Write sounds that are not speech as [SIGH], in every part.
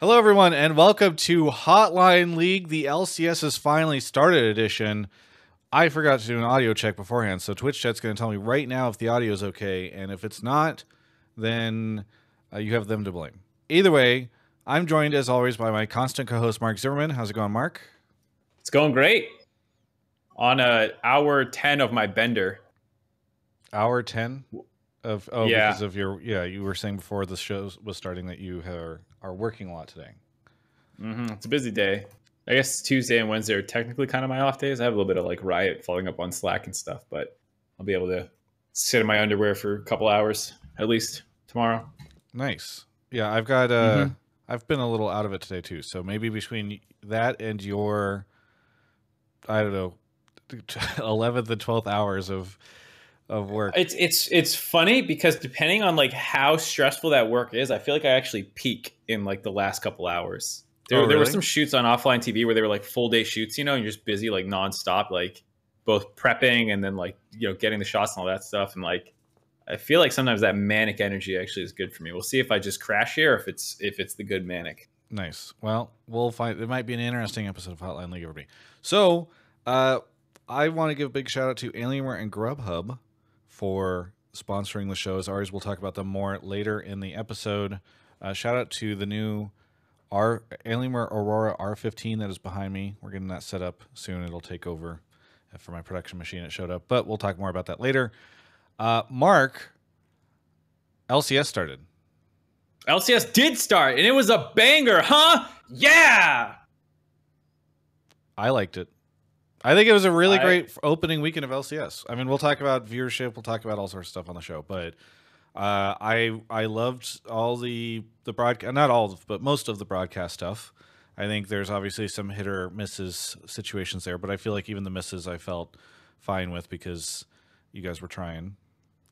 Hello, everyone, and welcome to Hotline League, the LCS has finally started edition. I forgot to do an audio check beforehand, so Twitch chat's going to tell me right now if the audio is okay, and if it's not, then uh, you have them to blame. Either way, I'm joined as always by my constant co-host Mark Zimmerman. How's it going, Mark? It's going great. On uh, hour ten of my bender. Hour ten of oh Yeah. because of your yeah you were saying before the show was starting that you are are working a lot today. hmm It's a busy day. I guess Tuesday and Wednesday are technically kind of my off days. I have a little bit of like riot following up on Slack and stuff, but I'll be able to sit in my underwear for a couple hours at least tomorrow. Nice. Yeah, I've got uh Mhm. I've been a little out of it today too. So maybe between that and your I don't know [LAUGHS] 11th and 12th hours of of work. It's it's it's funny because depending on like how stressful that work is, I feel like I actually peak in like the last couple hours. There, Oh, there were some shoots on offline TV where they were like full day shoots, you know, and you're just busy like nonstop, like both prepping and then like you know getting the shots and all that stuff. And like I feel like sometimes that manic energy actually is good for me. We'll see if I just crash here, or if it's if it's the good manic. Nice. Well, we'll find. It might be an interesting episode of Hotline League, everybody. So, uh, I want to give a big shout out to Alienware and Grubhub for sponsoring the show. As always, we'll talk about them more later in the episode. Uh, shout out to the new R Alienware Aurora R15 that is behind me. We're getting that set up soon. It'll take over uh, for my production machine. It showed up, but we'll talk more about that later. Uh, Mark, LCS started. LCS did start, and it was a banger, huh? Yeah. I liked it. I think it was a really I- great opening weekend of LCS. I mean, we'll talk about viewership, we'll talk about all sorts of stuff on the show, but uh, I I loved all the the broadcast, not all, of, but most of the broadcast stuff. I think there's obviously some hit or misses situations there, but I feel like even the misses I felt fine with because you guys were trying.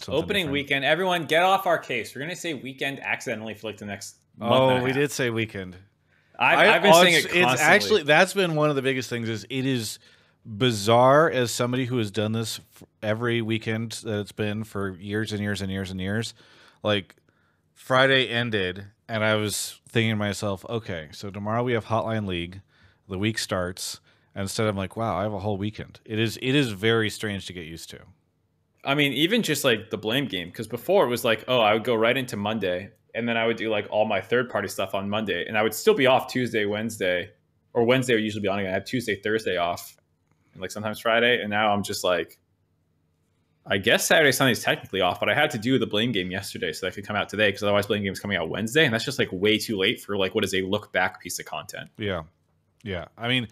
Opening different. weekend. Everyone, get off our case. We're gonna say weekend accidentally for like the next. Oh, we half. did say weekend. I've, I- I've been saying it constantly. it's actually that's been one of the biggest things. Is it is bizarre as somebody who has done this every weekend that it's been for years and years and years and years. Like Friday ended, and I was thinking to myself, okay, so tomorrow we have Hotline League. The week starts, and instead I'm like, wow, I have a whole weekend. It is it is very strange to get used to. I mean, even just like the blame game, because before it was like, oh, I would go right into Monday, and then I would do like all my third party stuff on Monday, and I would still be off Tuesday, Wednesday, or Wednesday would usually be on again. I have Tuesday, Thursday off, and like sometimes Friday, and now I'm just like, I guess Saturday, Sunday's technically off, but I had to do the blame game yesterday so that I could come out today, because otherwise blame game's coming out Wednesday, and that's just like way too late for like what is a look back piece of content. Yeah, yeah. I mean,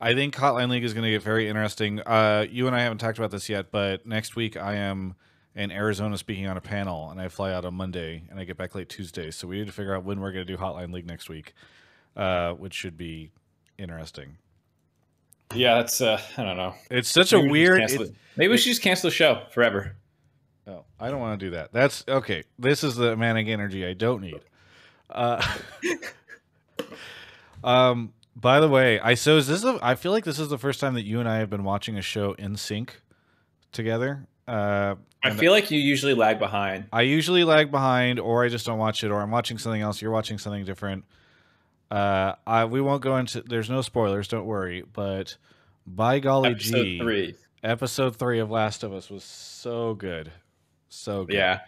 I think Hotline League is going to get very interesting. Uh, you and I haven't talked about this yet, but next week I am in Arizona speaking on a panel, and I fly out on Monday, and I get back late Tuesday. So we need to figure out when we're going to do Hotline League next week, uh, which should be interesting. Yeah, that's uh, I don't know. It's such a Maybe should weird. it-. Maybe we should just cancel the show forever. Oh, I don't want to do that. That's okay. This is the manic energy I don't need. Uh, [LAUGHS] um. By the way, I so is this? A, I feel like this is the first time that you and I have been watching a show in sync together. Uh, I feel like you usually lag behind. I usually lag behind, or I just don't watch it, or I'm watching something else. You're watching something different. Uh, I we won't go into. There's no spoilers. Don't worry. But by golly, Episode gee, three. episode three of Last of Us was so good, so good. Yeah.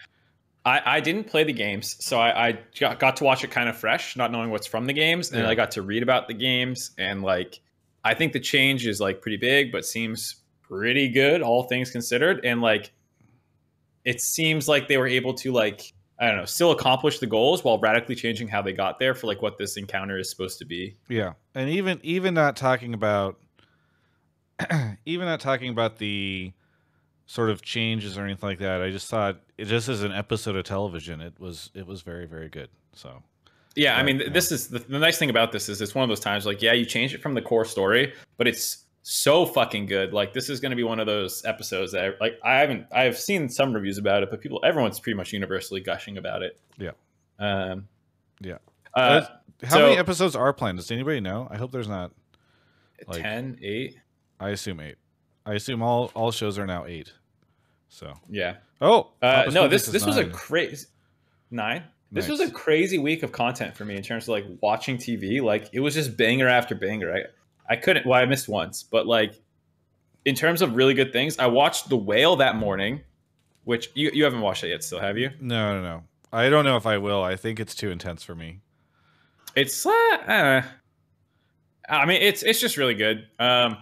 I, I didn't play the games, so I, I got, got to watch it kind of fresh, not knowing what's from the games. And Yeah. I got to read about the games. And like, I think the change is like pretty big, but seems pretty good, all things considered. And like, it seems like they were able to like, I don't know, still accomplish the goals while radically changing how they got there for like what this encounter is supposed to be. Yeah, and even even not talking about [CLEARS THROAT] even not talking about the sort of changes or anything like that. I just thought it just as an episode of television, it was it was very very good. So Yeah, I mean, yeah. this is the, the nice thing about this is it's one of those times like, yeah, you change it from the core story, but it's so fucking good. Like, this is going to be one of those episodes that, like, I haven't, I've seen some reviews about it, but people, everyone's pretty much universally gushing about it. Yeah. Um. Yeah. Uh, how so- many episodes are planned? Does anybody know? I hope there's not. like- 10, 8. I assume eight. I assume all all shows are now eight. So Yeah. oh Uh, no, this is this was a crazy nine. This Nice. was a crazy week of content for me in terms of like watching TV. Like it was just banger after banger. I I couldn't. Well, I missed once, but like in terms of really good things, I watched The Whale that morning, which you you haven't watched it yet, still have you? No, no, no. I don't know if I will. I think it's too intense for me. It's uh, uh, I mean, it's it's just really good. Um,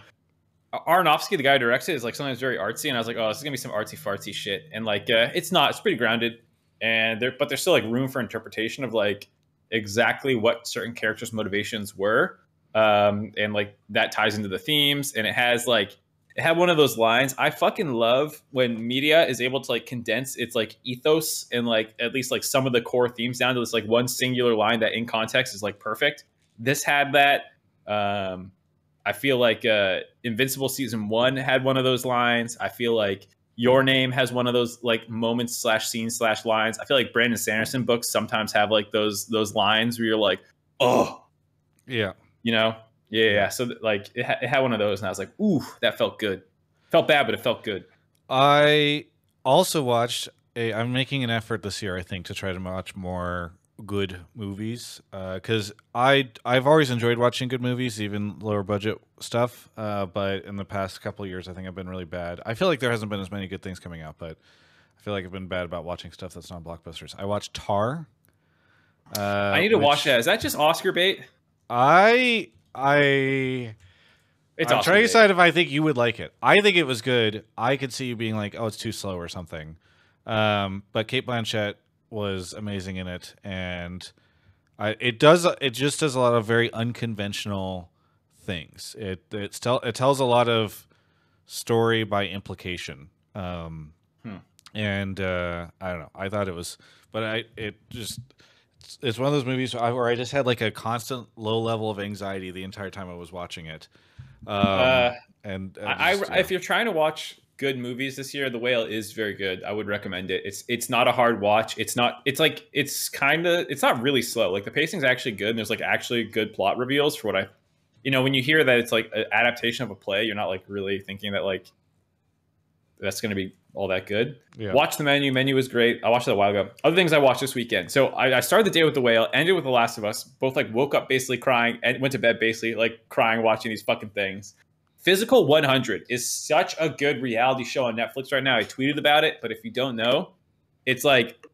Aronofsky, the guy who directs it, is like sometimes very artsy, and I was like, oh, this is gonna be some artsy fartsy shit, and like, uh, it's not. It's pretty grounded, and there, but there's still like room for interpretation of like exactly what certain characters' motivations were, um, and like that ties into the themes, and it has like it had one of those lines. I fucking love when media is able to like condense its like ethos and like at least like some of the core themes down to this like one singular line that in context is like perfect. This had that. Um, I feel like uh, Invincible season one had one of those lines. I feel like Your Name has one of those like moments slash scenes slash lines. I feel like Brandon Sanderson books sometimes have like those those lines where you're like, oh, Yeah. You know, yeah, yeah. So like it, ha- it had one of those, and I was like, ooh, that felt good. Felt bad, but it felt good. I also watched a I'm making an effort this year I think to try to watch more good movies because I I've always enjoyed watching good movies even lower budget stuff uh, but in the past couple of years I think I've been really bad I feel like there hasn't been as many good things coming out but I feel like I've been bad about watching stuff that's not blockbusters I watched Tar uh, I need to which watch that. Is that just Oscar bait? I I It's I'm trying to decide if I think you would like it. I think it was good. I could see you being like, "Oh, it's too slow" or something. Um, but Cate Blanchett was amazing in it, and I, it does it just does a lot of very unconventional things. It it tell it tells a lot of story by implication. Um, Hmm. and uh, I don't know. I thought it was, but I it just. It's, it's one of those movies where I, just had like a constant low level of anxiety the entire time I was watching it. Um, Uh, and, and I, just, I, if you're trying to watch good movies this year, The Whale is very good. I would recommend it. It's it's not a hard watch. It's not. It's like it's kind of. It's not really slow. Like the pacing's actually good. And there's like actually good plot reveals for what I. You know, when you hear that it's like an adaptation of a play, you're not like really thinking that like that's going to be all that good. yeah. Watch the menu. Menu was great. I watched it a while ago. Other things I watched this weekend. So I, I started the day with The Whale, ended with The Last of Us. Both like woke up basically crying and went to bed basically like crying watching these fucking things. Physical 100 is such a good reality show on Netflix right now. I tweeted about it, but if you don't know, it's like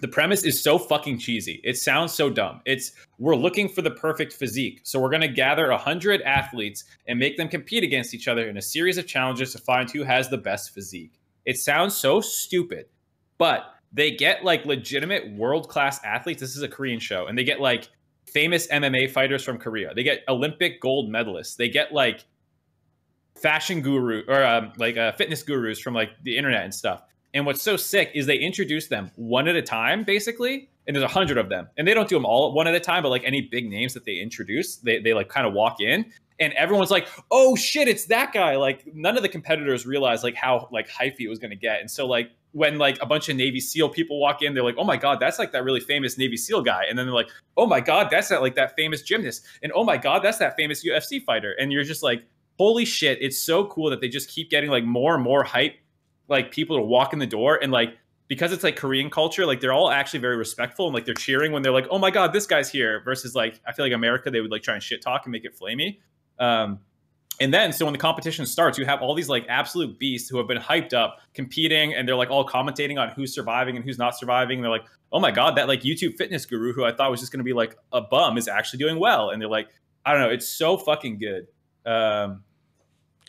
the premise is so fucking cheesy. It sounds so dumb. It's we're looking for the perfect physique. So we're going to gather 100 athletes and make them compete against each other in a series of challenges to find who has the best physique. It sounds so stupid, but they get like legitimate world class athletes. This is a Korean show, and they get like famous MMA fighters from Korea. They get Olympic gold medalists. They get like fashion guru or um, like uh, fitness gurus from like the internet and stuff. And what's so sick is they introduce them one at a time, basically. And there's a hundred of them, and they don't do them all one at a time. But like any big names that they introduce, they they like kind of walk in, and everyone's like, "Oh shit, it's that guy!" Like none of the competitors realize like how like hypey it was going to get, and so like when like a bunch of Navy SEAL people walk in, they're like, "Oh my god, that's like that really famous Navy SEAL guy," and then they're like, "Oh my god, that's that like that famous gymnast," and "Oh my god, that's that famous UFC fighter," and you're just like, "Holy shit!" It's so cool that they just keep getting like more and more hype, like people to walk in the door, and like because it's like Korean culture, like they're all actually very respectful and like they're cheering when they're like, "Oh my god, this guy's here," versus like I feel like America they would like try and shit talk and make it flamey. Um, and then, so when the competition starts, you have all these like absolute beasts who have been hyped up, competing, and they're like all commentating on who's surviving and who's not surviving. And they're like, oh my God, that like YouTube fitness guru who I thought was just going to be like a bum is actually doing well. And they're like, I don't know, it's so fucking good. Um,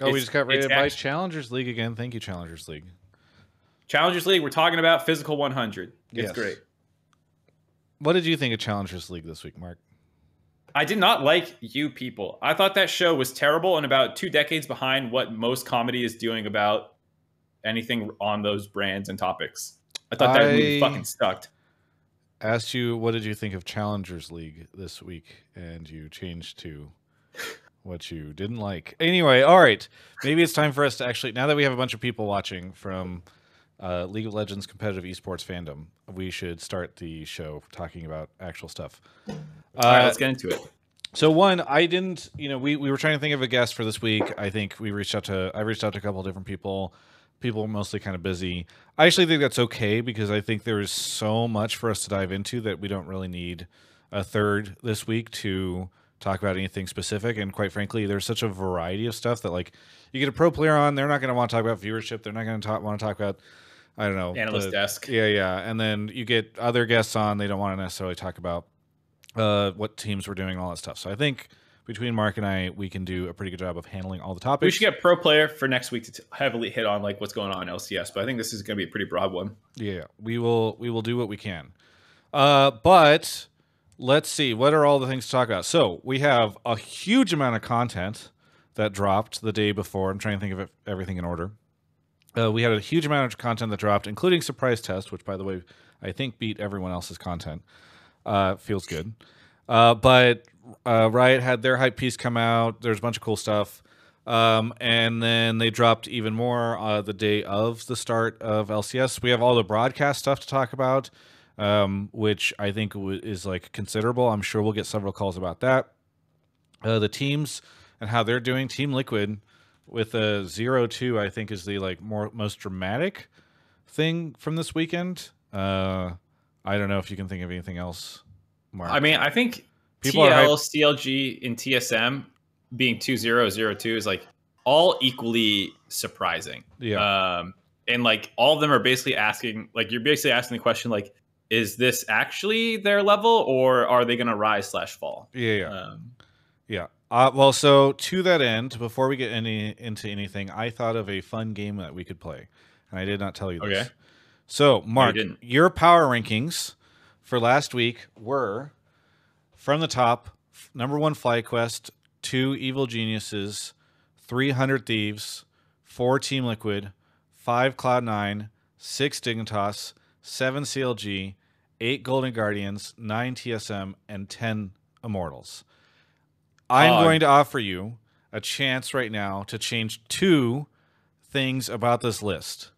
Oh, we just got rated by act- Challengers League again. Thank you, Challengers League. Challengers League, we're talking about physical 100. It's Yes. great. What did you think of Challengers League this week, Mark? I did not like you people. I thought that show was terrible and about two decades behind what most comedy is doing about anything on those brands and topics. I thought that movie fucking sucked. Asked you what did you think of Challengers League this week, and you changed to [LAUGHS] what you didn't like. Anyway, all right. Maybe it's time for us to actually now that we have a bunch of people watching from uh, League of Legends competitive esports fandom, we should start the show talking about actual stuff. All right, Uh, let's get into it. So one, I didn't, you know, we, we were trying to think of a guest for this week. I think we reached out to, I reached out to a couple of different people. people are mostly kind of busy. I actually think that's okay because I think there is so much for us to dive into that we don't really need a third this week to talk about anything specific. And quite frankly, there's such a variety of stuff that like you get a pro player on, they're not going to want to talk about viewership. They're not going to want to talk about I don't know analyst the- desk. Yeah, yeah. And then you get other guests on, they don't want to necessarily talk about uh, what teams were doing all that stuff. So I think between Mark and I, we can do a pretty good job of handling all the topics. We should get pro player for next week to t- heavily hit on like what's going on in LCS, but I think this is going to be a pretty broad one. Yeah, we will we will do what we can. Uh, but let's see what are all the things to talk about. So we have a huge amount of content that dropped the day before. I'm trying to think of it, everything in order. Uh, we had a huge amount of content that dropped, including surprise test, which by the way I think beat everyone else's content. Uh, feels good. Uh, but uh, Riot had their hype piece come out. There's a bunch of cool stuff. Um, and then they dropped even more uh, the day of the start of LCS. We have all the broadcast stuff to talk about, um, which I think w- is like considerable. I'm sure we'll get several calls about that. Uh, the teams and how they're doing. Team Liquid with a zero two, I think, is the like more most dramatic thing from this weekend. Uh, I don't know if you can think of anything else. Mark. I mean, I think People are TL, CLG, and TSM being 2002 is like all equally surprising. yeah, Um, and like all of them are basically asking, like you're basically asking the question, like, is this actually their level, or are they going to rise slash fall? yeah, yeah. Um, Yeah. Uh, well, so to that end, before we get any into anything, I thought of a fun game that we could play, and I did not tell you this. Okay. So, Mark, didn't. your power rankings for last week were from the top: number one, FlyQuest; two, Evil Geniuses; three, Hundred Thieves; four, Team Liquid; five, Cloud Nine; six, Dignitas; seven, CLG; eight, Golden Guardians; nine, TSM; and ten, Immortals. I'm going to offer you a chance right now to change two things about this list.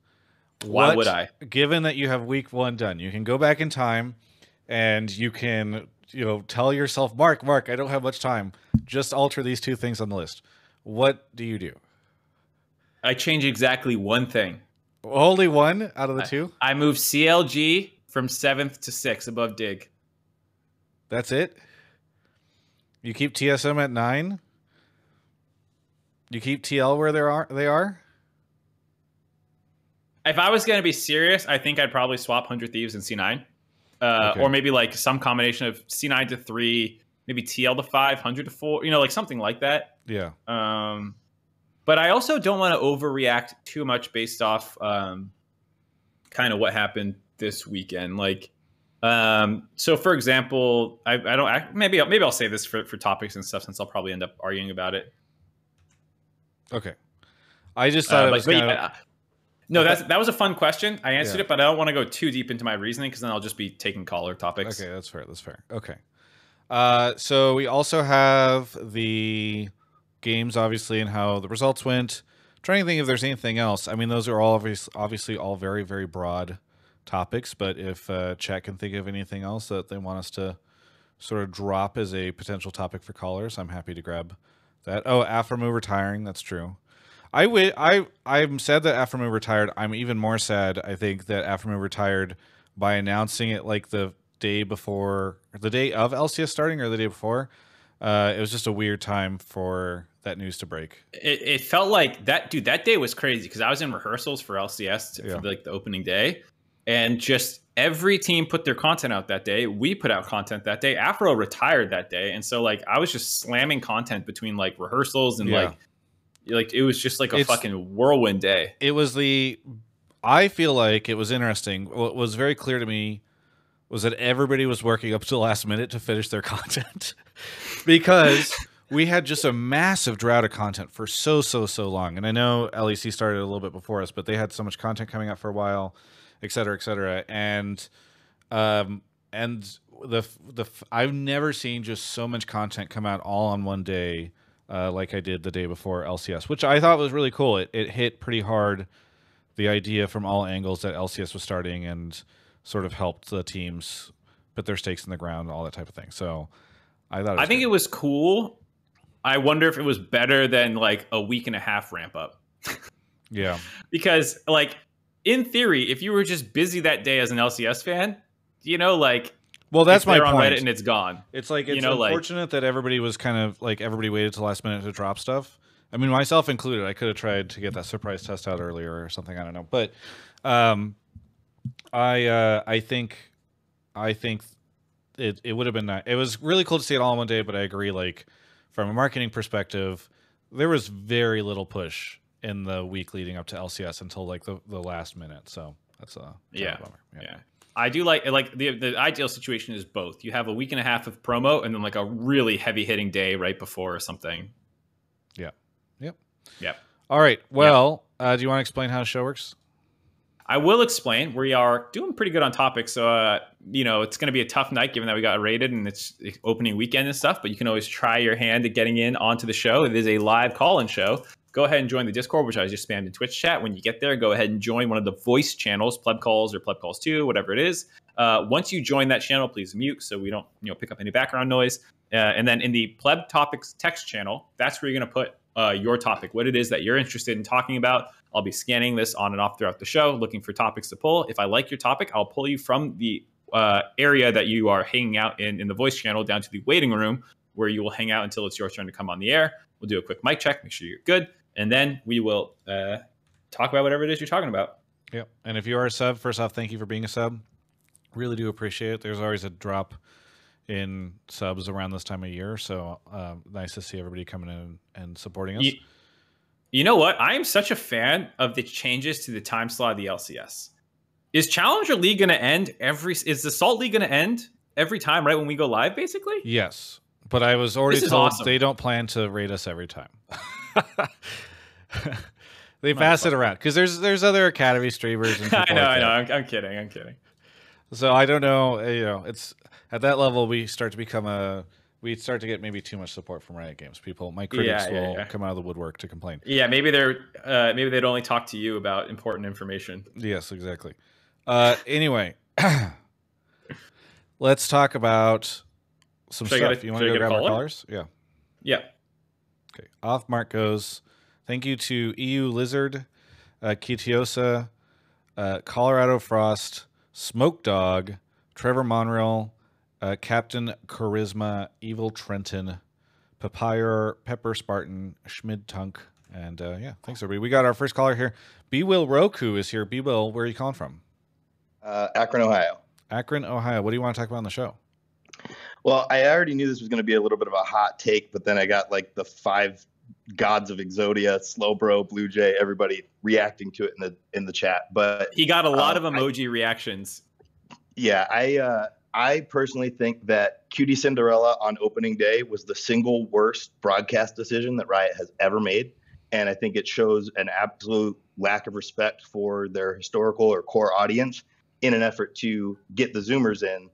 Why What- would I? Given that you have week one done, you can go back in time and you can, you know, tell yourself, Mark, Mark, I don't have much time. Just alter these two things on the list. What do you do? I change exactly one thing. Only one out of the two? I move CLG from seventh to sixth above Dig. That's it? You keep TSM at nine? You keep TL where they are they are? If I was going to be serious, I think I'd probably swap 100 Thieves and C9. Uh, Okay. Or maybe like some combination of C9 to 3, maybe TL to five, hundred to 4, you know, like something like that. Yeah. Um, but I also don't want to overreact too much based off um, kind of what happened this weekend. Like, um, so for example, I, I don't I, maybe I'll, maybe I'll say this for, for topics and stuff since I'll probably end up arguing about it. Okay. I just thought Uh, it but- was but kind yeah, of, no, that's that was a fun question. I answered Yeah. it, but I don't want to go too deep into my reasoning because then I'll just be taking caller topics. Okay, that's fair. That's fair. Okay. Uh, so we also have the games, obviously, and how the results went. trying to think if there's anything else. I mean, those are all obviously, obviously all very, very broad topics. But if uh, chat can think of anything else that they want us to sort of drop as a potential topic for callers, I'm happy to grab that. Oh, Aphromoo retiring. That's true. I wi- I I'm sad that Aphromoo retired. I'm even more sad. I think that Aphromoo retired by announcing it like the day before, the day of LCS starting, or the day before. Uh, it was just a weird time for that news to break. It, it felt like that dude. That day was crazy because I was in rehearsals for LCS Yeah. for like the opening day, and just every team put their content out that day. We put out content that day. Afro retired that day, and so like I was just slamming content between like rehearsals and Yeah. like like it was just like a It's- fucking whirlwind day. it was the i feel like it was interesting what was very clear to me was that everybody was working up to the last minute to finish their [LAUGHS] content because we had just a massive drought of content for so so so long and i know lec started a little bit before us but they had so much content coming out for a while et cetera et cetera and um and the the i've never seen just so much content come out all on one day uh, like I did the day before LCS, which I thought was really cool. It, it hit pretty hard the idea from all angles that LCS was starting and sort of helped the teams put their stakes in the ground, all that type of thing. So I thought I think good. it was cool. I wonder if it was better than like a week and a half ramp up. [LAUGHS] Yeah. because like in theory, if you were just busy that day as an LCS fan, you know, like Well, that's my point. Reddit and it's gone. It's like it's you know, like- unfortunate that everybody was kind of like everybody waited till last minute to drop stuff. I mean, myself included. I could have tried to get that surprise test out earlier or something. I don't know, but um, I uh, I think I think it it would have been. ni- It was really cool to see it all in one day, but I agree. Like from a marketing perspective, there was very little push in the week leading up to LCS until like the, the last minute. So that's a, Yeah. bummer. Yeah. I do like like the the ideal situation is both. You have a week and a half of promo and then like a really heavy hitting day right before or something. Yeah. Yep. Yep. All right. Well, uh, do you want to explain how the show works? I will explain. We are doing pretty good on topics, so uh, you know it's going to be a tough night given that we got rated and it's it's opening weekend and stuff. But you can always try your hand at getting in onto the show. It is a live call-in show. Go ahead and join the Discord, which I just spammed in Twitch chat. When you get there, go ahead and join one of the voice channels, Pleb Calls or Pleb Calls Two, whatever it is. Uh, once you join that channel, please mute so we don't you know pick up any background noise. Uh, and then in the Pleb Topics text channel, that's where you're going to put uh, your topic, what it is that you're interested in talking about. I'll be scanning this on and off throughout the show, looking for topics to pull. If I like your topic, I'll pull you from the uh, area that you are hanging out in in the voice channel down to the waiting room where you will hang out until it's your turn to come on the air. We'll do a quick mic check, make sure you're good, and then we will uh, talk about whatever it is you're talking about. Yep. And if you are a sub, first off, thank you for being a sub. Really do appreciate it. There's always a drop in subs around this time of year, so um, nice to see everybody coming in and supporting us. You, you know what? I am such a fan of the changes to the time slot of the LCS. Is Challenger League going to end every? Is the Salt League going to end every time right when we go live? Basically, Yes, but I was already told awesome. they don't plan to rate us every time. [LAUGHS] [LAUGHS] they pass it around because there's there's other academy streamers and [LAUGHS] I know, like I know. I'm, I'm kidding. I'm kidding. So I don't know. uh, You know, it's at that level we start to become a we start to get maybe too much support from Riot Games. People, my critics Yeah, yeah, will yeah. come out of the woodwork to complain. Yeah, maybe they're uh, maybe they'd only talk to you about important information. Yes, exactly. Uh, anyway, [CLEARS THROAT] let's talk about some Should get stuff. a- you want to go grab our caller? callers? Yeah. Yeah. Okay. Off mark goes. Thank you to EU Lizard, uh, Kitiosa, uh, Colorado Frost, Smoke Dog, Trevor Monreal, uh, Captain Charisma, Evil Trenton, Papyr, Pepper Spartan, Schmid Tunk, and uh, yeah, thanks everybody. We got our first caller here. B Will Roku is here. B Will, where are you calling from? Uh, Akron, Ohio. Akron, Ohio. What do you want to talk about on the show? Well, I already knew this was going to be a little bit of a hot take, but then I got like the five gods of Exodia, Slowbro, Blue Jay, everybody reacting to it in the in the chat. But He got a lot Um, of emoji reactions. yeah, I uh, I personally think that QTCinderella on opening day was the single worst broadcast decision that Riot has ever made, and I think it shows an absolute lack of respect for their historical or core audience in an effort to get the Zoomers in.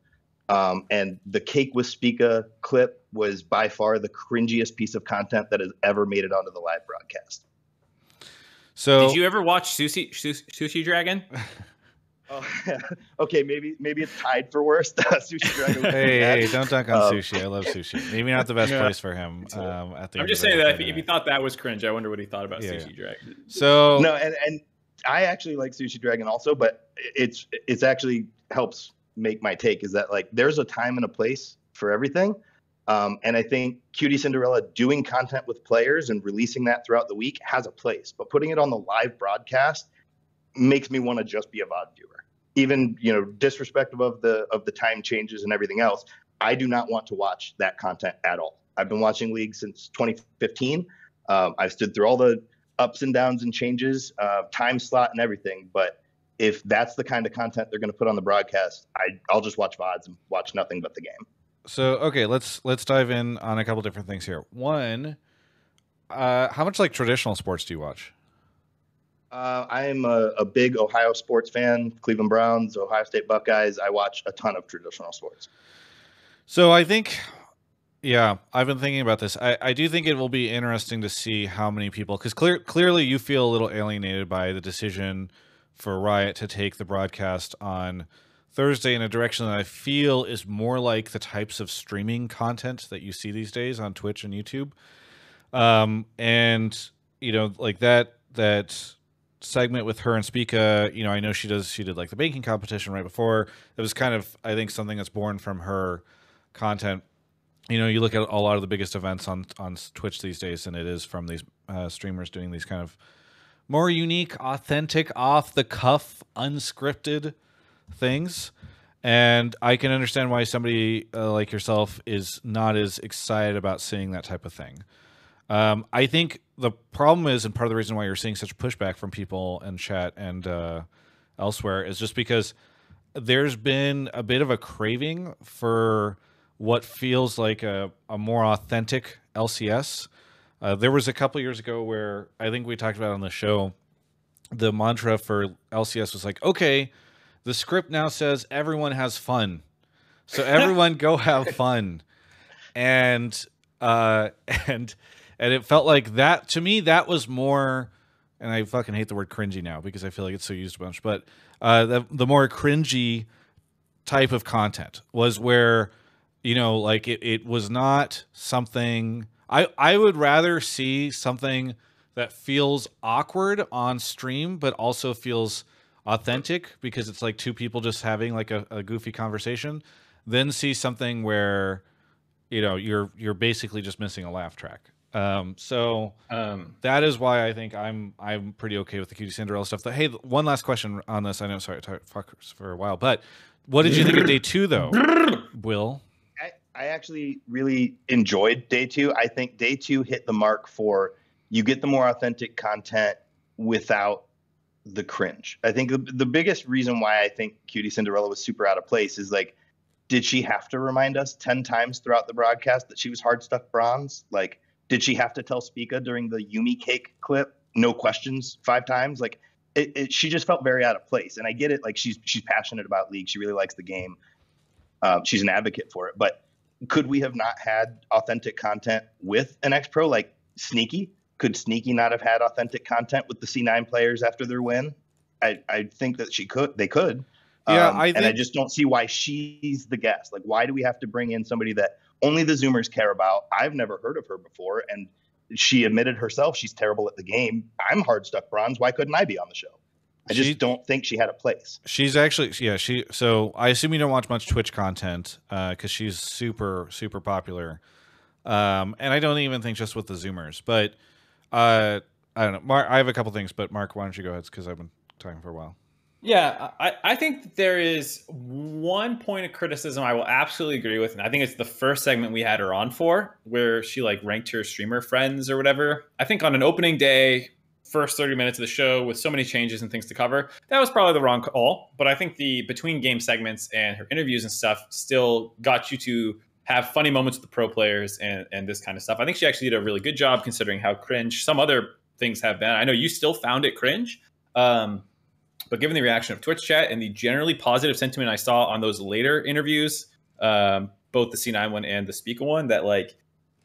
Um, and the Cake with Spica clip was by far the cringiest piece of content that has ever made it onto the live broadcast. So Did you ever watch Sushi Sushi, Sushi Dragon? [LAUGHS] Oh, [LAUGHS] okay, maybe maybe it's tied for worst. [LAUGHS] Sushi Dragon. Hey, hey, don't dunk on Um, sushi. I love sushi. Maybe not the best Yeah. place for him. Um, at the I'm just of saying the that if day. he, if he thought that was cringe, I wonder what he thought about Yeah, Sushi Dragon. so no, and and I actually like Sushi Dragon also, but it's it's actually helps make my take is that like there's a time and a place for everything. Um, and I think QTCinderella doing content with players and releasing that throughout the week has a place, but putting it on the live broadcast makes me want to just be a VOD viewer. Even you know, disrespectful of the of the time changes and everything else, I do not want to watch that content at all. I've been watching League since 2015. Um, I've stood through all the ups and downs and changes, uh, time slot and everything. But if that's the kind of content they're going to put on the broadcast, I, I'll just watch VODs and watch nothing but the game. So okay, let's let's dive in on a couple different things here. One, uh, how much like traditional sports do you watch? Uh, I am a, a big Ohio sports fan, Cleveland Browns, Ohio State Buckeyes. I watch a ton of traditional sports. So I think, yeah, I've been thinking about this. I, I do think it will be interesting to see how many people, because clear, clearly you feel a little alienated by the decision for Riot to take the broadcast on Thursday in a direction that I feel is more like the types of streaming content that you see these days on Twitch and YouTube. Um, and you know, like that that segment with her and Spica, you know, I know she does she did like the baking competition right before. It was kind of I think something that's born from her content. You know, you look at a lot of the biggest events on on Twitch these days, and it is from these uh, streamers doing these kind of more unique, authentic, off the cuff, unscripted things. And I can understand why somebody uh, like yourself is not as excited about seeing that type of thing. Um, I think the problem is, and part of the reason why you're seeing such pushback from people in chat and uh, elsewhere is just because there's been a bit of a craving for what feels like a, a more authentic LCS. Uh, there was a couple years ago where I think we talked about on the show, the mantra for LCS was like, okay, the script now says everyone has fun. So [LAUGHS] everyone go have fun. And uh [LAUGHS] and and it felt like that to me that was more and I fucking hate the word cringy now because I feel like it's so used a bunch, but uh the the more cringy type of content was where you know like it, it was not something I I would rather see something that feels awkward on stream but also feels authentic because it's like two people just having like a, a goofy conversation then see something where you know you're you're basically just missing a laugh track. Um so Um, that is why i think i'm i'm pretty okay with the QTCinderella stuff. Hey one last question on this. I know sorry talk for a while but what did you think of day two though? [LAUGHS] Will? I, I actually really enjoyed day two. I think day two hit the mark for you get the more authentic content without the cringe. I think the, the biggest reason why I think QTCinderella was super out of place is like, did she have to remind us 10 times throughout the broadcast that she was hard stuck bronze? Like, did she have to tell Spica during the Yuumi cake clip, no questions five times? Like, it, it, she just felt very out of place. And I get it. Like, she's she's passionate about League. She really likes the game. Um, she's an advocate for it. But could we have not had authentic content with an X Pro like Sneaky? Could Sneaky not have had authentic content with the C9 players after their win? I, I think that she could. They could. Yeah, Um, I and I just don't see why she's the guest. Like, why do we have to bring in somebody that only the Zoomers care about? I've never heard of her before, and she admitted herself she's terrible at the game. I'm hard stuck bronze. Why couldn't I be on the show? I just She- don't think she had a place. She's actually yeah, she so I assume you don't watch much Twitch content uh cuz she's super super popular. Um and I don't even think just with the zoomers, but uh I don't know. Mark I have a couple things, but Mark, why don't you go ahead cuz I've been talking for a while. Yeah, I, I think there is one point of criticism I will absolutely agree with, and I think it's the first segment we had her on for, where she like ranked her streamer friends or whatever. I think on an opening day, first 30 minutes of the show with so many changes and things to cover, that was probably the wrong call. But I think the between game segments and her interviews and stuff still got you to have funny moments with the pro players and, and this kind of stuff. I think she actually did a really good job considering how cringe some other things have been. I know you still found it cringe. Um, but given the reaction of Twitch chat and the generally positive sentiment I saw on those later interviews, um, both the C9 one and the Spica one, that like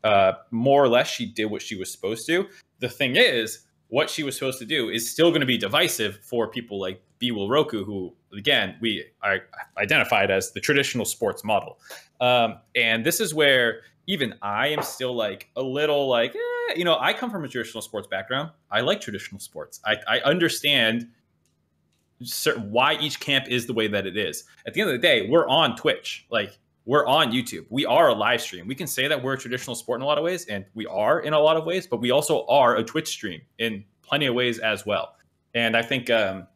uh, more or less she did what she was supposed to. The thing is, what she was supposed to do is still going to be divisive for people like B Will Roku, who again we are identified as the traditional sports model. Um, and this is where even I am still like a little like, eh, you know, I come from a traditional sports background. I like traditional sports. I, I understand certain why each camp is the way that it is. At the end of the day, we're on Twitch. Like we're on YouTube. We are a live stream. We can say that we're a traditional sport in a lot of ways, and we are in a lot of ways, but we also are a Twitch stream in plenty of ways as well. And I think um,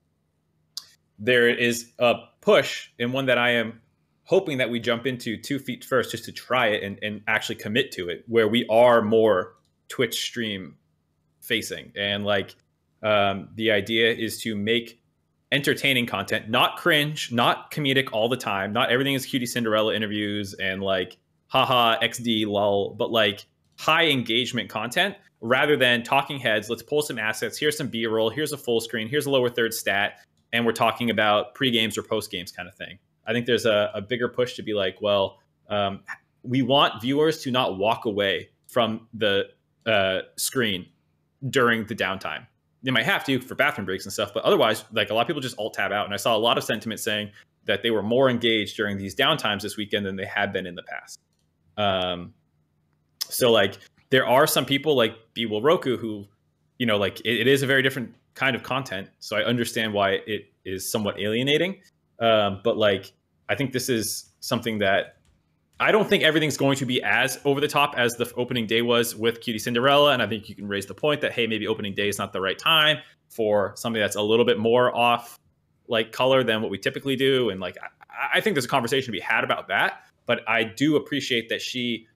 there is a push, and one that I am hoping that we jump into two feet first just to try it and, and actually commit to it, where we are more Twitch stream facing. And like um, the idea is to make entertaining content, not cringe, not comedic all the time. Not everything is QTCinderella interviews and like haha XD lol, but like high engagement content rather than talking heads. Let's pull some assets. Here's some B roll. Here's a full screen. Here's a lower third stat. And we're talking about pre games or post games kind of thing. I think there's a, a bigger push to be like, well, um, we want viewers to not walk away from the uh, screen during the downtime they might have to for bathroom breaks and stuff, but otherwise, like a lot of people just alt tab out. And I saw a lot of sentiment saying that they were more engaged during these downtimes this weekend than they had been in the past. Um, so like there are some people like B Will Roku who, you know, like it, it is a very different kind of content, so I understand why it is somewhat alienating. Um, but like, I think this is something that I don't think everything's going to be as over the top as the opening day was with QTCinderella. And I think you can raise the point that, hey, maybe opening day is not the right time for something that's a little bit more off like color than what we typically do. And like, I, I think there's a conversation to be had about that. But I do appreciate that she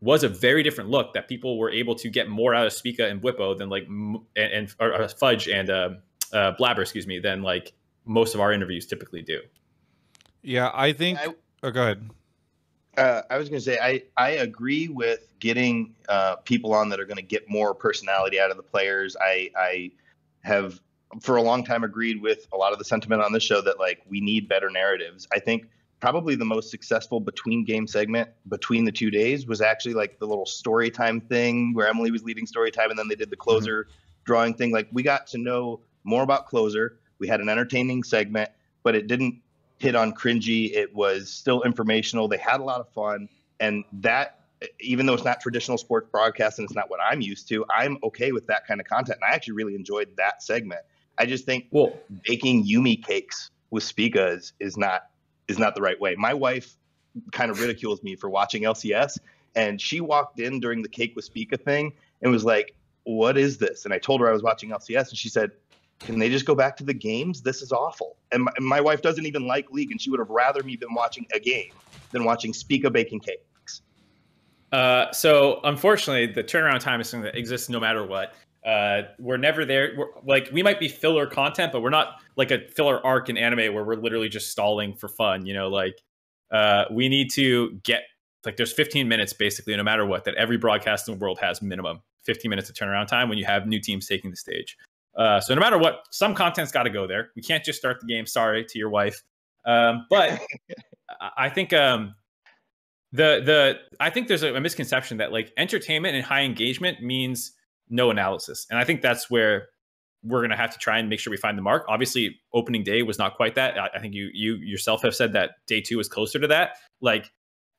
was a very different look that people were able to get more out of Spica and Bwipo than like, and, and or, or Fudge and uh, uh, Blabber, excuse me, than like most of our interviews typically do. Yeah, I think. I, oh, go ahead. Uh, I was going to say I I agree with getting uh, people on that are going to get more personality out of the players. I I have for a long time agreed with a lot of the sentiment on this show that like we need better narratives. I think probably the most successful between game segment between the two days was actually like the little story time thing where Emily was leading story time and then they did the mm-hmm. closer mm-hmm. drawing thing. Like we got to know more about closer. We had an entertaining segment, but it didn't hit on cringy. It was still informational. They had a lot of fun, and that even though it's not traditional sports broadcast and it's not what I'm used to, I'm okay with that kind of content. And I actually really enjoyed that segment. I just think well, baking Yuumi cakes with Spica is, is not is not the right way. My wife kind of ridicules me for watching LCS, and she walked in during the cake with Spica thing and was like, "What is this?" And I told her I was watching LCS, and she said, can they just go back to the games? This is awful. And my, and my wife doesn't even like League, and she would have rather me been watching a game than watching Spica baking cakes. Uh, so unfortunately, the turnaround time is something that exists no matter what. Uh, we're never there. We're, like we might be filler content, but we're not like a filler arc in anime where we're literally just stalling for fun. You know, like uh, we need to get like there's 15 minutes basically, no matter what, that every broadcast in the world has minimum 15 minutes of turnaround time when you have new teams taking the stage. Uh, so no matter what, some content's got to go there. We can't just start the game. Sorry to your wife, um, but [LAUGHS] I think um, the the I think there's a, a, misconception that like entertainment and high engagement means no analysis, and I think that's where we're gonna have to try and make sure we find the mark. Obviously, opening day was not quite that. I, I think you you yourself have said that day two is closer to that. Like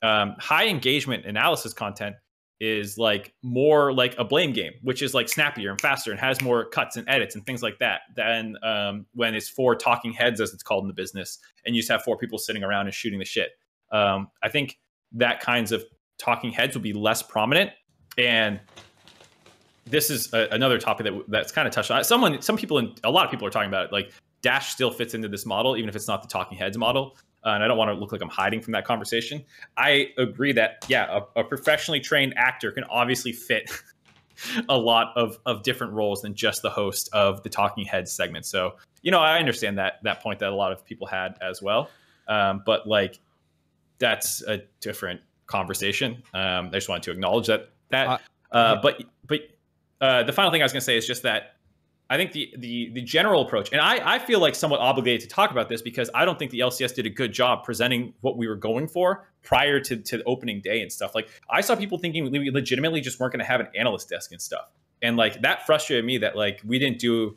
um, high engagement analysis content is like more like a blame game, which is like snappier and faster and has more cuts and edits and things like that than um, when it's four talking heads, as it's called in the business, and you just have four people sitting around and shooting the shit. Um, I think that kinds of talking heads will be less prominent. And this is a, another topic that that's kind of touched on. Someone, some people, in, a lot of people are talking about it. Like Dash still fits into this model, even if it's not the talking heads model uh, and I don't want to look like I'm hiding from that conversation. I agree that yeah, a, a professionally trained actor can obviously fit [LAUGHS] a lot of of different roles than just the host of the Talking Heads segment. So you know, I understand that that point that a lot of people had as well. Um, but like, that's a different conversation. Um, I just wanted to acknowledge that that. Uh, uh, but but uh, the final thing I was going to say is just that I think the the the general approach, and I I feel like somewhat obligated to talk about this because I don't think the LCS did a good job presenting what we were going for prior to to opening day and stuff. Like I saw people thinking we legitimately just weren't going to have an analyst desk and stuff, and like that frustrated me that like we didn't do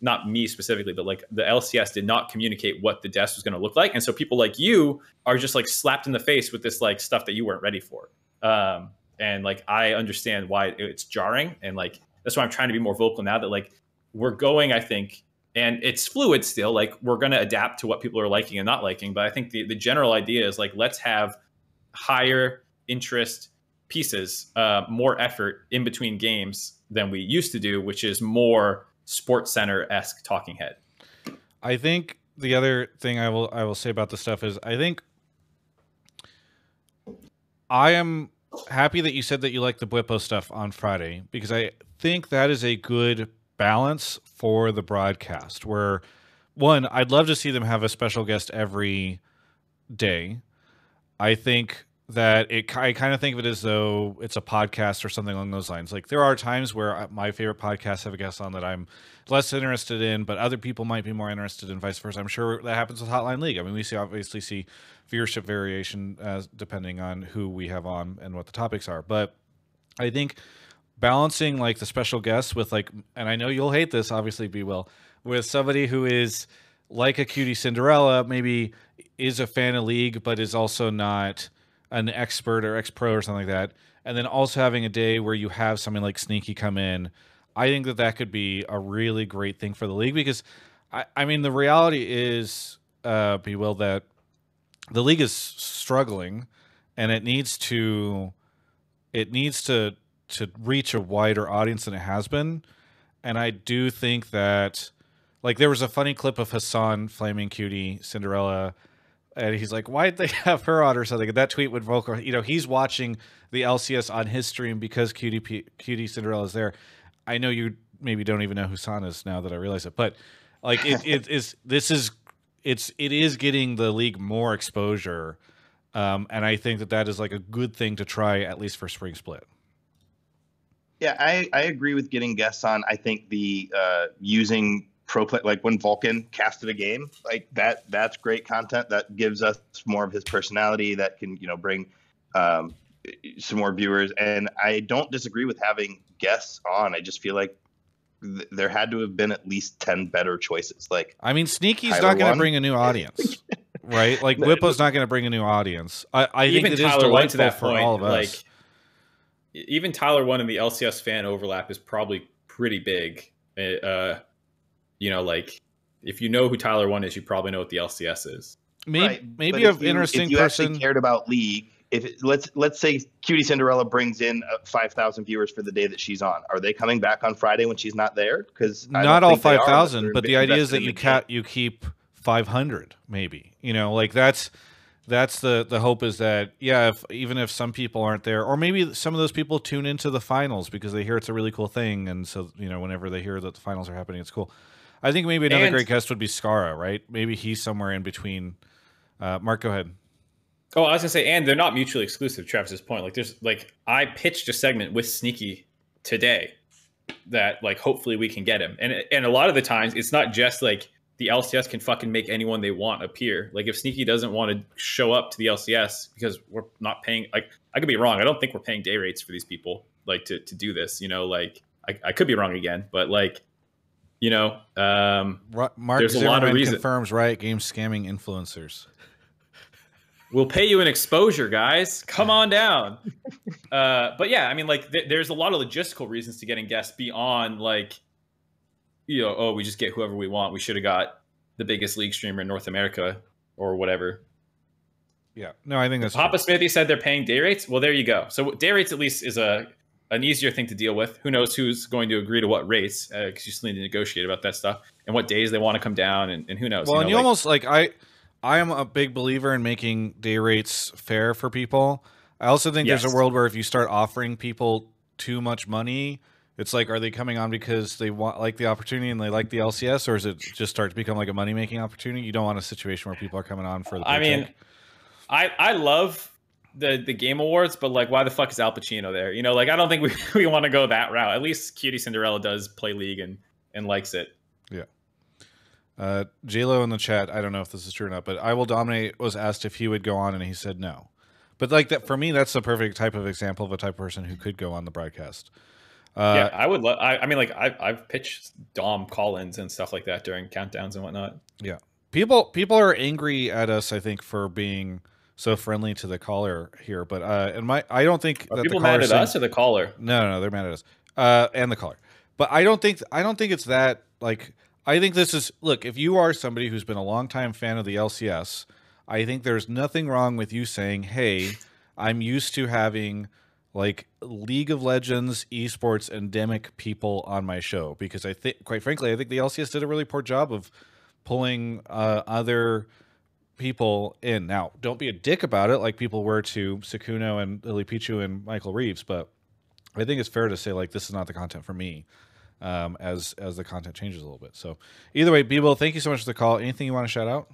not me specifically, but like the LCS did not communicate what the desk was going to look like, and so people like you are just like slapped in the face with this like stuff that you weren't ready for. Um, and like I understand why it's jarring, and like that's why I'm trying to be more vocal now that like we're going, I think, and it's fluid still. Like we're going to adapt to what people are liking and not liking. But I think the, the general idea is like, let's have higher interest pieces, uh, more effort in between games than we used to do, which is more sports center esque talking head. I think the other thing I will I will say about the stuff is I think I am happy that you said that you like the Bwipo stuff on Friday because I think that is a good balance for the broadcast where one i'd love to see them have a special guest every day. I think that it i kind of think of it as though it's a podcast or something along those lines. Like there are times where my favorite podcasts have a guest on that i'm less interested in but other people might be more interested in vice versa. I'm sure that happens with hotline league. I mean we see obviously see viewership variation as depending on who we have on and what the topics are. But i think balancing like the special guests with like, and I know you'll hate this, obviously, B Will, with somebody who is like a QTCinderella, maybe is a fan of League, but is also not an expert or ex pro or something like that. And then also having a day where you have something like Sneaky come in. I think that that could be a really great thing for the league because, I, I mean, the reality is, uh, B Will that the league is struggling, and it needs to, it needs to to reach a wider audience than it has been, and I do think that, like, there was a funny clip of Hasan flaming QTCinderella and he's like, "Why did they [LAUGHS] have her on or something?" And that tweet would vocal, you know, he's watching the LCS on his stream because Cutie P- QTCinderella is there. I know you maybe don't even know who San is now that I realize it, but like it, it [LAUGHS] is this is it's it is getting the league more exposure, um, and I think that that is like a good thing to try at least for spring split. Yeah, I, I agree with getting guests on. I think the uh, using pro play like when Vulcan casted a game like that that's great content that gives us more of his personality that can you know bring um, some more viewers and I don't disagree with having guests on I just feel like th- there had to have been at least 10 better choices like I mean Sneaky's Tyler not going to bring a new audience. Right, like No, [LAUGHS] Bwipo's not going to bring a new audience. I, I think even it is Tyler went to delightful that for point. all of us. Like even Tyler1 in the LCS fan overlap is probably pretty big. Uh, you know, like if you know who Tyler1 is, you probably know what the LCS is. maybe Right, maybe but an interesting if you person. actually cared about league if it, let's let's say QTCinderella brings in uh, 5,000 viewers for the day that she's on are they coming back on Friday when she's not there because not all five thousand, but the idea is that you can cat you keep five hundred, maybe. You know, like that's that's the the hope is that yeah, if even if some people aren't there, or maybe some of those people tune into the finals because they hear it's a really cool thing, and so you know whenever they hear that the finals are happening, it's cool. I think maybe another And- great guest would be Scarra, right? Maybe he's somewhere in between. Uh, Mark, go ahead. Oh, I was gonna say, and they're not mutually exclusive. Travis's point, like there's like I pitched a segment with Sneaky today that like hopefully we can get him, and and a lot of the times it's not just like the LCS can fucking make anyone they want appear. Like if Sneaky doesn't want to show up to the LCS because we're not paying, like I could be wrong. I don't think we're paying day rates for these people like to to do this. You know, like I, I could be wrong again, but like you know, um, Mark There's a lot of Zimmerman reason- confirms Riot Games scamming influencers. We'll pay you an exposure, guys. Come on [LAUGHS] down. uh, but yeah, I mean, like, th- there's a lot of logistical reasons to getting guests beyond like, you know, oh, we just get whoever we want. We should have got the biggest league streamer in North America or whatever. Yeah, no, I think that's Papa true. Smithy said they're paying day rates. Well, there you go. So day rates at least is a an easier thing to deal with. Who knows who's going to agree to what rates? Uh, because you still need to negotiate about that stuff and what days they want to come down, and, and who knows. Well, you and you like- almost like I, I am a big believer in making day rates fair for people. I also think there's a world where if you start offering people too much money, it's like, are they coming on because they want like the opportunity and they like the LCS, or is it just start to become like a money making opportunity? You don't want a situation where people are coming on for the. I mean. I I love the the game awards, but like, why the fuck is Al Pacino there? You know, like, I don't think we, [LAUGHS] we want to go that route. At least QTCinderella does play League and and likes it. Yeah. Uh, JLo in the chat, I don't know if this is true or not, but I Will Dominate was asked if he would go on and he said no. But like that for me, that's the perfect type of example of a type of person who could go on the broadcast. Uh, yeah, I would. Lo- I, I mean, like, I've I've pitched Dom call-ins and stuff like that during countdowns and whatnot. Yeah, people people are angry at us, I think, for being so friendly to the caller here. But uh, and my I don't think Are that people mad at saying- us or the caller? No, no, no, they're mad at us. Uh, and the caller. But I don't think I don't think it's that like I think this is look, if you are somebody who's been a longtime fan of the LCS, I think there's nothing wrong with you saying, "Hey, I'm used to having like League of Legends, esports, endemic people on my show because I think quite frankly, I think the LCS did a really poor job of pulling uh, other people in. Now, don't be a dick about it like people were to Sykkuno and LilyPichu and Michael Reeves, but I think it's fair to say like this is not the content for me. Um, as as the content changes a little bit. So either way, Bebo, thank you so much for the call. Anything you want to shout out?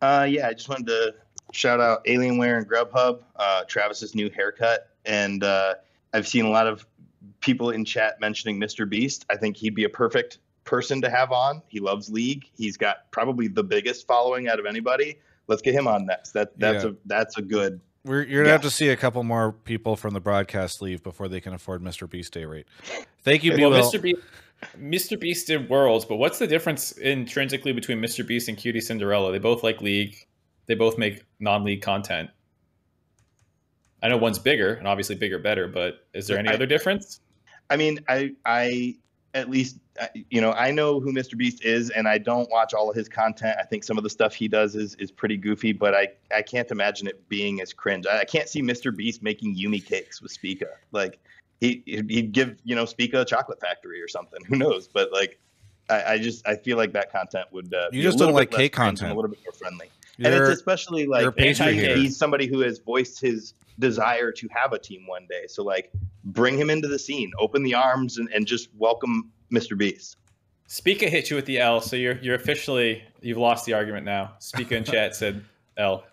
Uh, yeah, I just wanted to shout out Alienware and Grubhub, uh, Travis's new haircut, and uh, I've seen a lot of people in chat mentioning Mr. Beast. I think he'd be a perfect person to have on. He loves League. He's got probably the biggest following out of anybody. Let's get him on next. That that's Yeah. a that's a good. We're, you're gonna have to see a couple more people from the broadcast leave before they can afford Mr. Beast day rate. Thank you, [LAUGHS] Well, Bebo. Mr. Beast, Mr. Beast did Worlds, but what's the difference intrinsically between Mr. Beast and QTCinderella? They both like League. They both make non-league content. I know one's bigger and obviously bigger better, but is there any I- other difference? I mean, I I at least you know I know who Mr. Beast is, and I don't watch all of his content. I think some of the stuff he does is is pretty goofy, but I I can't imagine it being as cringe. I, I can't see Mr. Beast making Yuumi cakes with Spica. Like he he'd give you know Spica a chocolate factory or something. Who knows? But like I, I just I feel like that content would uh, You be a just don't like bit cake content. a little bit more friendly. And You're- it's especially like you're a pastry he- hater. he's somebody who has voiced his desire to have a team one day. So like bring him into the scene, open the arms and, and just welcome Mr. Beast. Speaker hit you with the L, so you're you're officially you've lost the argument now. Speaker in chat said [LAUGHS] L.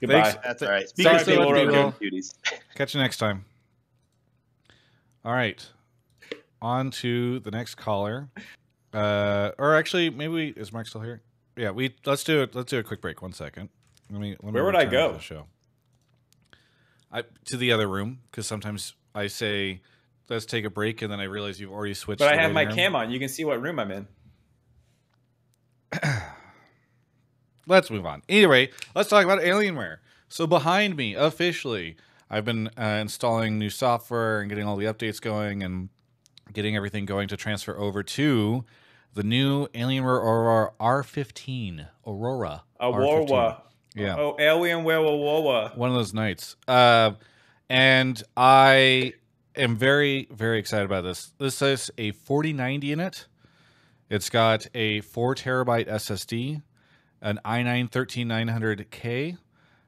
Goodbye. Thanks. That's all right. Sorry, Speaking people, of people. cuties. [LAUGHS] Catch you next time. All right. On to the next caller. Uh, or actually, maybe is Mark still here? Yeah, we let's do it. Let's do a quick break. One second. Let me. Let me Where would I to go? The show. I to the other room because sometimes I say let's take a break and then I realize you've already switched. But I have my room. cam on. You can see what room I'm in. [CLEARS THROAT] let's move on. Anyway, let's talk about Alienware. So behind me, officially, I've been uh, installing new software and getting all the updates going and getting everything going to transfer over to the new Alienware Aurora R15. Aurora. R15. Aurora. Yeah. Oh, Alien Aurora. One of those nights. Uh, and I am very, very excited about this. This has a 4090 in it. It's got a four terabyte SSD, an i9 13900K.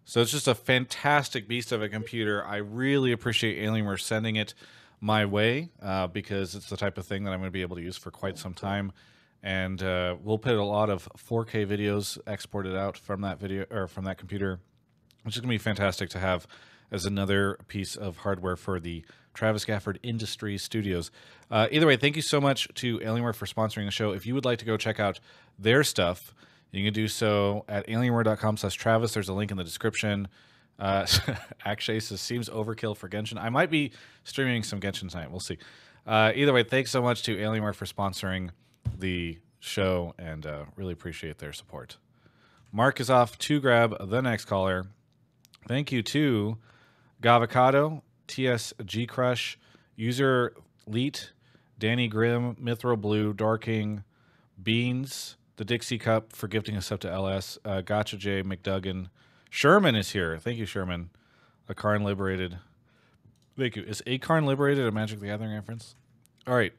So it's just a fantastic beast of a computer. I really appreciate Alienware sending it my way uh, because it's the type of thing that I'm going to be able to use for quite some time. And uh, we'll put a lot of 4K videos exported out from that video or from that computer which is going to be fantastic to have as another piece of hardware for the Travis Gafford Industry Studios. Uh, either way, thank you so much to Alienware for sponsoring the show. If you would like to go check out their stuff, you can do so at alienware.com slash Travis. There's a link in the description. Uh, [LAUGHS] Akshay seems overkill for Genshin. I might be streaming some Genshin tonight. We'll see. Uh, either way, thanks so much to Alienware for sponsoring the show and uh, really appreciate their support. Mark is off to grab the next caller. Thank you to Gavocado, TSG Crush, User Leet, Danny Grimm, Mithra Blue, Darking, Beans, the Dixie Cup for gifting us up to LS, uh, Gotcha J, McDuggan. Sherman is here. Thank you, Sherman. A Karn Liberated. Thank you. Is a Karn Liberated a Magic the Gathering reference? All right.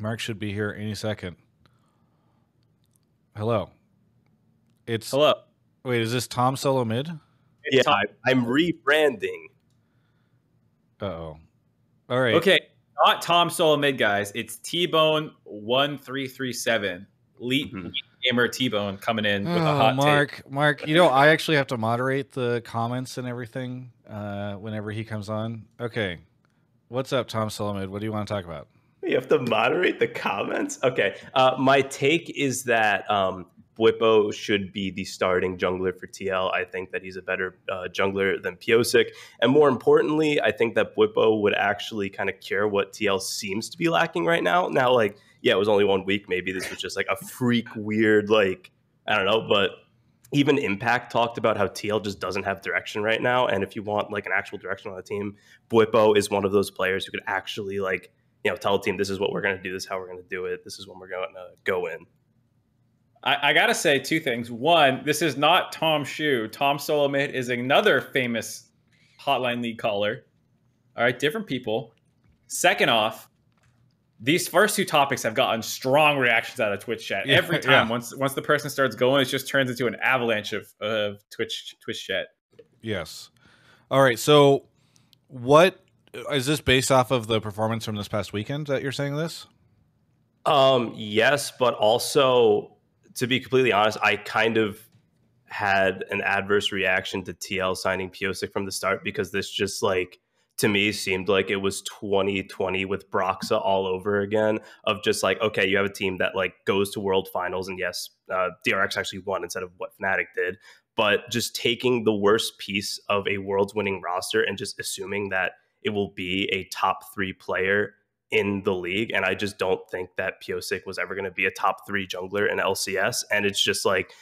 Mark should be here any second. Hello. It's Hello. wait. Is this Tom Solo mid? Yeah, I, I'm rebranding. Uh oh. All right. Okay, not Tom Solo mid guys. It's T Bone one three three seven. Elite Mhm. gamer T Bone coming in with a Oh, hot take. Mark, Mark, you know I actually have to moderate the comments and everything uh, whenever he comes on. Okay, what's up, Tom Solomid? What do you want to talk about? You have to moderate the comments. Okay. Uh, my take is that um, Bwipo should be the starting jungler for TL. I think that he's a better uh, jungler than Pyosik. And more importantly, I think that Bwipo would actually kind of cure what TL seems to be lacking right now. Now, like, yeah, it was only one week. Maybe this was just like a freak, weird, like, I don't know. But even Impact talked about how TL just doesn't have direction right now. And if you want like an actual direction on the team, Bwipo is one of those players who could actually like you know, tell a team this is what we're going to do, this is how we're going to do it, this is when we're going to go in. I, I gotta say two things. One, this is not Tom Shu. Tom Solomid is another famous Hotline League caller. All right, different people. Second off, these first two topics have gotten strong reactions out of Twitch chat. Yeah, Every [LAUGHS] time, yeah. once once the person starts going, it just turns into an avalanche of, of Twitch Twitch chat. Yes. All right. So, what is this based off of the performance from this past weekend that you're saying this? Um, yes, but also to be completely honest, I kind of had an adverse reaction to TL signing Pyosik from the start because this just like to me seemed like it was 2020 with Broxah all over again of just like okay you have a team that like goes to world finals and yes uh, DRX actually won instead of what Fnatic did but just taking the worst piece of a world's winning roster and just assuming that it will be a top 3 player in the league. And I just don't think that Pyosik was ever going to be a top three jungler in LCS. And it's just like,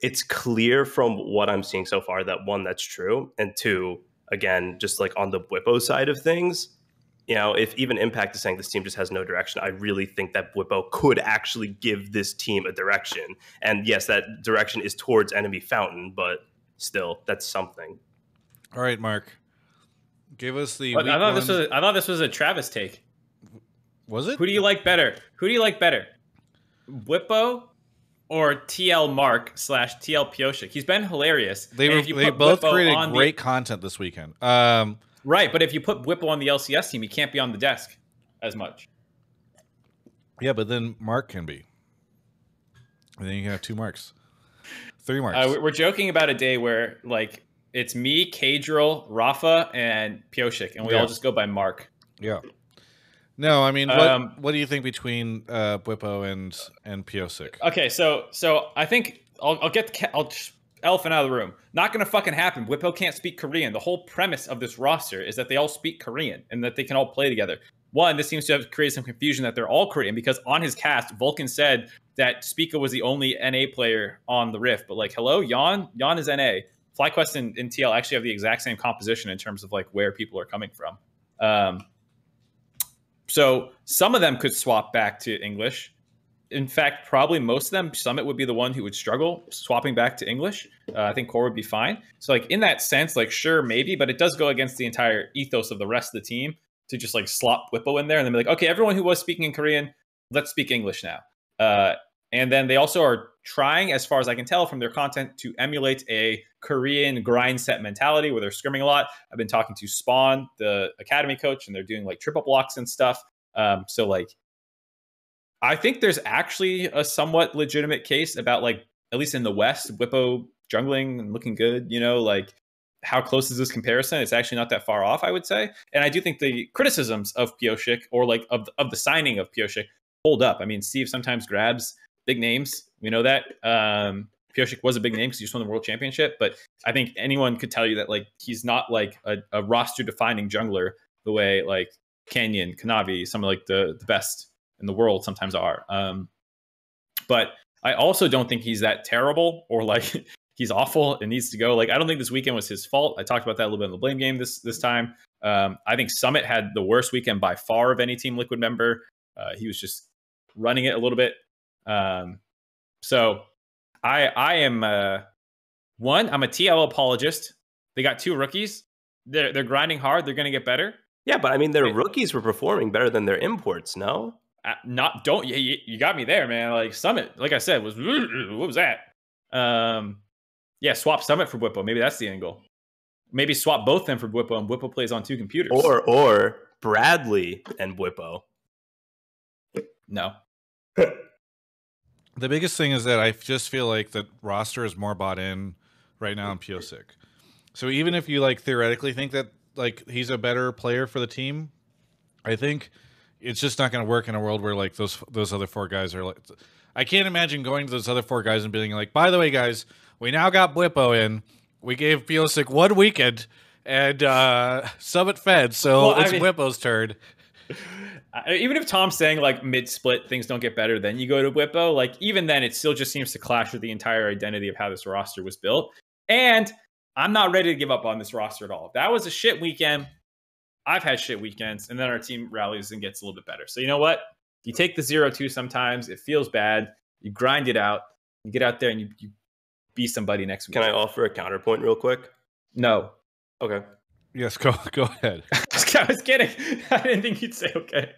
it's clear from what I'm seeing so far that one, that's true. And two, again, just like on the Bwipo side of things, you know, if even Impact is saying this team just has no direction, I really think that Bwipo could actually give this team a direction. And yes, that direction is towards enemy fountain, but still, that's something. All right, Mark. Give us the. Week I thought this was I thought this was a Travis take. Was it? Who do you like better? Who do you like better? Bwipo or TL Mark slash TL Pyosik? He's been hilarious. They were, they both Bwipo created on the- great content this weekend. Um, right, but if you put Bwipo on the LCS team, he can't be on the desk as much. yeah, but then Mark can be. And then you can have two marks, three marks. Uh, we're joking about a day where like it's me, Caedrel, Rafa, and Pyosik, and we Yeah. all just go by Mark. yeah. No, I mean, what Um, what do you think between uh, Bwipo and and Pyosik? Okay, so so I think I'll, I'll get the I'll just elephant out of the room. Not gonna fucking happen. Bwipo can't speak Korean. The whole premise of this roster is that they all speak Korean and that they can all play together. One, this seems to have created some confusion that they're all Korean because on his cast, Vulcan said that Spica was the only NA player on the Rift. But like, hello, Yeon, Yeon is NA. FlyQuest and, and TL actually have the exact same composition in terms of like where people are coming from. Um, so some of them could swap back to English in fact, probably most of them, Summit would be the one who would struggle swapping back to English. Uh, I think Core would be fine. So, like in that sense, like sure, maybe, but it does go against the entire ethos of the rest of the team to just like slop Bwipo in there and then be like, okay, everyone who was speaking in Korean, let's speak English now. Uh, and then they also are trying, as far as I can tell from their content, to emulate a Korean grind set mentality where they're scrimming a lot. I've been talking to Spawn, the academy coach, and they're doing like triple blocks and stuff. Um, so like I think there's actually a somewhat legitimate case about like at least in the West, Bwipo jungling and looking good. You know, like how close is this comparison? It's actually not that far off, I would say. And I do think the criticisms of Pyosik or like of of the signing of Pyosik hold up. I mean, Steve sometimes grabs big names. We know that. Um, Pyosik was a big name because he just won the world championship, but I think anyone could tell you that like he's not like a, a roster defining jungler the way like Canyon, Kanavi, some of like the the best in the world sometimes are. Um, but I also don't think he's that terrible or like [LAUGHS] he's awful and needs to go. Like I don't think this weekend was his fault. I talked about that a little bit in the blame game this this time. Um, I think Summit had the worst weekend by far of any Team Liquid member. Uh, he was just running it a little bit. Um, so I I am uh, one. I'm a TL apologist. They got two rookies. They're they're grinding hard. They're going to get better. Yeah, but I mean, their Wait. rookies were performing better than their imports. No, Uh, not don't you, you you got me there, man. Like Summit, like I said, was what was that? Um, yeah, swap Summit for Bwipo. Maybe that's the angle. Maybe swap both them for Bwipo, and Bwipo plays on two computers. or or Bradley and Bwipo. no, [LAUGHS] The biggest thing is that I just feel like the roster is more bought in right now in Pyosik. So even if you like theoretically think that like he's a better player for the team, I think it's just not going to work in a world where like those those other four guys are like. I can't imagine going to those other four guys and being like, by the way, guys, we now got Bwipo in. We gave Pyosik one weekend and uh Summit fed, so Well, I it's mean- Bwipo's turn. [LAUGHS] I- even if Tom's saying like mid split things don't get better, then you go to Bwipo. Like even then, it still just seems to clash with the entire identity of how this roster was built. And I'm not ready to give up on this roster at all. That was a shit weekend, I've had shit weekends, and then our team rallies and gets a little bit better. So you know what? You take the zero two sometimes. It feels bad. You grind it out. You get out there and you, you be somebody next week. Can I offer a counterpoint real quick? No. Okay. Yes, go [LAUGHS] go ahead. [LAUGHS] I was kidding. [LAUGHS] I didn't think you'd say okay.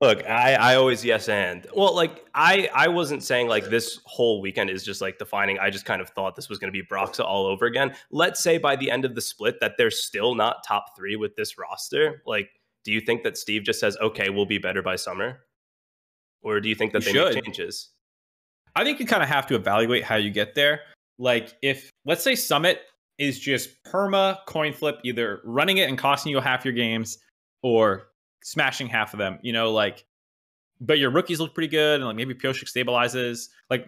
Look, I, I always yes and. Well, like I I wasn't saying like this whole weekend is just like defining. I just kind of thought this was going to be Broxah all over again. Let's say by the end of the split that they're still not top three with this roster. Like, do you think that Steve just says, "Okay, we'll be better by summer," or do you think that You they make changes? I think you kind of have to evaluate how you get there. Like if let's say Summit is just perma coin flip, either running it and costing you half your games or smashing half of them, you know, like but your rookies look pretty good and like maybe Pyosik stabilizes. Like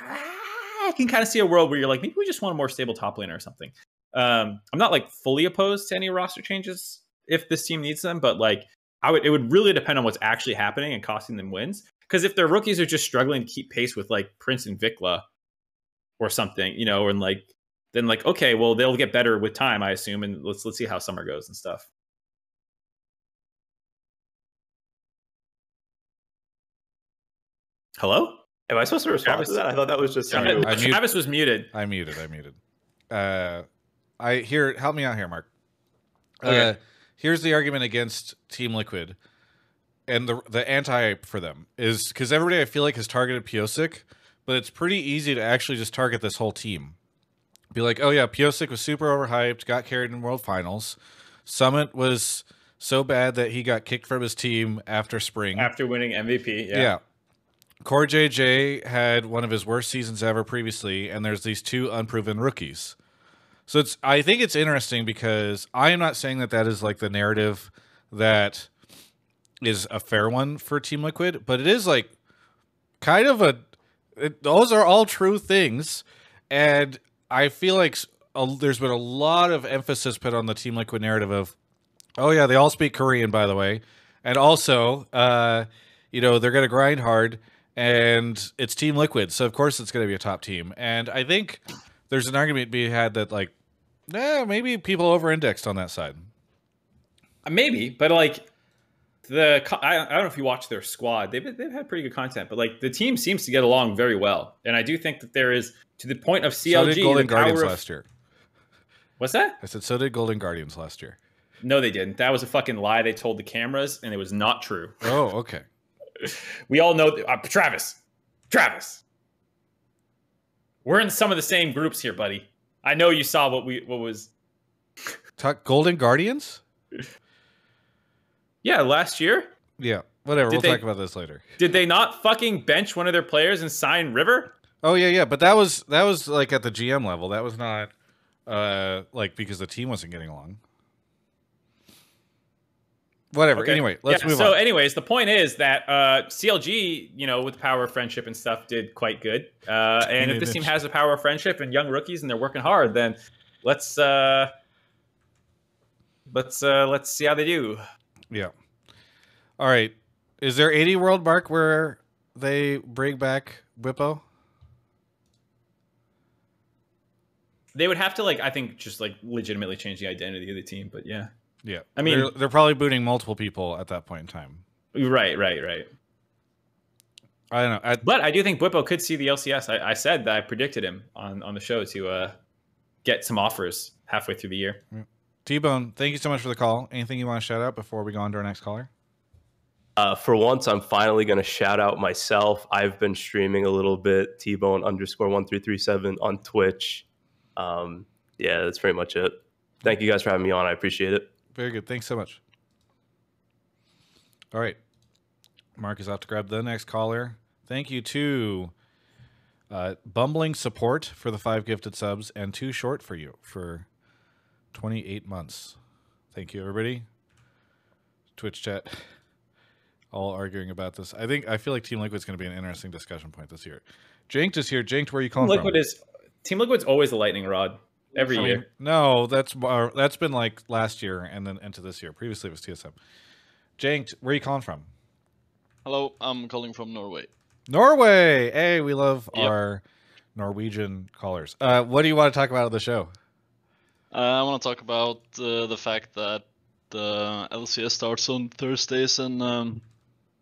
I can kind of see a world where you're like, maybe we just want a more stable top laner or something. Um, I'm not like fully opposed to any roster changes if this team needs them, but like I would it would really depend on what's actually happening and costing them wins. Because if their rookies are just struggling to keep pace with like Prince and Vicla or something, you know, and like then like okay, well they'll get better with time, I assume, and let's let's see how summer goes and stuff. Hello? Am I supposed to respond Travis- to that? I thought that was just Sorry, Travis, I mute- Travis was muted. I muted. I muted. Uh, I here. Help me out here, Mark. Okay. Uh, here's the argument against Team Liquid, and the the anti for them is because everybody I feel like has targeted Pyosik, but it's pretty easy to actually just target this whole team. Be like, oh yeah, Pyosik was super overhyped, got carried in World Finals. Summit was so bad that he got kicked from his team after spring. After winning MVP. Yeah. Yeah. Core JJ had one of his worst seasons ever previously, and there's these two unproven rookies. So it's I think it's interesting because I am not saying that that is like the narrative that is a fair one for Team Liquid, but it is like kind of a it, those are all true things, and I feel like a, there's been a lot of emphasis put on the Team Liquid narrative of, oh yeah, they all speak Korean by the way, and also, uh, you know, they're gonna grind hard, and it's Team Liquid, so of course it's gonna be a top team, and I think there's an argument to be had that like, eh, maybe people over-indexed on that side. Uh, Maybe, but like the I, I don't know if you watch their squad. They've they've had pretty good content, but like the team seems to get along very well, and I do think that there is to the point of CLG. so did Golden Guardians of- last year. What's that? I said so did Golden Guardians last year. No, they didn't. That was a fucking lie they told the cameras, and it was not true. Oh, okay. [LAUGHS] We all know uh, Travis. Travis. We're in some of the same groups here, buddy. I know you saw what we what was. Talk Golden Guardians? Yeah, last year Yeah, whatever. Did we'll they- talk about this later. did they not fucking bench one of their players and sign River? Oh yeah, yeah, but that was that was like at the GM level. That was not uh like because the team wasn't getting along. Whatever. Okay. Anyway, let's Yeah, move so on. So, anyways the point is that uh, clg you know with the power of friendship and stuff did quite good uh, [LAUGHS] and if this team has the power of friendship and young rookies and they're working hard then let's uh let's uh let's see how they do yeah. All right. Is there 80 world mark where they bring back Bwipo? they would have to like i think just like legitimately change the identity of the team but yeah Yeah. I mean- they're, they're probably booting multiple people at that point in time. right right right I don't know. I, but i do think Bwipo could see the lcs i, I said that i predicted him on on the show to uh get some offers halfway through the year T-Bone, thank you so much for the call. Anything you want to shout out before we go on to our next caller? Uh, for once, I'm finally going to shout out myself. I've been streaming a little bit, T-Bone underscore 1337 on Twitch. Um, yeah, that's pretty much it. Thank you guys for having me on. I appreciate it. Very good. Thanks so much. All right. Mark is out to grab the next caller. Thank you to uh, Bumbling Support for the five gifted subs and Too Short for you for 28 months. Thank you, everybody. Twitch chat. All arguing about this. I think I feel like Team Liquid's going to be an interesting discussion point this year. Janked is here. Janked, where are you calling liquid from? is team liquid's always the lightning rod every I mean, year no, that's more, that's been like last year and then into this year. Previously it was TSM. Janked, where are you calling from? Hello, I'm calling from Norway. Norway. Hey, we love Yep. our Norwegian callers. Uh, what do you want to talk about on the show? Uh, I want to talk about uh, the fact that the LCS starts on Thursdays and um,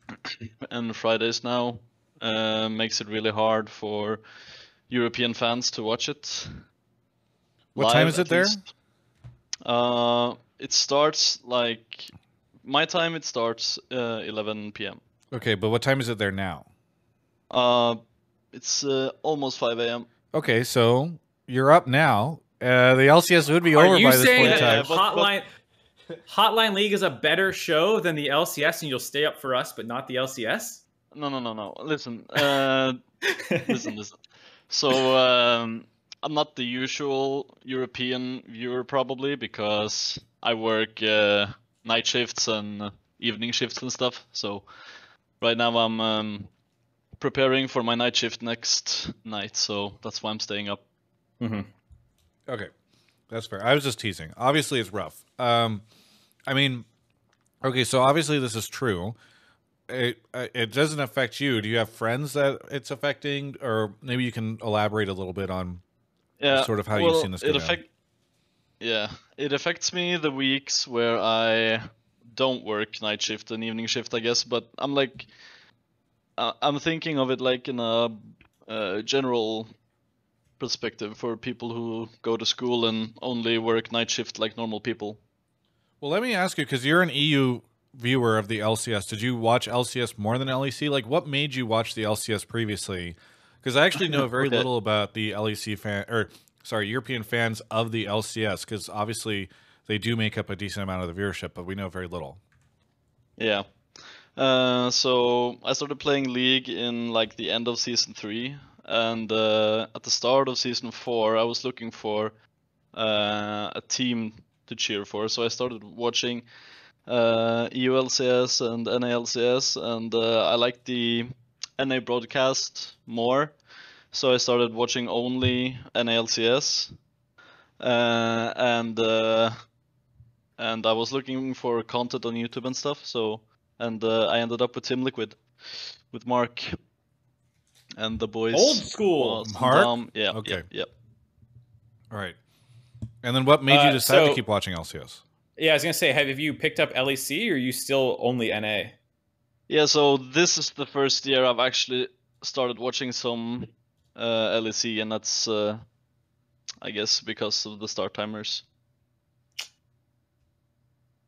[COUGHS] and Fridays now. Uh, makes it really hard for European fans to watch it. What time is it there? least. Uh, it starts like my time. It starts uh, 11 p.m. Okay, but what time is it there now? Uh, it's uh, almost 5 a.m. Okay, so you're up now. Uh, the LCS would be Are over you by this saying point in that time. but- but- Hotline Hotline League is a better show than the LCS, and you'll stay up for us, but not the LCS? No, no, no, no. Listen, uh, [LAUGHS] listen, listen. So um, I'm not the usual European viewer probably because I work uh, night shifts and evening shifts and stuff. So right now I'm um, preparing for my night shift next night. So that's why I'm staying up. hmm Okay, that's fair. I was just teasing. Obviously, it's rough. Um, I mean, okay, so obviously this is true. It uh, it doesn't affect you. Do you have friends that it's affecting, or maybe you can elaborate a little bit on? Yeah, Sort of how you've seen this go it affect. Yeah, it affects me the weeks where I don't work night shift and evening shift, I guess. But I'm like, I- I'm thinking of it like in a uh, general perspective for people who go to school and only work night shift like normal people. Well, let me ask you because you're an EU viewer of the LCS. Did you watch LCS more than LEC? Like, what made you watch the LCS previously? Because I actually know [LAUGHS] very little about the LEC fan, or sorry, European fans of the LCS. Because obviously they do make up a decent amount of the viewership, but we know very little. Yeah. Uh, so I started playing League in like the end of season three, and uh, at the start of season four, I was looking for uh, a team to cheer for. So I started watching uh, EULCS and NALCS, and uh, I liked the NA broadcast more. So I started watching only NALCS, uh, and uh, and I was looking for content on YouTube and stuff. So and uh, I ended up with Team Liquid, with Mark, and the boys. Old school. Mark? Dom. Yeah. Okay. Yeah. yeah. All right. And then what made you Uh, decide to keep watching LCS? Yeah, I was gonna say, have you picked up LEC or are you still only NA? Yeah, so this is the first year I've actually started watching some uh, LEC, and that's, uh, I guess, because of the start timers.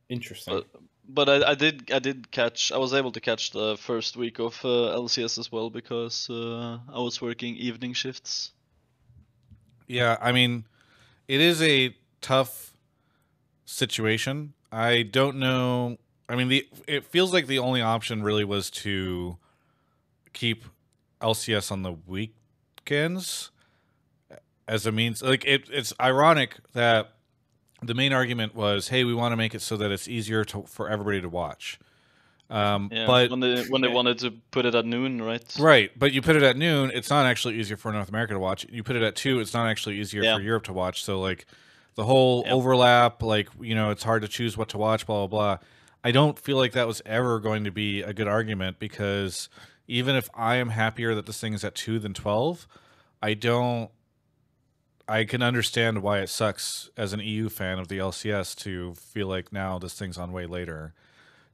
Interesting. But but I, I did I did catch I was able to catch the first week of uh, LCS as well because uh, I was working evening shifts. Yeah, I mean, it is a tough situation. I don't know. I mean, the it feels like the only option really was to keep LCS on the weekends as a means. Like it, it's ironic that the main argument was, "Hey, we want to make it so that it's easier to, for everybody to watch." Um, Yeah, but when they when they wanted to put it at noon, right? Right, but you put it at noon, it's not actually easier for North America to watch. You put it at two, it's not actually easier Yeah. for Europe to watch. So like the whole Yep. overlap, like you know, it's hard to choose what to watch, blah blah blah. I don't feel like that was ever going to be a good argument because even if I am happier that this thing is at two than twelve, I don't. I can understand why it sucks as an EU fan of the LCS to feel like now this thing's on way later.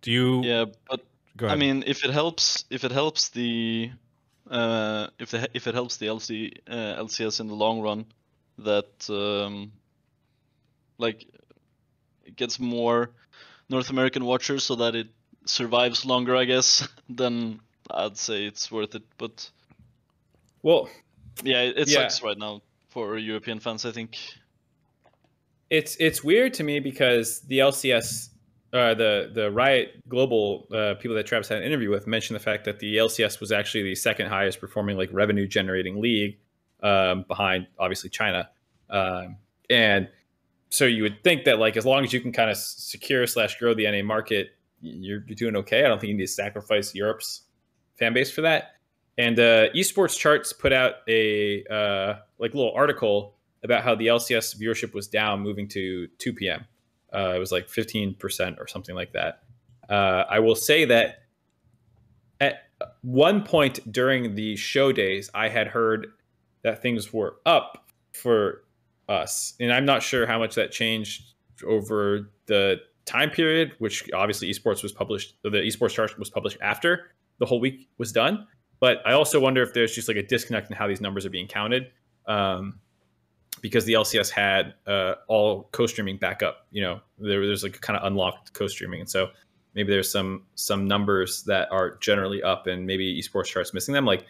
Do you? Yeah, but I mean, if it helps, if it helps the, uh, if the if it helps the LC uh, LCS in the long run, that um, like it gets more North American watchers, so that it survives longer, I guess. [LAUGHS] then I'd say it's worth it. But well, yeah, it, it Yeah. sucks right now for European fans. I think. it's it's weird to me because the LCS, uh, the the Riot Global uh, people that Travis had an interview with mentioned the fact that the LCS was actually the second highest performing like revenue generating league, um, behind obviously China, um, and so you would think that like as long as you can kind of secure slash grow the NA market, you're you're doing okay. I don't think you need to sacrifice Europe's fan base for that. And uh, esports charts put out a uh, like little article about how the LCS viewership was down, moving to 2 p.m. Uh, it was like 15% or something like that. Uh, I will say that at one point during the show days, I had heard that things were up for us, and I'm not sure how much that changed over the time period, which obviously esports was published. The esports chart was published after the whole week was done. But I also wonder if there's just like a disconnect in how these numbers are being counted. Um, because the LCS had uh, all co-streaming backup. You know, there, there's like kind of unlocked co-streaming, and so maybe there's some some numbers that are generally up, and maybe esports charts missing them. Like,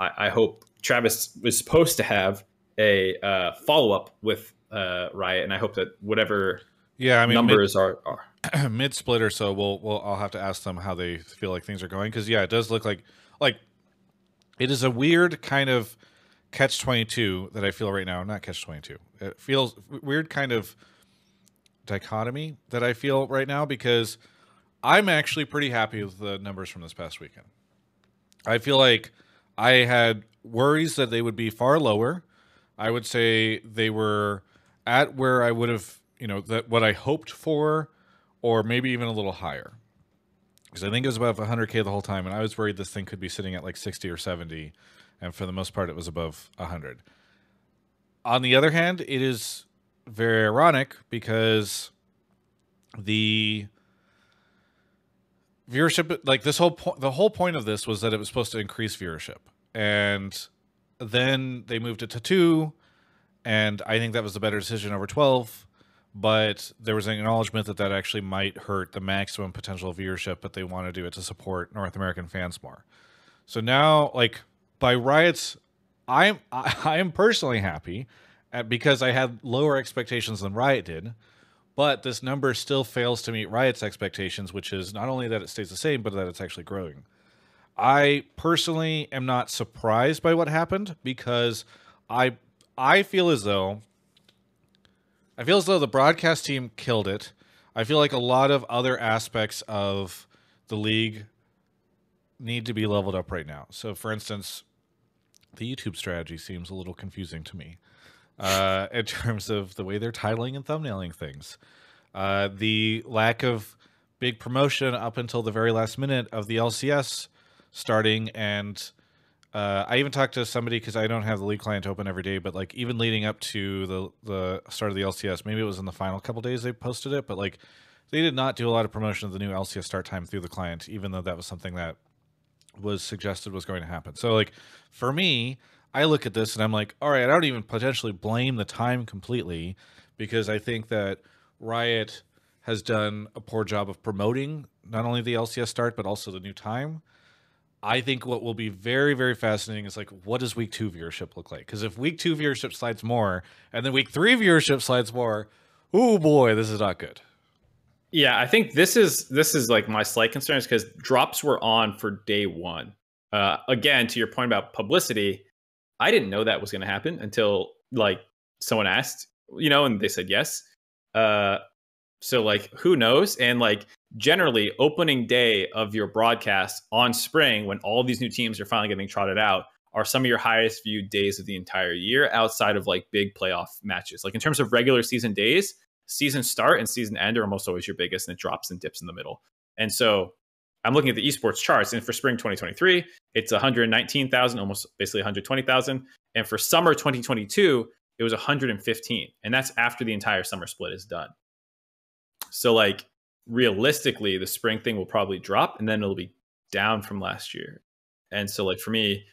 I, I hope Travis was supposed to have a uh, follow up with uh, Riot, and I hope that whatever yeah, I mean, mid- numbers are, are. mid split or so we'll we'll I'll have to ask them how they feel like things are going because yeah it does look like like it is a weird kind of catch 22 that I feel right now. Not catch 22 it feels weird kind of dichotomy that I feel right now because I'm actually pretty happy with the numbers from this past weekend. I feel like I had worries that they would be far lower I would say they were at where I would have you know that what I hoped for or maybe even a little higher. Because I think it was above 100k the whole time, and I was worried this thing could be sitting at like 60 or 70, and for the most part, it was above 100. On the other hand, it is very ironic because the viewership like this whole point the whole point of this was that it was supposed to increase viewership and then they moved it to two and i think that was the better decision over 12 but there was an acknowledgement that that actually might hurt the maximum potential viewership but they want to do it to support north american fans more so now like by riots i'm i, [LAUGHS] I am personally happy at, because i had lower expectations than riot did but this number still fails to meet Riot's expectations, which is not only that it stays the same, but that it's actually growing. I personally am not surprised by what happened because I I feel as though I feel as though the broadcast team killed it. I feel like a lot of other aspects of the league need to be leveled up right now. So for instance, the YouTube strategy seems a little confusing to me uh, in [LAUGHS] terms of the way they're titling and thumbnailing things. Uh, the lack of big promotion up until the very last minute of the LCS starting, and uh, I even talked to somebody because I don't have the league client open every day, but like even leading up to the the start of the LCS, maybe it was in the final couple days they posted it, but like they did not do a lot of promotion of the new LCS start time through the client, even though that was something that was suggested was going to happen. So like for me, I look at this and I'm like, all right, I don't even potentially blame the time completely because I think that Riot has done a poor job of promoting not only the LCS start but also the new time. I think what will be very very fascinating is like what does week 2 viewership look like? Because if week 2 viewership slides more and then week 3 viewership slides more, oh boy, this is not good. Yeah, I think this is this is like my slight concern is because drops were on for day one. Uh, again, to your point about publicity, I didn't know that was going to happen until like someone asked, you know, and they said yes. Uh, so like, who knows? And like, generally, opening day of your broadcast on spring, when all these new teams are finally getting trotted out, are some of your highest viewed days of the entire year outside of like big playoff matches. Like in terms of regular season days, season start and season end are almost always your biggest, and it drops and dips in the middle. And so I'm looking at the esports charts, and for spring 2023, it's 119,000, almost basically 120,000. And for summer 2022, it was 115, and that's after the entire summer split is done. So, like realistically, the spring thing will probably drop, and then it'll be down from last year. And so, like for me,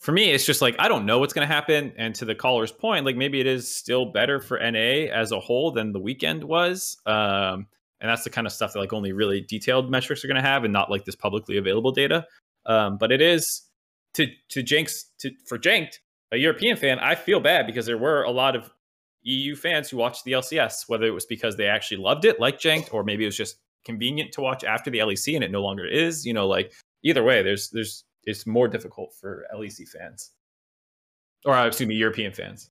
for me, it's just like I don't know what's going to happen. And to the caller's point, like maybe it is still better for NA as a whole than the weekend was. Um, and that's the kind of stuff that like only really detailed metrics are going to have and not like this publicly available data um, but it is to to Jenks to for Janked, a European fan, I feel bad because there were a lot of EU fans who watched the LCS, whether it was because they actually loved it, like Janked, or maybe it was just convenient to watch after the LEC and it no longer is. You know, like either way, there's there's it's more difficult for LEC fans, or uh, excuse me, European fans.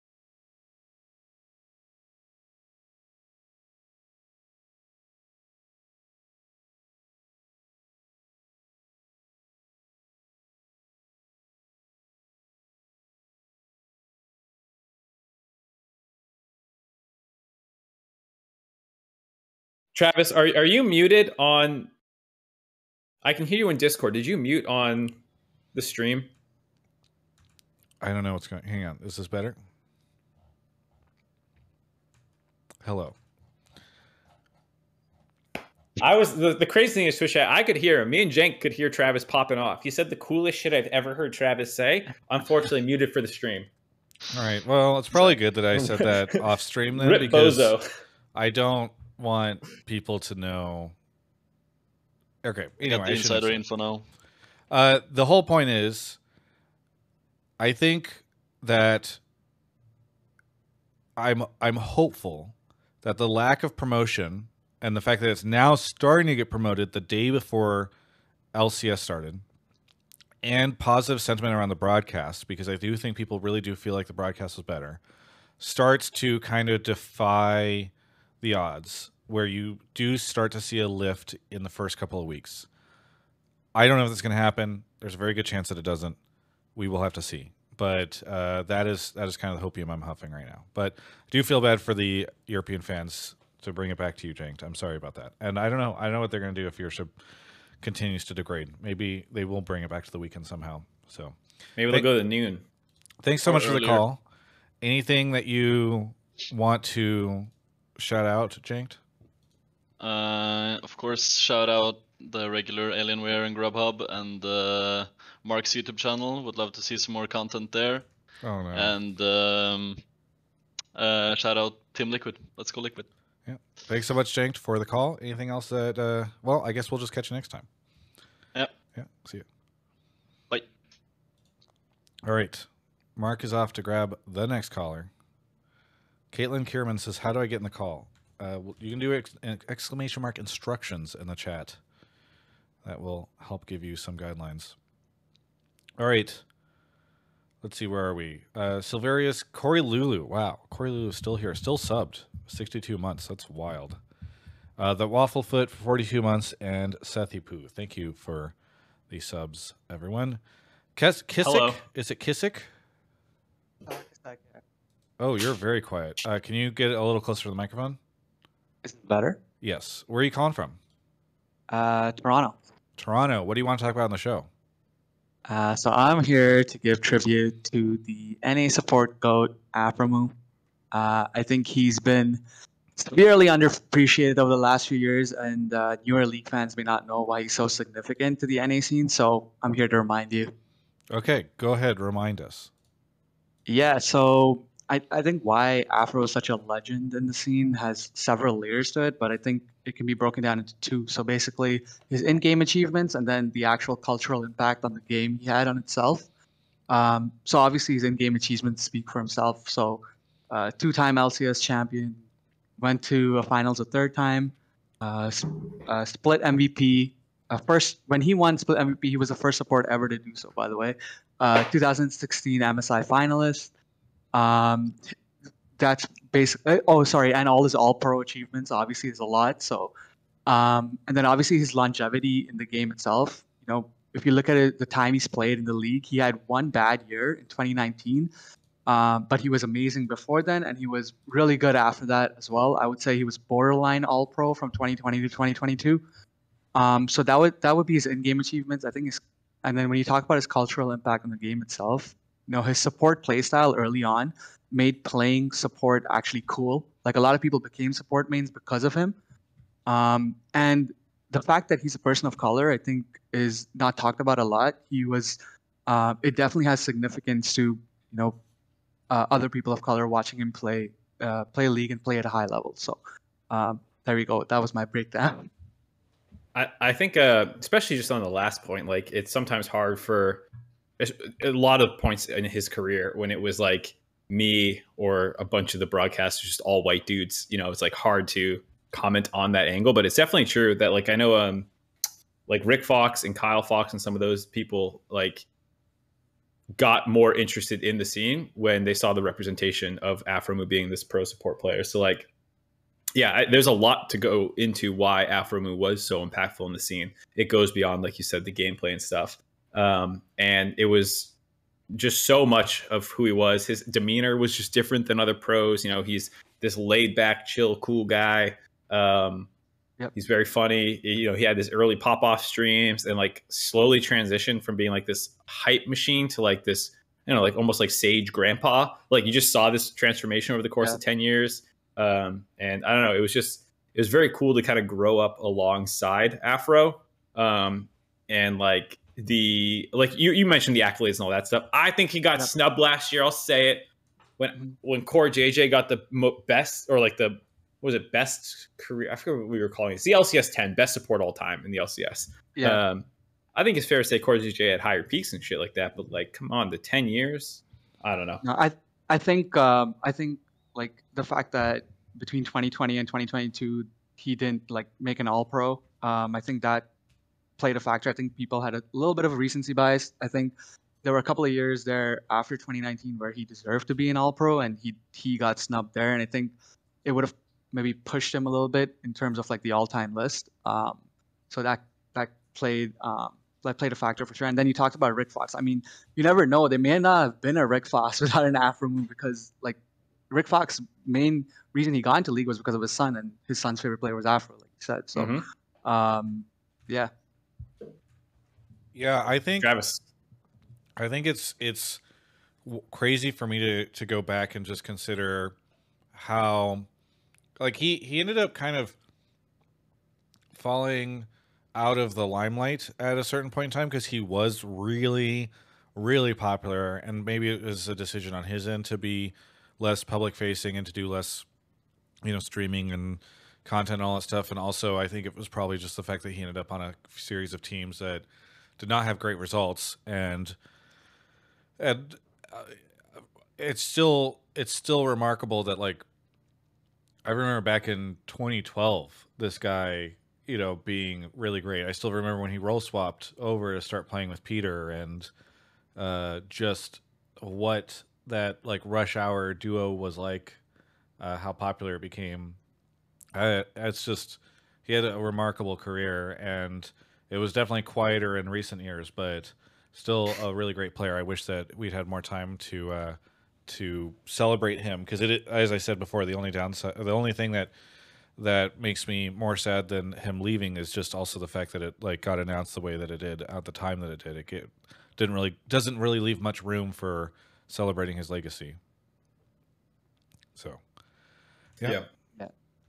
Travis, are are you muted on? I can hear you in Discord. Did you mute on the stream? I don't know what's going. Hang on, is this better? Hello. I was the, the crazy thing is Twitch. I could hear him. Me and Jenk could hear Travis popping off. He said the coolest shit I've ever heard Travis say. Unfortunately, muted for the stream. All right. Well, it's probably good that I said that [LAUGHS] off stream then Rip because Bozo. I don't want people to know. Okay. Anyway, the insider info now. Uh, the whole point is, I think that I'm I'm hopeful that the lack of promotion and the fact that it's now starting to get promoted the day before LCS started, and positive sentiment around the broadcast because I do think people really do feel like the broadcast was better, starts to kind of defy the odds where you do start to see a lift in the first couple of weeks. I don't know if that's going to happen. There's a very good chance that it doesn't. We will have to see. But uh, that is that is kind of the hopium I'm huffing right now. But I do feel bad for the European fans to bring it back to you, Janked. I'm sorry about that. And I don't know. I don't know what they're going to do if viewership continues to degrade. Maybe they will bring it back to the weekend somehow. So Maybe they'll go to noon. thanks so Or much for the call. Anything that you want to shout out, Janked? Uh, of course, shout out the regular Alienware and Grubhub and uh, Mark's YouTube channel. Would love to see some more content there. Oh no. And um, uh, shout out Team Liquid. Let's go Liquid. Yeah. Thanks so much, Janked, for the call. Anything else that? Uh, well, I guess we'll just catch you next time. Yep. Yeah. See you. Bye. All right. Mark is off to grab the next caller. Caitlin Kierman says, "How do I get in the call?" Uh, you can do ex- exclamation mark instructions in the chat. That will help give you some guidelines. All right. Let's see, where are we? Uh, Silverius, Corey Lulu. Wow, Corey Lulu is still here, still subbed. 62 months. That's wild. Uh, the Wafflefoot for 42 months, and Sethi Poo. Thank you for the subs, everyone. Kes- Kissick? Hello. Is it Kissick? Oh, you're very quiet. Uh, can you get a little closer to the microphone? Is it better? Yes. Where are you calling from? Uh, Toronto. Toronto. What do you want to talk about on the show? Uh, so I'm here to give tribute to the NA support goat Aphromoo. Uh, I think he's been severely underappreciated over the last few years, and uh, newer league fans may not know why he's so significant to the NA scene. So I'm here to remind you. Okay, go ahead. Remind us. Yeah, so I, I think why Afro is such a legend in the scene has several layers to it, but I think it can be broken down into two. So basically, his in game achievements and then the actual cultural impact on the game he had on itself. Um, so obviously, his in game achievements speak for himself. So, uh, two time LCS champion, went to a finals a third time, uh, uh, split MVP. Uh, first, when he won split MVP, he was the first support ever to do so, by the way. Uh, 2016 MSI finalist. Um, that's basically. Oh, sorry, and all his All Pro achievements. Obviously, is a lot. So, um, and then obviously his longevity in the game itself. You know, if you look at it, the time he's played in the league, he had one bad year in 2019. Um, but he was amazing before then, and he was really good after that as well. I would say he was borderline All Pro from 2020 to 2022. Um, so that would that would be his in-game achievements. I think his, and then when you talk about his cultural impact on the game itself, you know, his support playstyle early on made playing support actually cool. Like a lot of people became support mains because of him. Um, and the fact that he's a person of color, I think, is not talked about a lot. He was, uh, it definitely has significance to, you know, uh, other people of color watching him play, uh, play league and play at a high level. So um, there we go. That was my breakdown. I, I think, uh, especially just on the last point, like it's sometimes hard for a lot of points in his career when it was like me or a bunch of the broadcasters, just all white dudes. You know, it's like hard to comment on that angle, but it's definitely true that like I know, um, like Rick Fox and Kyle Fox and some of those people like got more interested in the scene when they saw the representation of Aphromoo being this pro support player. So like yeah, I, there's a lot to go into why Aphromoo was so impactful in the scene. It goes beyond, like you said, the gameplay and stuff. Um, and it was just so much of who he was. His demeanor was just different than other pros. You know, he's this laid back, chill, cool guy. Um, Yep. He's very funny. You know, he had this early pop off streams and like slowly transitioned from being like this hype machine to like this, you know, like almost like sage grandpa. Like you just saw this transformation over the course Yeah. of 10 years. Um, and I don't know, it was just, it was very cool to kind of grow up alongside Afro. Um, and like the, like you, you mentioned the accolades and all that stuff. I think he got Yeah. snubbed last year. I'll say it when, when CoreJJ got the best or like the, what was it best career? I forget what we were calling it. It's the LCS 10 best support all time in the LCS. Yeah. Um, I think it's fair to say CoreJJ had higher peaks and shit like that, but like, come on, the 10 years, I don't know. No, I I think um, I think like the fact that between 2020 and 2022 he didn't like make an All Pro. Um, I think that played a factor. I think people had a little bit of a recency bias. I think there were a couple of years there after 2019 where he deserved to be an All Pro and he he got snubbed there, and I think it would have maybe pushed him a little bit in terms of like the all-time list. Um, so that that played um, that played a factor for sure. And then you talked about Rick Fox. I mean, you never know. There may not have been a Rick Fox [LAUGHS] without an Aphromoo because like Rick Fox's main reason he got into league was because of his son, and his son's favorite player was Afro, like you said. So Mhm. um, yeah, Yeah, I think Travis. I think it's it's crazy for me to to go back and just consider how like he he ended up kind of falling out of the limelight at a certain point in time because he was really, really popular, and maybe it was a decision on his end to be less public facing and to do less, you know, streaming and content and all that stuff. And also, I think it was probably just the fact that he ended up on a series of teams that did not have great results, and and uh, it's still it's still remarkable that like I remember back in 2012, this guy, you know, being really great. I still remember when he role swapped over to start playing with Peter and uh, just what that like rush hour duo was like, uh, how popular it became. It's just he had a remarkable career, and it was definitely quieter in recent years, but still a really great player. I wish that we'd had more time to uh, to celebrate him because it, as I said before, the only downside, the only thing that that makes me more sad than him leaving is just also the fact that it like got announced the way that it did at the time that it did. It get, didn't really doesn't really leave much room for celebrating his legacy. So, yeah. Yeah.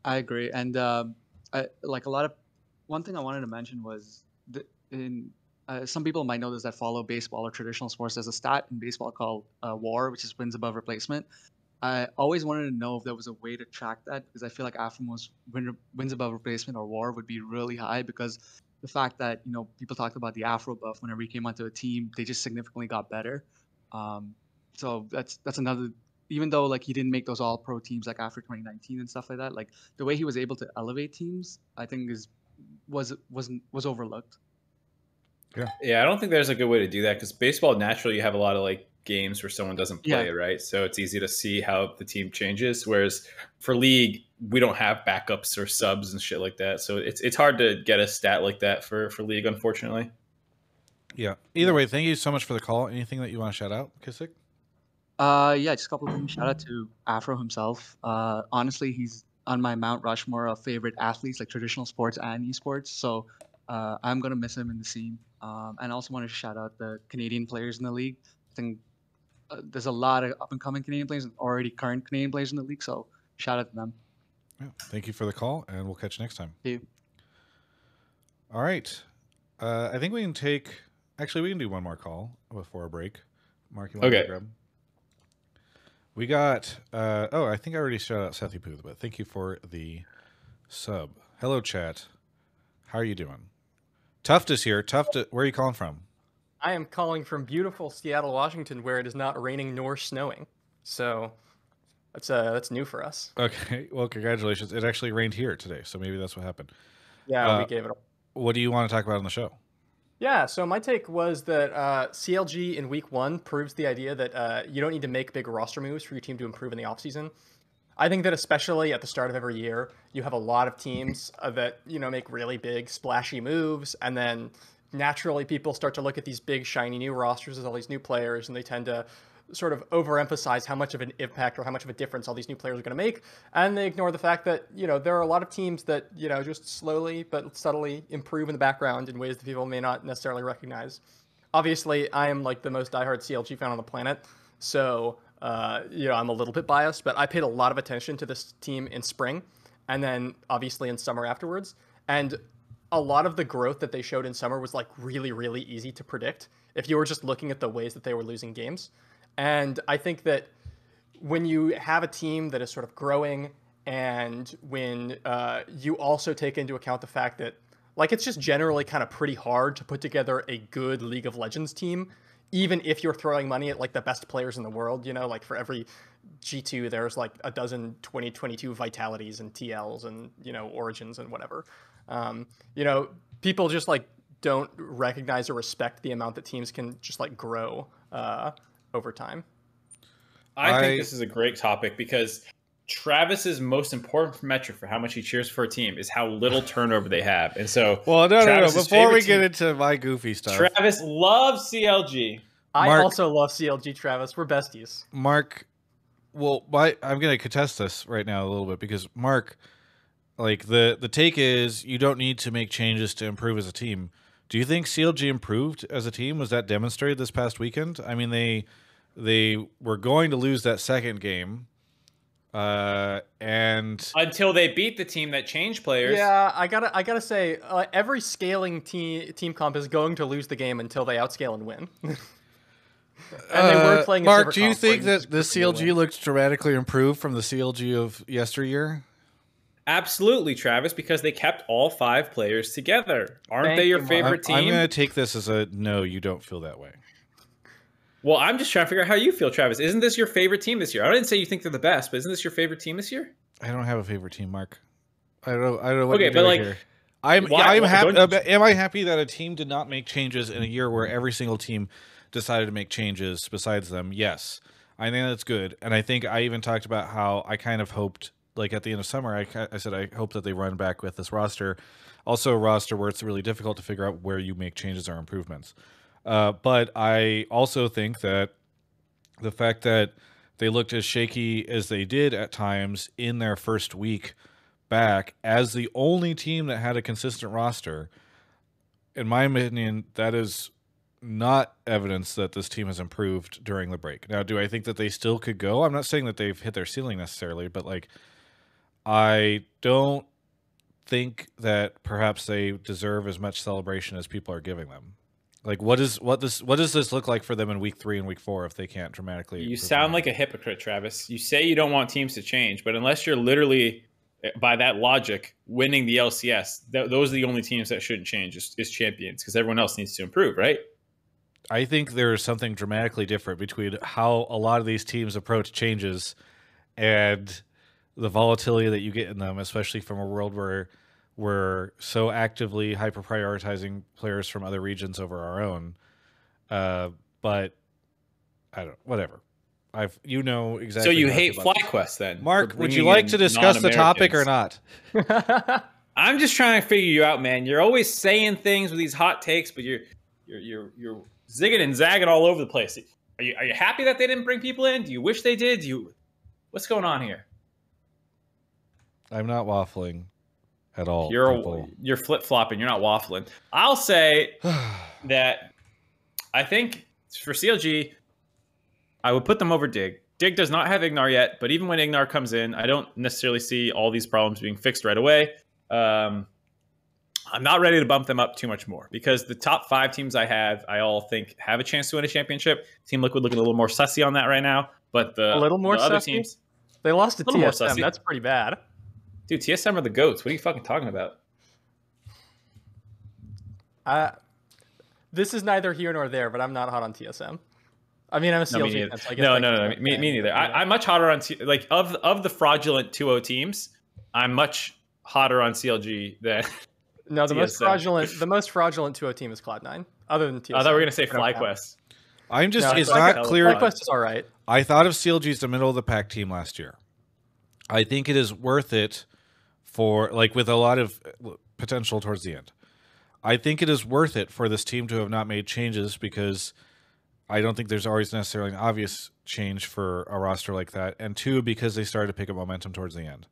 I agree, and um, I, like a lot of one thing I wanted to mention was the, in uh, some people might know this that follow baseball or traditional sports. There's a stat in baseball called uh, WAR, which is wins above replacement. I always wanted to know if there was a way to track that because I feel like Aphromoo's win, wins above replacement or WAR would be really high because the fact that you know people talked about the Afro buff whenever he came onto a team, they just significantly got better. Um, so that's that's another. Even though like he didn't make those All Pro teams like after 2019 and stuff like that, like the way he was able to elevate teams, I think is was was was overlooked. Yeah, yeah. I don't think there's a good way to do that because baseball naturally you have a lot of like games where someone doesn't play, Yeah. right? So it's easy to see how the team changes. Whereas for league, we don't have backups or subs and shit like that. So it's it's hard to get a stat like that for for league, unfortunately. Yeah. Either way, thank you so much for the call. Anything that you want to shout out, Kissick? Uh, yeah, just a couple of things. Shout out to Afro himself. Uh, honestly, he's on my Mount Rushmore of favorite athletes, like traditional sports and esports. So uh, I'm gonna miss him in the scene. Um, and I also want to shout out the Canadian players in the league. I think uh, there's a lot of up and coming Canadian players and already current Canadian players in the league. So shout out to them. Yeah. Thank you for the call, and we'll catch you next time. Thank you. All right. Uh, I think we can take. Actually, we can do one more call before a break. Mark, you want to Okay. grab? We got. Uh, oh, I think I already shouted out Sethy Pooth, but thank you for the sub. Hello, chat. How are you doing? Tuft is here. Tuft, where are you calling from? I am calling from beautiful Seattle, Washington, where it is not raining nor snowing. So that's uh that's new for us. [LAUGHS] Okay. Well, congratulations. It actually rained here today, so maybe that's what happened. Yeah, Uh, we gave it. A... What do you want to talk about on the show? Yeah. So my take was that uh, CLG in Week One proves the idea that uh, you don't need to make big roster moves for your team to improve in the offseason. I think that especially at the start of every year, you have a lot of teams uh, that you know make really big splashy moves, and then naturally people start to look at these big shiny new rosters with all these new players, and they tend to sort of overemphasize how much of an impact or how much of a difference all these new players are going to make, and they ignore the fact that you know there are a lot of teams that you know just slowly but subtly improve in the background in ways that people may not necessarily recognize. Obviously, I am like the most diehard CLG fan on the planet, so uh, you know I'm a little bit biased, but I paid a lot of attention to this team in spring, and then obviously in summer afterwards, and a lot of the growth that they showed in summer was like really really easy to predict if you were just looking at the ways that they were losing games. And I think that when you have a team that is sort of growing and when uh, you also take into account the fact that like it's just generally kind of pretty hard to put together a good league of legends team even if you're throwing money at like the best players in the world you know? Like for every g2 there's like a dozen 2022 vitalities and tls and you know origins and whatever. Um, you know people just like don't recognize or respect the amount that teams can just like grow uh, over time I, I- think this is a great topic because Travis's most important metric for how much he cheers for a team is how little turnover they have, and so Well, no, no, no. Before we get team- into my goofy stuff, Travis loves CLG. I also love CLG Travis. We're besties. Mark, well, my I'm going to contest this right now a little bit because Mark, like the the take is you don't need to make changes to improve as a team. Do you think CLG improved as a team? Was that demonstrated this past weekend? I mean, they they were going to lose that second game, Uh, and until they beat the team that changed players. Yeah, I gotta, I gotta say, uh, every scaling team team comp is going to lose the game until they outscale and win. [LAUGHS] and uh, they were playing. As a Mark, do you comp think that just the CLG win. looked dramatically improved from the CLG of yesteryear? Absolutely, Travis, because they kept all five players together. Aren't Thank they your you, favorite I'm, I'm going to take this as a no. You don't feel that way. Well, I'm just trying to figure out how you feel, Travis. Isn't this your favorite team this year? I didn't say you think they're the best, but isn't this your favorite team this year? I don't have a favorite team, Mark. I don't. know- I don't know what Okay, you're but, doing like, here. I'm. why- I'm why happy. don't uh, am I happy that a team did not make changes in a year where every single team decided to make changes besides them? Yes, I think that's good. And I think I even talked about how I kind of hoped, like at the end of summer, I, I said I hope that they run back with this roster. Also, a roster where it's really difficult to figure out where you make changes or improvements. Uh, but I also think that the fact that they looked as shaky as they did at times in their first week back as the only team that had a consistent roster in my opinion that is not evidence that this team has improved during the break now do i think that they still could go i'm not saying that they've hit their ceiling necessarily but like i don't think that perhaps they deserve as much celebration as people are giving them like what is what this what does this look like for them in week three and week four if they can't dramatically You sound like a hypocrite, Travis. You say you don't want teams to change, but unless you're literally, eh, by that logic, winning the LCS, th- those are the only teams that shouldn't change is, is champions because everyone else needs to improve, right? I think there is something dramatically different between how a lot of these teams approach changes and the volatility that you get in them, especially from a world where we're so actively hyper prioritizing players from other regions over our own. Uh, but I don't, whatever. I've, you know exactly. so you hate feel about. FlyQuest then? Mark, would you like to discuss the topic or not? [LAUGHS] I'm just trying to figure you out, man. You're always saying things with these hot takes, but you're you're you're you're zigging and zagging all over the place. Are you are you happy that they didn't bring people in? Do you wish they did? Do you what's going on here? I'm not waffling at all. You're people. you're flip flopping. You're not waffling. I'll say [SIGHS] that I think for CLG, I would put them over Dig. Dig does not have Ignar yet, but even when Ignar comes in, I don't necessarily see all these problems being fixed right away. Um, I'm not ready to bump them up too much more because the top five teams I have, I all think have a chance to win a championship. Team Liquid looking a little more sussy on that right now, but the A little more the other teams, they lost to Little more TSM. That's pretty bad. Dude, TSM are the goats. What are you fucking talking about? Uh, this is neither here nor there, but I'm not hot on TSM. I mean, I'm a No, me CLG neither. fan, so I guess no, no, no, no, me, me neither. but. I, I'm much hotter on T- like of of the fraudulent 2-0 teams. I'm much hotter on CLG than. [LAUGHS] no, the most fraudulent, the most fraudulent 2-0 team is Cloud9. Other than TSM, I thought we were gonna say I don't count. FlyQuest. I'm just, No, it's FlyQuest- not clear. FlyQuest is all right. I thought of CLG as the middle of the pack team last year. I think it is worth it for like with a lot of uh, potential towards the end. I think it is worth it for this team to have not made changes because I don't think there's always necessarily an obvious change for a roster like that, and two because they started to pick up momentum towards the end.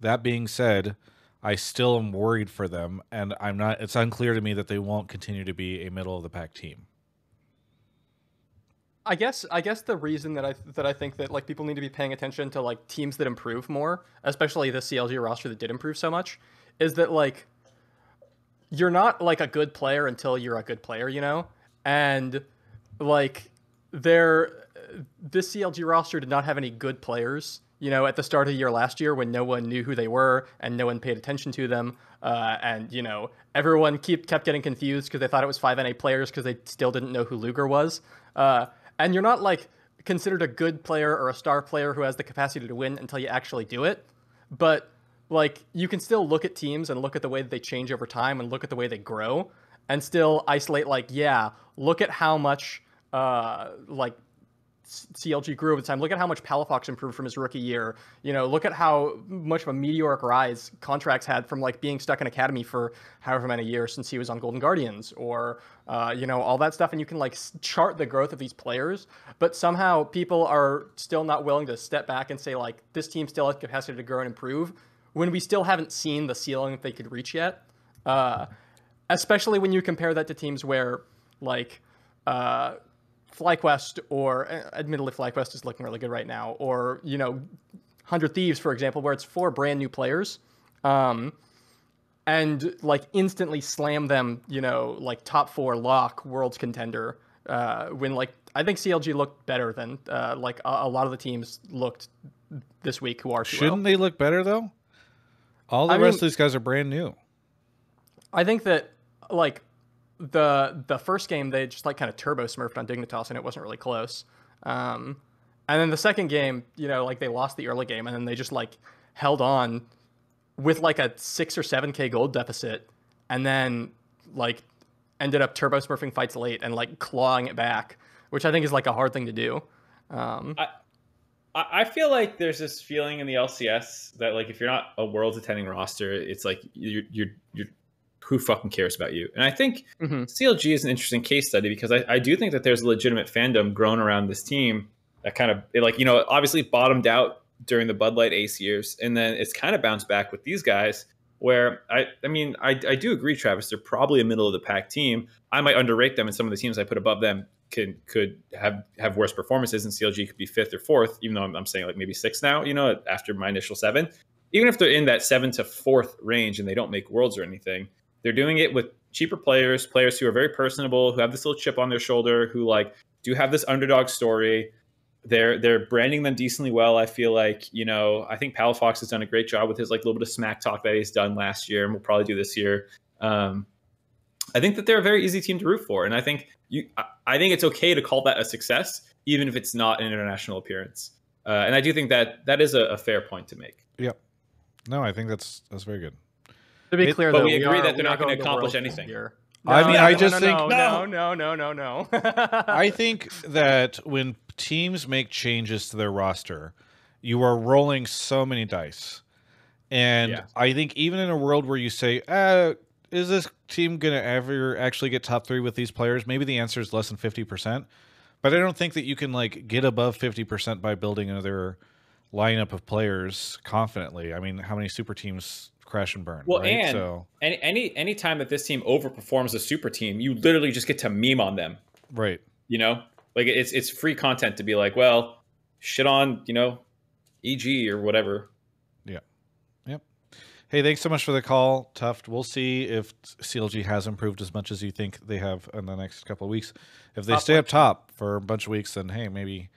That being said, I still am worried for them, and I'm not. It's unclear to me that they won't continue to be a middle of the pack team. I guess I guess the reason that I that I think that like people need to be paying attention to like teams that improve more, especially the CLG roster that did improve so much, is that like you're not like a good player until you're a good player, you know? And like there this CLG roster did not have any good players, you know, at the start of the year last year when no one knew who they were and no one paid attention to them. Uh, and you know, everyone keep kept getting confused because they thought it was five NA players because they still didn't know who Luger was. Uh, and you're not like considered a good player or a star player who has the capacity to win until you actually do it. But like you can still look at teams and look at the way that they change over time and look at the way they grow and still isolate like yeah look at how much uh like CLG grew over time. Look at how much Palafox improved from his rookie year. You know, look at how much of a meteoric rise Contractz had from like being stuck in academy for however many years since he was on Golden Guardians, or uh, you know all that stuff. And you can like chart the growth of these players, but somehow people are still not willing to step back and say like this team still has capacity to grow and improve when we still haven't seen the ceiling that they could reach yet. Uh, especially when you compare that to teams where like uh, FlyQuest or uh, admittedly FlyQuest is looking really good right now, or you know Hundred Thieves, for example, where it's four brand new players, um, and like instantly slam them, you know, like top four lock world's contender. Uh, when like I think CLG looked better than uh, like a, a lot of the teams looked this week who are Shouldn't they look better though? All the I rest mean- of these guys are brand new. I think that like the the first game they just like kind of turbo smurfed on Dignitas and it wasn't really close. Um, and then the second game, you know, like they lost the early game and then they just like held on with like a six or seven k gold deficit, and then like ended up turbo smurfing fights late and like clawing it back, which I think is like a hard thing to do. Um, I, I feel like there's this feeling in the LCS that like if you're not a world's attending roster, it's like you're you're you're who fucking cares about you? And I think mhm. CLG is an interesting case study because I, I do think that there's a legitimate fandom grown around this team that kind of it, like you know obviously bottomed out during the Bud Light Ace years, and then it's kind of bounced back with these guys. Where I I mean I I do agree, Travis. They're probably a middle of the pack team. I might underrate them, and some of the teams I put above them could could have have worse performances, and CLG could be fifth or fourth, even though I'm, I'm saying like maybe six now. You know, after my initial seven, even if they're in that seven to fourth range and they don't make worlds or anything, they're doing it with cheaper players, players who are very personable, who have this little chip on their shoulder, who like do have this underdog story. They're they're branding them decently well. I feel like you know I think Palafox has done a great job with his like little bit of smack talk that he's done last year, and will probably do this year. Um, I think that they're a very easy team to root for, and I think you I- think it's okay to call that a success, even if it's not an international appearance. Uh, and I do think that that is a, a fair point to make. Yep. No, I think that's that's very good. To be It- clear, but though, we agree are- that they're not gonna accomplish anything. Here. I mean, No, I just no, think- no, no, no, no, no, no. [LAUGHS] I think that when teams make changes to their roster, you are rolling so many dice. And Yeah. I think even in a world where you say, uh, is this team going to ever actually get top three with these players? Maybe the answer is less than 50%. But I don't think that you can like get above 50% by building another lineup of players confidently. I mean, how many super teams crash and burn? Well, right? and so, any any any time that this team overperforms a super team, you literally just get to meme on them. right. You know, like it's it's free content to be like, well, shit on you know, EG or whatever. Yeah. Yep. Hey, thanks so much for the call, Tuft. We'll see if CLG has improved as much as you think they have in the next couple of weeks. If they Top stay up top for a bunch of weeks, then hey, maybe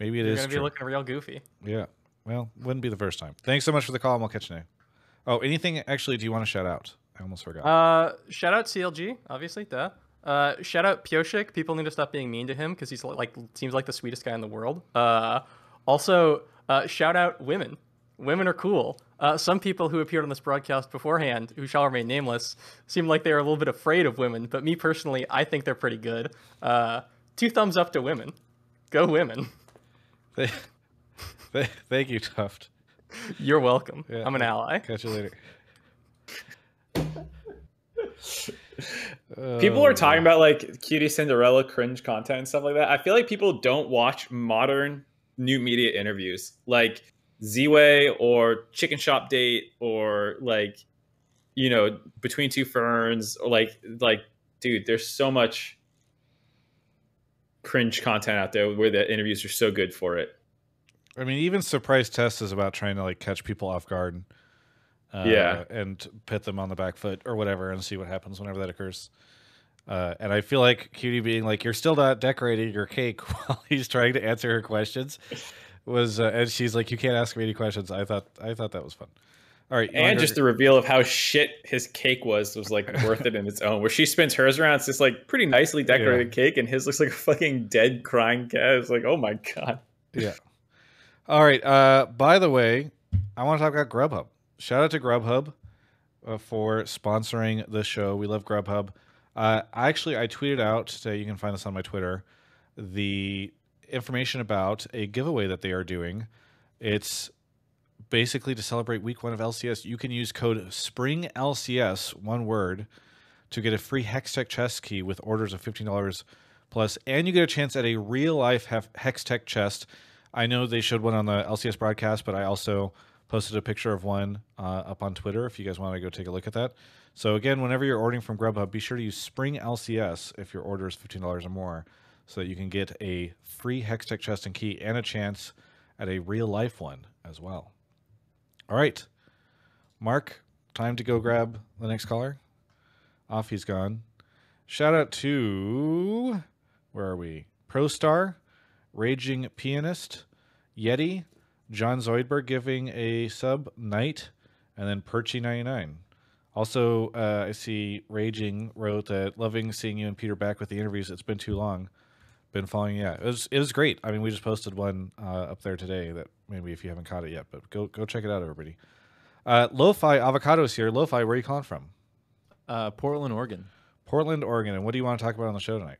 maybe it You're is going to be true. looking real goofy. yeah. Well, wouldn't be the first time. Thanks so much for the call, and we'll catch you now. Oh, anything actually? Do you want to shout out? I almost forgot. Uh, shout out CLG, obviously, duh. Uh, shout out Pyosik. People need to stop being mean to him because he's like seems like the sweetest guy in the world. Uh, also, uh, shout out women. Women are cool. Uh, some people who appeared on this broadcast beforehand, who shall remain nameless, seem like they are a little bit afraid of women. But me personally, I think they're pretty good. Uh, two thumbs up to women. Go women. [LAUGHS] Th- [LAUGHS] th- Thank you, Tuft. You're welcome. Yeah. I'm an ally. Catch you later. [LAUGHS] People are Oh, talking about like QTCinderella cringe content and stuff like that. I feel like people don't watch modern new media interviews like Z-Way or Chicken Shop Date or like you know Between Two Ferns or like like dude, there's so much cringe content out there where the interviews are so good for it. I mean, even surprise test is about trying to like catch people off guard. Uh, Yeah. and pit them on the back foot or whatever, and see what happens whenever that occurs. Uh, and I feel like Cutie being like, "You're still not decorating your cake," [LAUGHS] while he's trying to answer her questions, was, uh, and she's like, "You can't ask me any questions." I thought, I thought that was fun. All right, And just the reveal of how shit his cake was was like [LAUGHS] worth it in its own. Where she spins hers around, it's this like pretty nicely decorated cake, and his looks like a fucking dead crying cat. It's like, oh my god. Yeah. All right. Uh, by the way, I want to talk about Grubhub. Shout out to Grubhub uh, for sponsoring the show. We love Grubhub. Uh, actually, I tweeted out today. You can find this on my Twitter. The information about a giveaway that they are doing. It's basically to celebrate week one of LCS. You can use code SPRINGLCS, one word, to get a free Hextech chest key with orders of fifteen dollars plus, and you get a chance at a real life Hextech chest. I know they showed one on the LCS broadcast, but I also posted a picture of one uh, up on Twitter if you guys want to go take a look at that. So again, whenever you're ordering from Grubhub, be sure to use Spring LCS if your order is fifteen dollars or more, so that you can get a free Hextech chest and key and a chance at a real life one as well. All right, Mark, time to go grab the next caller. Off he's gone. Shout out to where are we? ProStar, Raging Pianist, Yeti, John Zoidberg giving a sub, Knight, and then Perchy99. Also, uh, I see Raging wrote that loving seeing you and Peter back with the interviews. It's been too long. Been following, yeah. It was it was great. I mean, we just posted one uh, up there today that maybe if you haven't caught it yet, but go go check it out, everybody. Uh, Lo-Fi Avocados here. Lo-Fi, where are you calling from? Uh, Portland, Oregon. Portland, Oregon. And what do you want to talk about on the show tonight?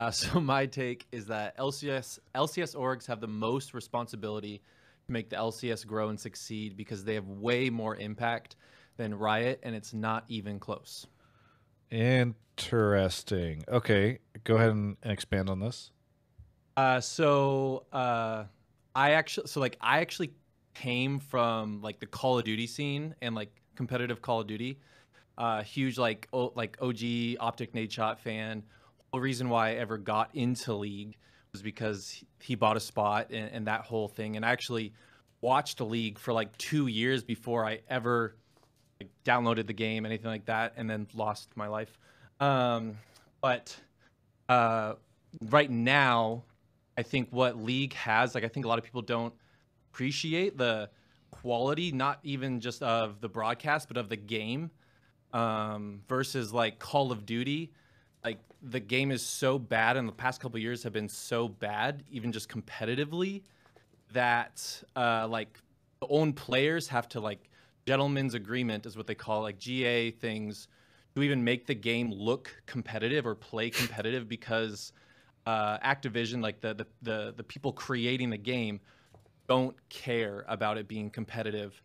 Uh, [LAUGHS] so my take is that LCS LCS orgs have the most responsibility to make the LCS grow and succeed because they have way more impact than Riot, and it's not even close. Interesting. Okay, go ahead and, and expand on this. Uh, so uh, I actually, so like I actually came from like the Call of Duty scene and like competitive Call of Duty. Uh, huge like o- like OG OpTic Nadeshot fan. The reason why I ever got into League was because he bought a spot and, and that whole thing. And I actually watched League for like two years before I ever like, downloaded the game, anything like that, and then lost my life. Um, but uh, right now, I think what League has, like I think a lot of people don't appreciate the quality, not even just of the broadcast, but of the game um, versus like Call of Duty. Like the game is so bad, and the past couple years have been so bad, even just competitively, that uh, like the own players have to like gentleman's agreement is what they call like GA things to even make the game look competitive or play competitive because uh, Activision, like the, the the the people creating the game, don't care about it being competitive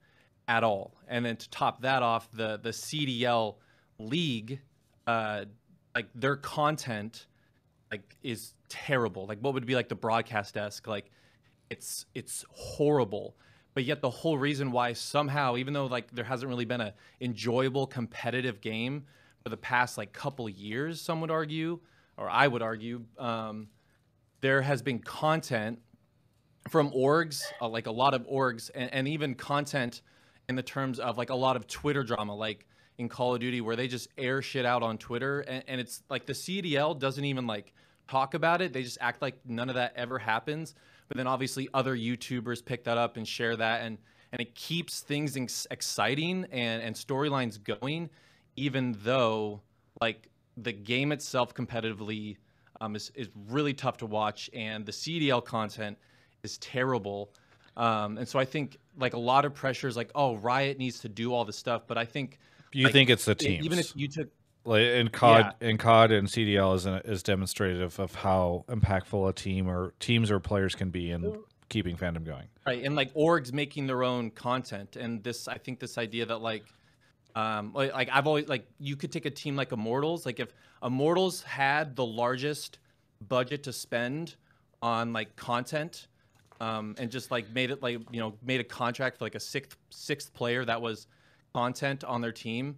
at all. And then to top that off, the the CDL league, uh, like their content, like is terrible. Like what would be like the broadcast desk, like it's it's horrible. But yet the whole reason why somehow, even though like there hasn't really been a enjoyable competitive game for the past like couple years, some would argue, or I would argue, um, there has been content from orgs, uh, like a lot of orgs, and, and even content in the terms of like a lot of Twitter drama, like in Call of Duty, where they just air shit out on Twitter, and, and it's like the CDL doesn't even like talk about it. They just act like none of that ever happens. But then obviously other YouTubers pick that up and share that, and and it keeps things ex- exciting and and storylines going, even though like the game itself competitively um, is is really tough to watch, and the CDL content is terrible. Um, and so I think like a lot of pressure is like oh Riot needs to do all this stuff, but I think You like, think it's the team. Even if you took like in COD, in COD and CDL is is demonstrative of how impactful a team or teams or players can be in keeping fandom going. right and like orgs making their own content, and this I think this idea that like um like I've always like you could take a team like Immortals, like if Immortals had the largest budget to spend on like content um, and just like made it like you know made a contract for like a sixth sixth player that was content on their team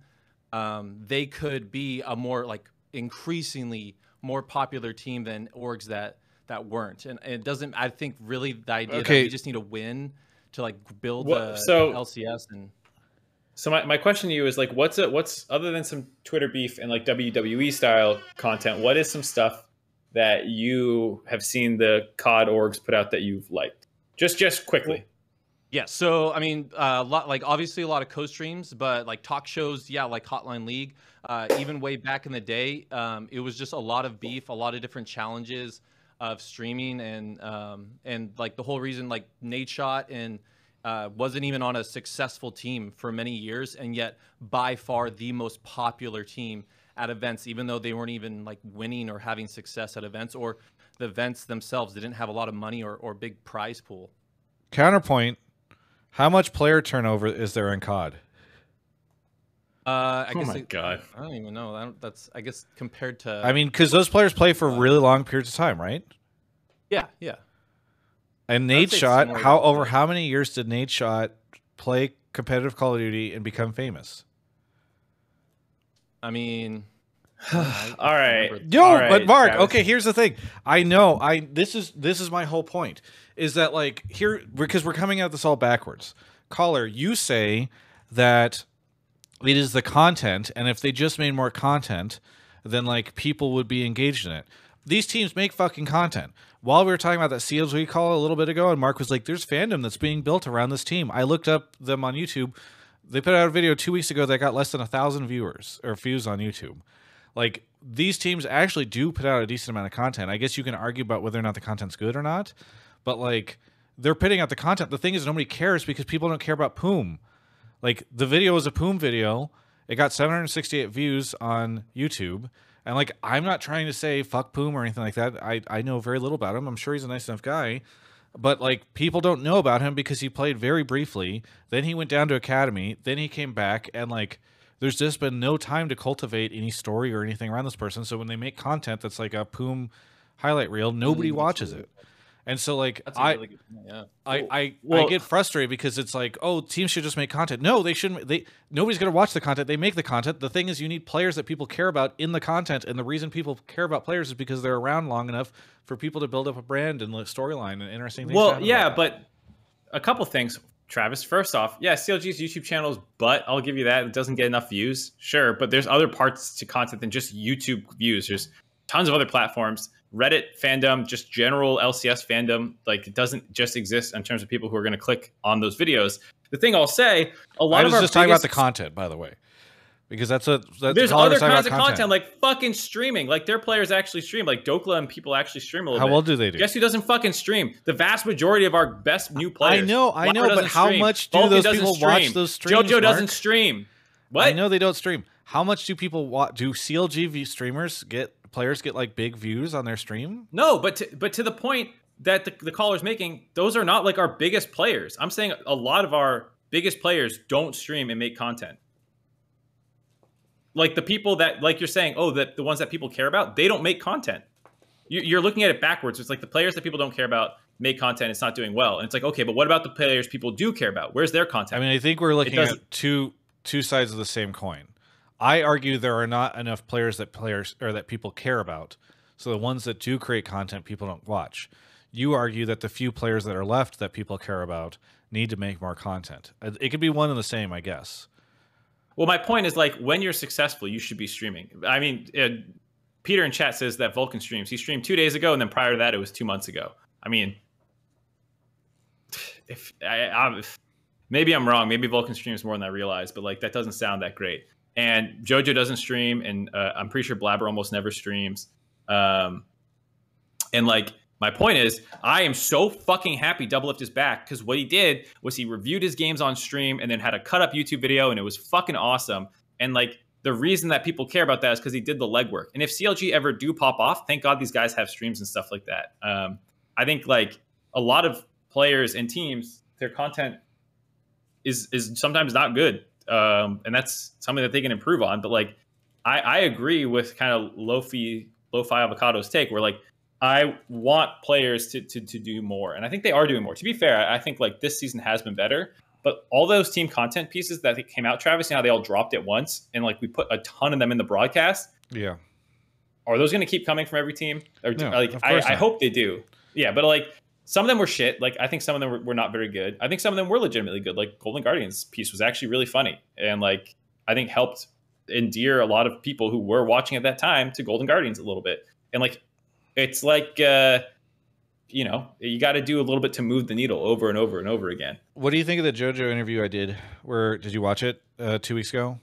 um, they could be a more like increasingly more popular team than orgs that that weren't and, and it doesn't i think really the idea Okay. that we just need a win to like build Well, the so- lcs and So my, my question to you is like, what's it? What's other than some Twitter beef and like WWE style content? What is some stuff that you have seen the COD orgs put out that you've liked? Just just quickly. Yeah, so I mean, uh, lot like obviously a lot of co-streams, but like talk shows, yeah, like Hotline League. Uh, even way back in the day, um, it was just a lot of beef, a lot of different challenges of streaming, and um, and like the whole reason like Nadeshot and uh, wasn't even on a successful team for many years, and yet by far the most popular team at events, even though they weren't even like winning or having success at events, or the events themselves they didn't have a lot of money or, or big prize pool. Counterpoint: How much player turnover is there in COD? Uh, I Oh guess my it- God. I don't even know. I don't, that's I guess compared to. I mean, because those players play for really long periods of time, right? yeah, yeah. And Nate say Shot, how over how many years did Nadeshot play competitive Call of Duty and become famous? I mean, [SIGHS] I don't know, I All right. remember- Yo, All right, but Mark, Travis. okay, here's the thing. I know, I this is this is my whole point is that like here because we're coming at this all backwards. Caller, you say that it is the content, and if they just made more content, then like people would be engaged in it. These teams make fucking content. While we were talking about that CLG call a little bit ago, and Mark was like, "There's fandom that's being built around this team." I looked up them on YouTube. They put out a video two weeks ago that got less than a thousand viewers or views on YouTube. Like these teams actually do put out a decent amount of content. I guess you can argue about whether or not the content's good or not, but like they're putting out the content. The thing is, nobody cares because people don't care about Poome. Like the video is a Poome video. It got 768 views on YouTube. And like I'm not trying to say fuck Poome or anything like that. I, I know very little about him. I'm sure he's a nice enough guy. But like people don't know about him because he played very briefly. Then he went down to Academy. Then he came back and like there's just been no time to cultivate any story or anything around this person. So when they make content that's like a Poome highlight reel, nobody mm, watches it. And so like That's a I really good point. Yeah. I, I, I Well- get frustrated because it's like, oh, teams should just make content. No, they shouldn't. They nobody's gonna watch the content. They make the content. The thing is, you need players that people care about in the content, and the reason people care about players is because they're around long enough for people to build up a brand and a storyline and interesting things. Well, yeah, but a couple things, Travis. First off, yeah, CLG's YouTube channel is but I'll give you that. It doesn't get enough views, sure, but there's other parts to content than just YouTube views. There's tons of other platforms. Reddit fandom, just general LCS fandom, like it doesn't just exist in terms of people who are going to click on those videos. The thing I'll say, a lot I of was our just talking about the content, by the way, because that's a that's there's other kinds of about content. like fucking streaming. Like their players actually stream. Like Dhokla and people actually stream a little How bit. well do they do? Guess who doesn't fucking stream? The vast majority of our best new players. I know, I know, but how stream. much do Vulcan those people watch those streams, JoJo doesn't stream. What? I know they don't stream. How much do people watch? Do CLG streamers get players get like big views on their stream? No, but to, but to the point that the, the caller's making, those are not like our biggest players. I'm saying a lot of our biggest players don't stream and make content. Like the people that, like you're saying, oh, that the ones that people care about, they don't make content. You, you're looking at it backwards. It's like the players that people don't care about make content. It's not doing well, and it's like, okay, but what about the players people do care about? Where's their content? I mean, I think we're looking at two two sides of the same coin. I argue there are not enough players that players or that people care about. So the ones that do create content, people don't watch. You argue that the few players that are left that people care about need to make more content. Uh, It could be one and the same, I guess. Well, my point is like when you're successful, you should be streaming. I mean, uh, Peter in chat says that Vulcan streams. He streamed two days ago, and then prior to that, it was two months ago. I mean, if I, I if, maybe I'm wrong, maybe Vulcan streams more than I realize, but like that doesn't sound that great. And JoJo doesn't stream, and uh, I'm pretty sure Blabber almost never streams. Um, and like my point is, I am so fucking happy Doublelift is back because what he did was he reviewed his games on stream and then had a cut up YouTube video, and it was fucking awesome. And like the reason that people care about that is because he did the legwork. And if CLG ever do pop off, thank God these guys have streams and stuff like that. Um, I think like a lot of players and teams, their content is is sometimes not good, um, and that's something that they can improve on. But like, I, I agree with kind of Lofi Lo-Fi Avocado's take, where like I want players to, to to do more, and I think they are doing more. To be fair, I think like this season has been better. But all those team content pieces that came out, Travis, you know they all dropped at once, and like we put a ton of them in the broadcast. Yeah. Are those going to keep coming from every team? Or, No, like I, I hope they do. Yeah, but like some of them were shit. Like I think some of them were, were not very good. I think some of them were legitimately good. Like Golden Guardians piece was actually really funny, and like I think helped endear a lot of people who were watching at that time to Golden Guardians a little bit. And like it's like uh, you know you got to do a little bit to move the needle over and over and over again. What do you think of the JoJo interview I did? Where did you watch it uh, two weeks ago?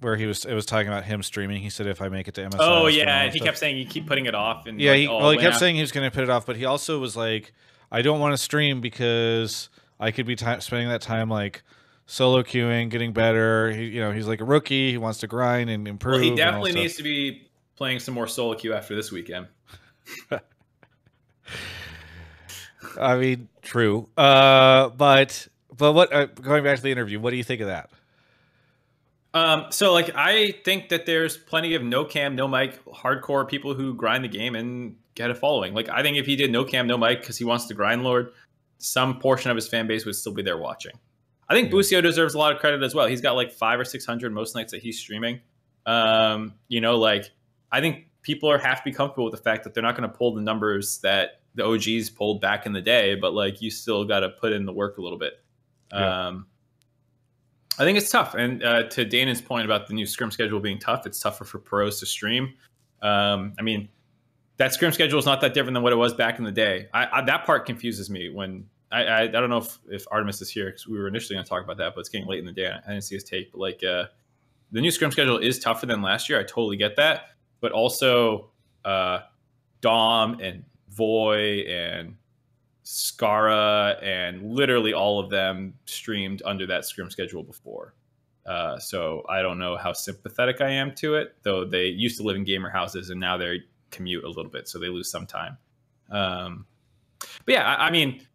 Where he was, it was talking about him streaming. He said, "If I make it to MSI." Oh I'll stream all yeah, he stuff." kept saying you keep putting it off. And Yeah, like, he, well, he kept yeah. saying he was going to put it off, but he also was like, "I don't want to stream because I could be spending that time like solo queuing, getting better." He, you know, he's like a rookie. He wants to grind and improve. Well, he definitely needs to be playing some more solo queue after this weekend. [LAUGHS] I mean, true. Uh, but but what? Uh, going back to the interview, what do you think of that? Um, so like I think that there's plenty of no cam, no mic, hardcore people who grind the game and get a following. Like I think if he did no cam, no mic because he wants to grind Lord, some portion of his fan base would still be there watching. I think Yeah. Busio deserves a lot of credit as well. He's got like five or six hundred most nights that he's streaming. Um, you know, like I think people are have to be comfortable with the fact that they're not going to pull the numbers that the OGs pulled back in the day, but like you still got to put in the work a little bit. Yeah. Um, I think it's tough. And uh, to Dana's point about the new scrim schedule being tough, it's tougher for pros to stream. Um, I mean, that scrim schedule is not that different than what it was back in the day. I, I, that part confuses me when I, I, I don't know if, if Artemis is here because we were initially going to talk about that, but it's getting late in the day. I didn't see his take, but like uh, the new scrim schedule is tougher than last year. I totally get that, but also uh, Dom and Voy and Scarra and literally all of them streamed under that scrim schedule before. Uh, so I don't know how sympathetic I am to it, though they used to live in gamer houses and now they commute a little bit, so they lose some time. Um, but yeah, I, I mean,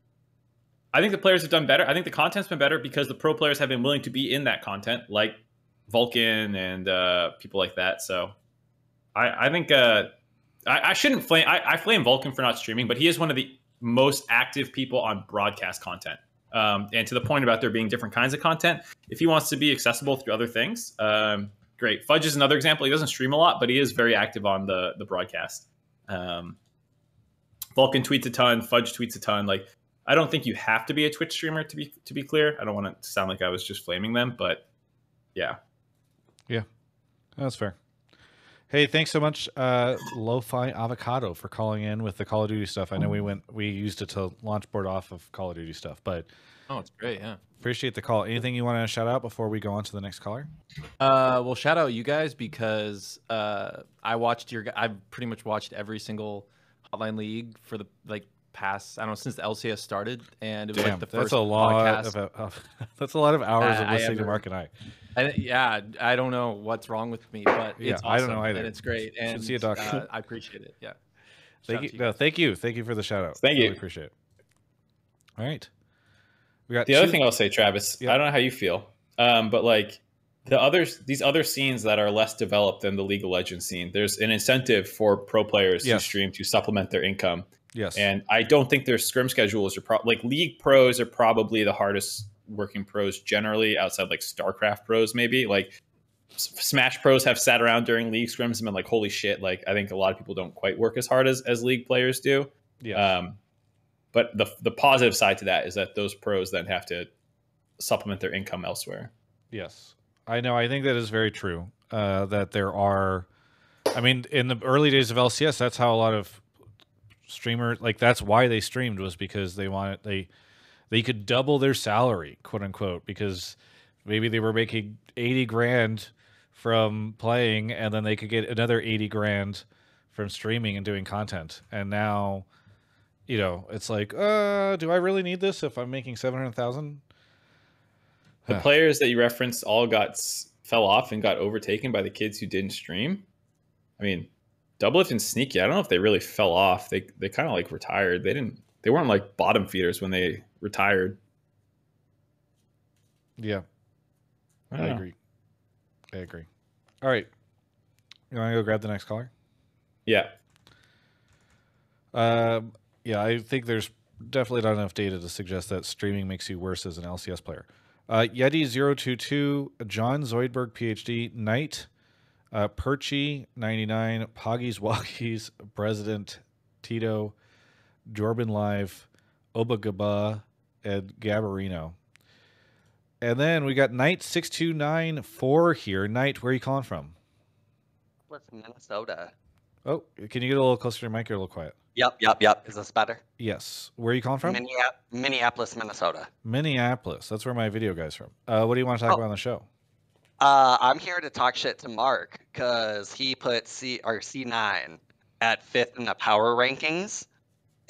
I think the players have done better. I think the content's been better because the pro players have been willing to be in that content, like Vulcan and uh, people like that. So I, I think uh, I, I, shouldn't flame. I, flame Vulcan for not streaming, but he is one of the most active people on broadcast content. Um, and to the point about there being different kinds of content, if he wants to be accessible through other things, um, great. Fudge is another example. He doesn't stream a lot, but he is very active on the the broadcast. Um, Vulcan tweets a ton. Fudge tweets a ton. Like I don't think you have to be a Twitch streamer to be to be clear. I don't want to sound like I was just flaming them, but yeah, yeah, that's fair. Hey, thanks so much, uh, Lo-Fi Avocado, for calling in with the Call of Duty stuff. I know we went, we used it to launch board off of Call of Duty stuff, but oh, it's great. Yeah, appreciate the call. Anything you want to shout out before we go on to the next caller? Uh, well, shout out you guys because uh, I watched your. I've pretty much watched every single Hotline League for the like past. I don't know since the LCS started, and it was Damn, like the that's first a lot podcast. of, of [LAUGHS] that's a lot of hours Uh, of I listening to Mark and I. I, yeah, I don't know what's wrong with me, but Yeah, it's I don't know either. and it's great. Should And see a doctor. uh, I appreciate it. Yeah. Thank Shout you. out to No, thank you. Thank you for the shout out. Thank Really you. appreciate it. All right. We got the other thing I'll say, Travis, Yeah. I don't know how you feel, um, but like the others, these other scenes that are less developed than the League of Legends scene, there's an incentive for pro players Yes. to stream to supplement their income. Yes. And I don't think their scrim schedules are pro- like league pros are probably the hardest working pros generally outside like StarCraft pros, maybe like Smash pros have sat around during league scrims and been like, holy shit. Like, I think a lot of people don't quite work as hard as, as league players do. yes. Um, but the, the positive side to that is that those pros then have to supplement their income elsewhere. Yes, I know. I think that is very true. Uh, that there are, I mean, in the early days of LCS, that's how a lot of streamers like that's why they streamed was because they wanted they they could double their salary, quote unquote, because maybe they were making eighty grand from playing, and then they could get another eighty grand from streaming and doing content. And now, you know, it's like, uh, do I really need this if I'm making seven hundred thousand? The Huh. players that you referenced all got fell off and got overtaken by the kids who didn't stream. I mean, Doublelift and Sneaky, I don't know if they really fell off. They they kind of like retired. They didn't. They weren't like bottom feeders when they retired. Yeah. I I, agree. I agree. All right. You want to go grab the next caller? Yeah. Um, yeah, I think there's definitely not enough data to suggest that streaming makes you worse as an LCS player. Uh, Yeti022, John Zoidberg, PhD, Knight, uh, Perchy, 99, Poggies Walkies, [LAUGHS] President, Tito, Jorban Live, Obagaba, and Gabarino. And then we got Knight6294 here. Knight, where are you calling from? With Minnesota. Oh, can you get a little closer to your mic? You're a little quiet. Yep, yep, yep. Is this better? Yes. Where are you calling from? Minneap- Minneapolis, Minnesota. Minneapolis. That's where my video guy's from. Uh, what do you want to talk Oh. about on the show? Uh, I'm here to talk shit to Mark because he put C or C9 at fifth in the power rankings,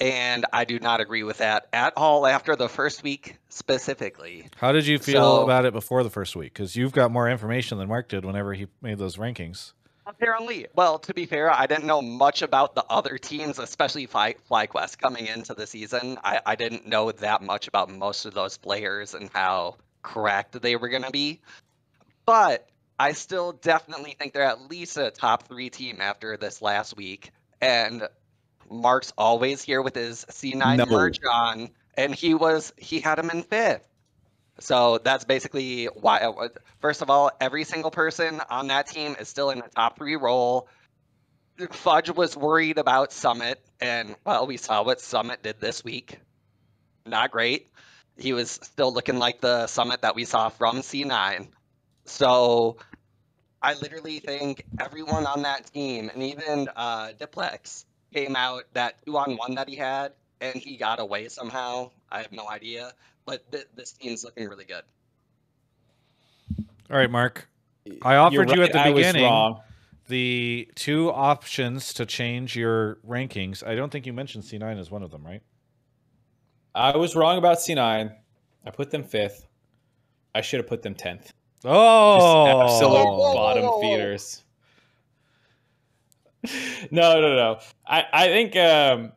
and I do not agree with that at all. After the first week, specifically, How did you feel So- about it before the first week? Because you've got more information than Mark did whenever he made those rankings. Apparently, well, to be fair, I didn't know much about the other teams, especially Fly, FlyQuest coming into the season. I, I didn't know that much about most of those players and how correct they were going to be. But I still definitely think they're at least a top three team after this last week. And Mark's always here with his C9 No. merch on, and he was he had him in fifth. So that's basically why. I First of all, every single person on that team is still in the top three role. Fudge was worried about Summit, and well, we saw what Summit did this week. Not great. He was still looking like the Summit that we saw from C9. So I literally think everyone on that team, and even uh, Diplex, came out that two on one that he had, and he got away somehow. I have no idea, but th- this team's looking really good. All right, Mark. I offered You're you at the I beginning the two options to change your rankings. I don't think you mentioned C9 as one of them, right? I was wrong about C9. I put them fifth. I should have put them tenth. Oh, absolute Whoa. bottom feeders. [LAUGHS] no, no, no. I, I think um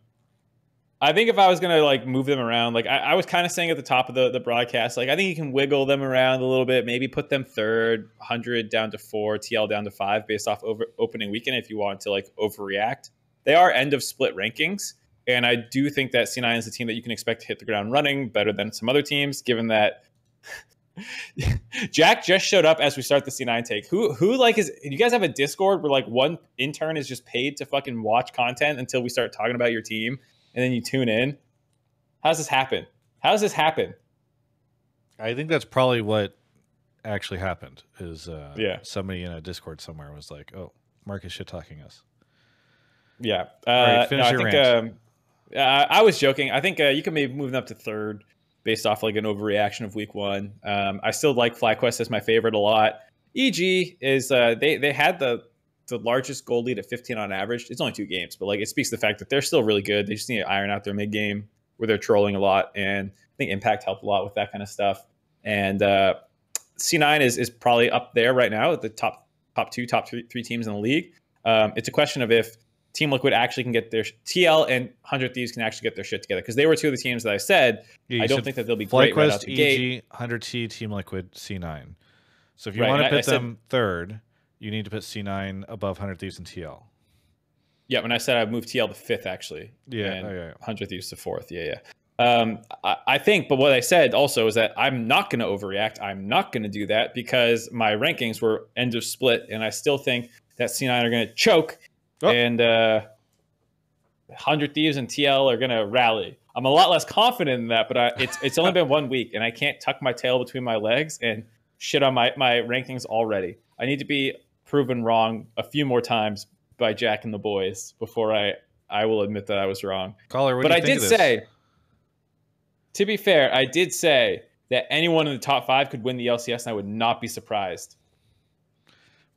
I think if I was gonna like move them around, like I, I was kind of saying at the top of the, the broadcast, like I think you can wiggle them around a little bit, maybe put them third, hundred down to four, TL down to five, based off over opening weekend if you want to like overreact. They are end of split rankings. And I do think that C9 is a team that you can expect to hit the ground running better than some other teams, given that [LAUGHS] Jack just showed up as we start the C9 take. Who who like is you guys have a Discord where like one intern is just paid to fucking watch content until we start talking about your team and then you tune in? How does this happen? How does this happen? I think that's probably what actually happened. Is uh, Yeah. somebody in a Discord somewhere was like, "Oh, Mark is shit talking us." Yeah. Uh, right, finish no, I your think rant. um, I was joking. I think uh, you can maybe move them up to third based off like an overreaction of week one. Um, I still like FlyQuest as my favorite a lot. EG is uh, they they had the the largest goal lead at 15 on average. It's only two games, but like it speaks to the fact that they're still really good. They just need to iron out their mid game where they're trolling a lot, and I think Impact helped a lot with that kind of stuff. And uh, C9 is is probably up there right now at the top top two, top three, three teams in the league. Um, it's a question of if Team Liquid actually can get their TL and 100 Thieves can actually get their shit together because they were two of the teams that I said Yeah, I don't think that they'll be great right out FlyQuest, the gate. EG, 100T, Team Liquid, C9. So if you Right, want to put I said- them third, you need to put C9 above 100 Thieves and TL. Yeah, when I said I moved TL to fifth actually, Yeah, and oh, yeah, yeah. 100 Thieves to fourth. Yeah, yeah. Um, I, I think, but what I said also is that I'm not going to overreact. I'm not going to do that because my rankings were end of split, and I still think that C9 are going to choke, Oh. and uh, 100 Thieves and TL are going to rally. I'm a lot less confident in that, but I, it's it's only been one week, and I can't tuck my tail between my legs and shit on my my rankings already. I need to be proven wrong a few more times by Jack and the boys before I I will admit that I was wrong. Caller, what but do you I think did of this? say, to be fair, I did say that anyone in the top five could win the LCS, and I would not be surprised.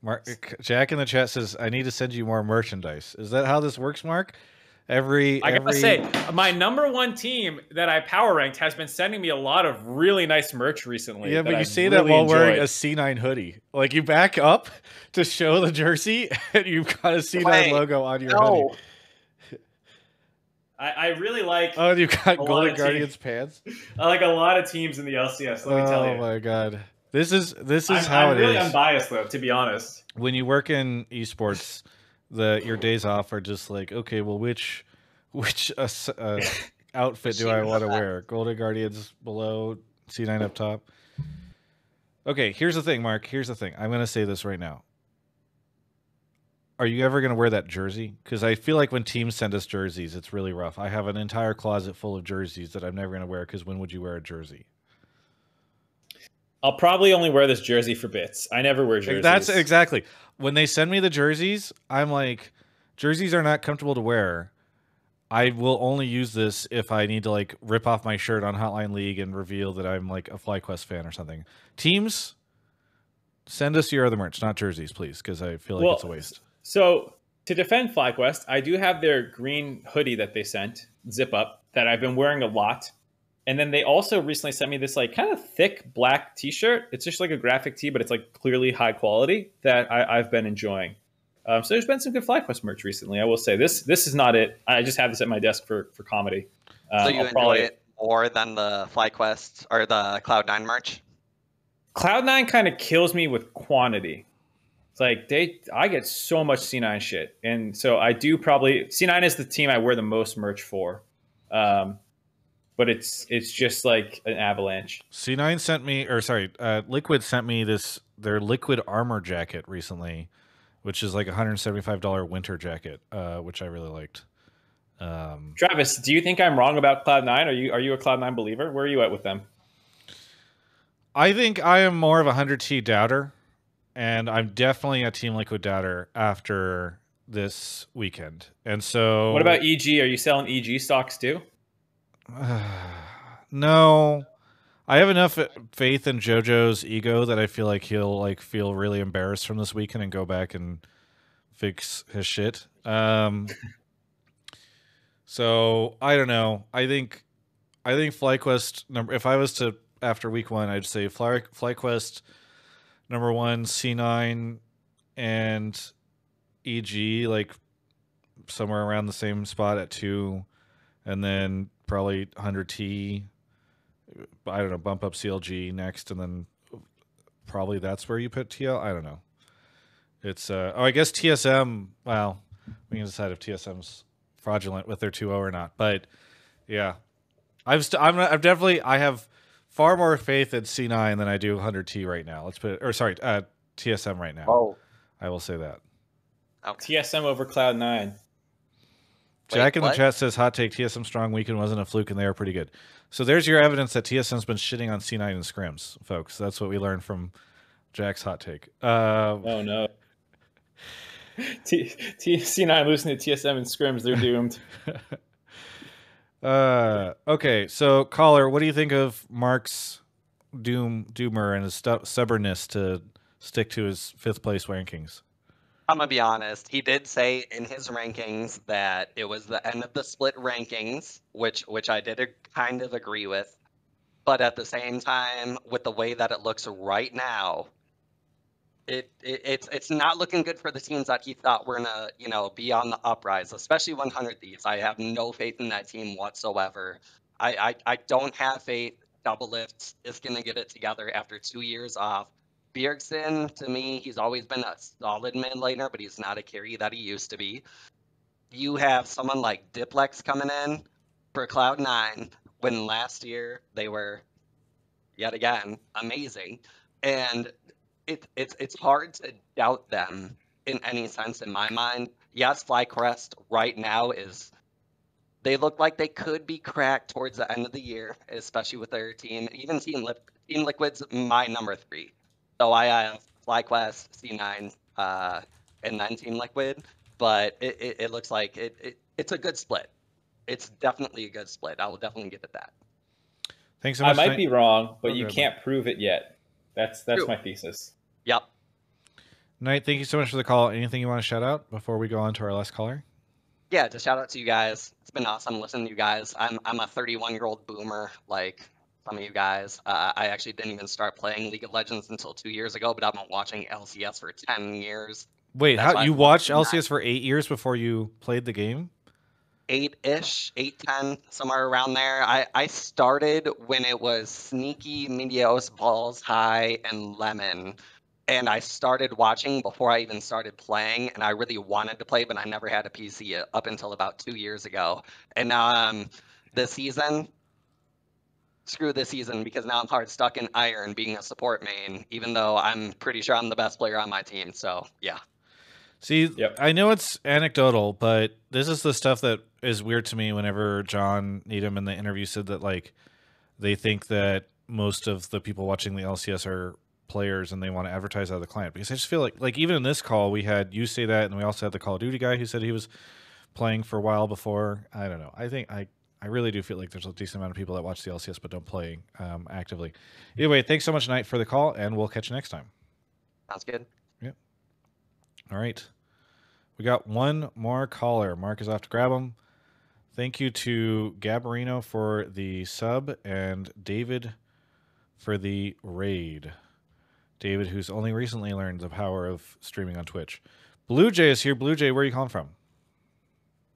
Mark, Jack in the chat says, "I need to send you more merchandise." Is that how this works, Mark? Every I gotta every say, my number one team that I power ranked has been sending me a lot of really nice merch recently. yeah, but you I've say that really while wearing a enjoyed. C9 hoodie. Like you back up to show the jersey, [LAUGHS] and you've got a C9 Wait, logo on your No, hoodie. I, I really like Oh, you've got Golden of Guardians pants. [LAUGHS] I like a lot of teams in the LCS. Let me tell Oh my god, this is this is I'm, how I'm it really is. unbiased though, to be honest. when you work in esports, the your days off are just like, okay, well, which which uh, uh, [LAUGHS] outfit do I want to wear? Golden Guardians below, C9 up top. Okay, here's the thing, Mark. Here's the thing. I'm going to say this right now. Are you ever going to wear that jersey? Because I feel like when teams send us jerseys, it's really rough. I have an entire closet full of jerseys that I'm never going to wear. Because when would you wear a jersey? I'll probably only wear this jersey for bits. I never wear jerseys. That's exactly when they send me the jerseys. I'm like, jerseys are not comfortable to wear. I will only use this if I need to like rip off my shirt on Hotline League and reveal that I'm like a FlyQuest fan or something. Teams, send us your other merch, not jerseys, please, because I feel like Well, it's a waste. So to defend FlyQuest, I do have their green hoodie that they sent, zip up, that I've been wearing a lot. And then they also recently sent me this like kind of thick black T-shirt. It's just like a graphic tee, but it's like clearly high quality that I, I've been enjoying. Um, so there's been some good FlyQuest merch recently. I will say this this is not it. I just have this at my desk for for comedy. Um, so you I'll enjoy probably- it more than the FlyQuest or the Cloud9 merch? Cloud9 kind of kills me with quantity. It's like they I get so much C9 shit. And so I do probably C9 is the team I wear the most merch for. Um but it's it's just like an avalanche. C9 sent me, or sorry, uh, Liquid sent me this their Liquid armor jacket recently, which is like a hundred seventy five dollar winter jacket, uh, which I really liked. Um, Travis, do you think I'm wrong about Cloud Nine? Are you are you a Cloud Nine believer? Where are you at with them? I think I am more of a hundred T doubter, and I'm definitely a Team Liquid doubter after this weekend. And so, What about EG? Are you selling EG stocks too? [SIGHS] no, I have enough faith in JoJo's ego that I feel like he'll like feel really embarrassed from this weekend and go back and fix his shit. Um, so I don't know. I think I think FlyQuest number. If I was to after week one, I'd say Fly FlyQuest number one, C nine, and EG like somewhere around the same spot at two, and then probably 100T. I don't know, bump up CLG next, and then probably that's where you put TL. I don't know. It's uh oh, I guess TSM. Well, we can decide if TSM's fraudulent with their 2-0 or not. But yeah, I've st- I'm I'm definitely I have far more faith in C9 than I do 100T right now. Let's put it, or sorry, uh, TSM right now. Oh, I will say that. okay. TSM over Cloud Nine. Jack in the chat says hot take TSM strong weekend wasn't a fluke and they are pretty good. So there's your evidence that TSM's been shitting on C9 and scrims, folks. That's what we learned from Jack's hot take. Uh, Oh no. [LAUGHS] T- T- C9 losing to TSM and scrims, they're doomed. [LAUGHS] uh, okay, so caller, what do you think of Mark's doom doomer and his stu- stubbornness to stick to his fifth place rankings? I'm gonna be honest. He did say in his rankings that it was the end of the split rankings, which which I did kind of agree with. But at the same time, with the way that it looks right now, it, it it's it's not looking good for the teams that he thought were gonna you know be on the uprise, especially 100 Thieves. I have no faith in that team whatsoever. I I, I don't have faith. Doublelift is gonna get it together after two years off. Bjergsen, to me, he's always been a solid mid laner, but he's not a carry that he used to be. You have someone like Diplex coming in for Cloud9 when last year they were, yet again, amazing. And it, it's, it's hard to doubt them in any sense in my mind. Yes, FlyQuest right now is. They look like they could be cracked towards the end of the year, especially with their team. Even Team, team Liquid's my number three. So I have FlyQuest, C9, uh, and then Team Liquid, but it, it, it looks like it, it it's a good split. It's definitely a good split. I will definitely give it that. Thanks so much. I might Night- be wrong, but Oh, you can't prove it yet. That's that's True. my thesis. Yep. Knight, thank you so much for the call. Anything you want to shout out before we go on to our last caller? Yeah, just shout out to you guys. It's been awesome listening to you guys. I'm I'm a 31 year old boomer, like some of you guys. Uh, I actually didn't even start playing League of Legends until two years ago, but I've been watching LCS for 10 years, Wait, That's how you watched watching that. LCS for eight years before you played the game? eight ish, eight ten, somewhere around there. I I started when it was Sneaky, Meteos, Balls Hai, and Lemon. And I started watching before I even started playing, and I really wanted to play, but I never had a PC up until about two years ago. And now um, this season, screw this season because now I'm hard stuck in Iron being a support main, even though I'm pretty sure I'm the best player on my team. So yeah. See, Yep. I know it's anecdotal, but this is the stuff that is weird to me whenever John Needham in the interview said that like they think that most of the people watching the LCS are players and they want to advertise out of the client because I just feel like like even in this call we had you say that and we also had the Call of Duty guy who said he was playing for a while before. I don't know. I think I I really do feel like there's a decent amount of people that watch the LCS but don't play um, actively. Either way, thanks so much, Knight, for the call, and we'll catch you next time. Sounds good. Yep. All right. We got one more caller. Mark is off to grab him. Thank you to Gabarino for the sub and David for the raid. David, who's only recently learned the power of streaming on Twitch. Blue Jay is here. Blue Jay, where are you calling from?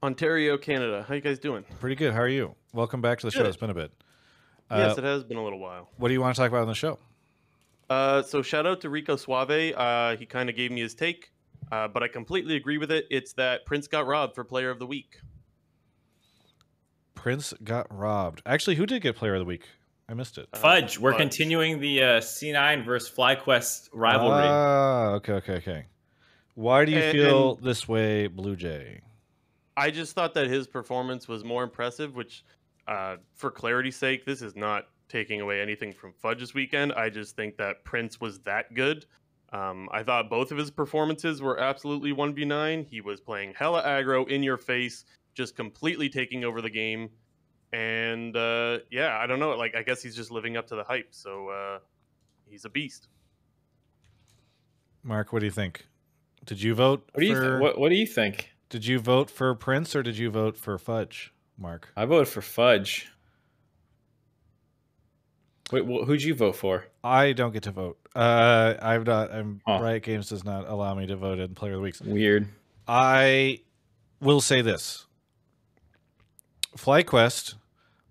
Ontario, Canada. How you guys doing? Pretty good. How are you? Welcome back to the show. It's been a bit. yes, Uh, it has been a little while. what do you want to talk about on the show? Uh, so shout out to Rico Suave. Uh, he kind of gave me his take, uh, but I completely agree with it. It's that Prince got robbed for Player of the Week. Prince got robbed. Actually, who did get Player of the Week? I missed it. Uh, Fudge, we're Fudge. continuing the uh, C9 versus FlyQuest rivalry. Ah, okay, okay, okay. Why do you And- feel this way, Blue Jay? I just thought that his performance was more impressive, which, uh, for clarity's sake, this is not taking away anything from Fudge's weekend. I just think that Prince was that good. Um, I thought both of his performances were absolutely 1v9. He was playing hella aggro in your face, just completely taking over the game. And uh, yeah, I don't know. Like, I guess he's just living up to the hype. So uh, he's a beast. Mark, what do you think? Did you vote? What do you for, th- what, what do you think? Did you vote for Prince or did you vote for Fudge, Mark? I voted for Fudge. Wait, wh- who'd you vote for? I don't get to vote. Uh, I'm not. I'm Huh. Riot Games does not allow me to vote in Player of the Weeks. Weird. I will say this: FlyQuest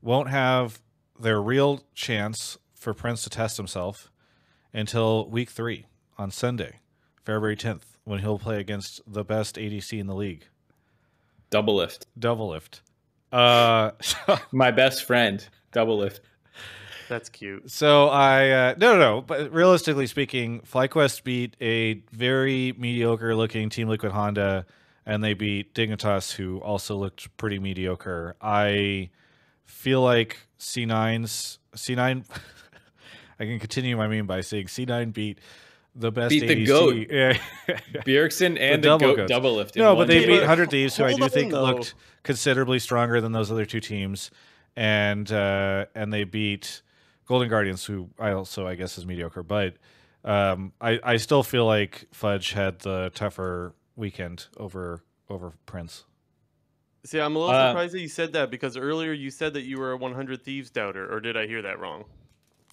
won't have their real chance for Prince to test himself until week three on Sunday, February 10th, when he'll play against the best ADC in the league, Doublelift. Double Lift. Uh, [LAUGHS] My best friend. Doublelift. That's cute. So I uh, no no no, but realistically speaking, FlyQuest beat a very mediocre looking Team Liquid Honda, and they beat Dignitas, who also looked pretty mediocre. I feel like C9's C9. [LAUGHS] I can continue my meme by saying C9 beat the best Beat the ADC. goat. [LAUGHS] Yeah. Bjergsen and the, double goat goats. double lift. No, but they game. beat 100 Thieves, who I do think though. looked considerably stronger than those other two teams, and uh, and they beat Golden Guardians, who I also I guess is mediocre, but um, I I still feel like Fudge had the tougher weekend over over Prince. See, I'm a little Uh, surprised that you said that because earlier you said that you were a 100 Thieves doubter, or did I hear that wrong?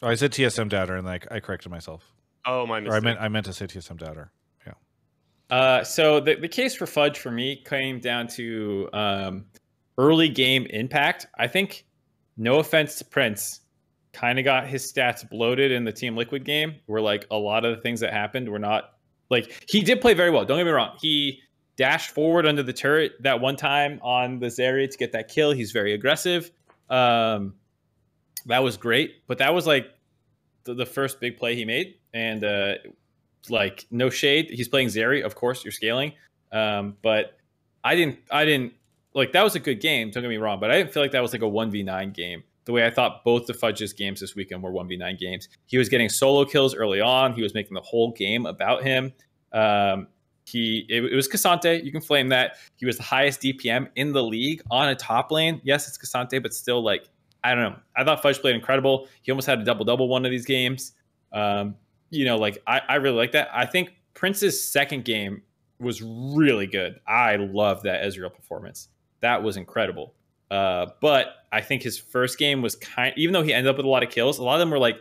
Oh, I said TSM doubter, and like I corrected myself, Oh, my or mistake. I meant I meant to say TSM doubter. Yeah. Uh, so the, the case for Fudge for me came down to um, early game impact. I think, no offense to Prince, kind of got his stats bloated in the Team Liquid game, where like a lot of the things that happened were not like he did play very well. Don't get me wrong. He dashed forward under the turret that one time on the Zeri to get that kill. He's very aggressive. Um, that was great, but that was like the, the first big play he made, and uh, like no shade. He's playing Zeri, of course. You're scaling, um, but I didn't. I didn't like that was a good game. Don't get me wrong, but I didn't feel like that was like a one v nine game. The way I thought both the Fudge's games this weekend were one v nine games. He was getting solo kills early on. He was making the whole game about him. Um, he it, it was K'Sante. You can flame that. He was the highest DPM in the league on a top lane. Yes, it's K'Sante, but still like I don't know. I thought Fudge played incredible. He almost had a double double one of these games. Um, you know, like I, I really like that. I think Prince's second game was really good. I love that Ezreal performance. That was incredible. Uh, but I think his first game was kind. Even though he ended up with a lot of kills, a lot of them were like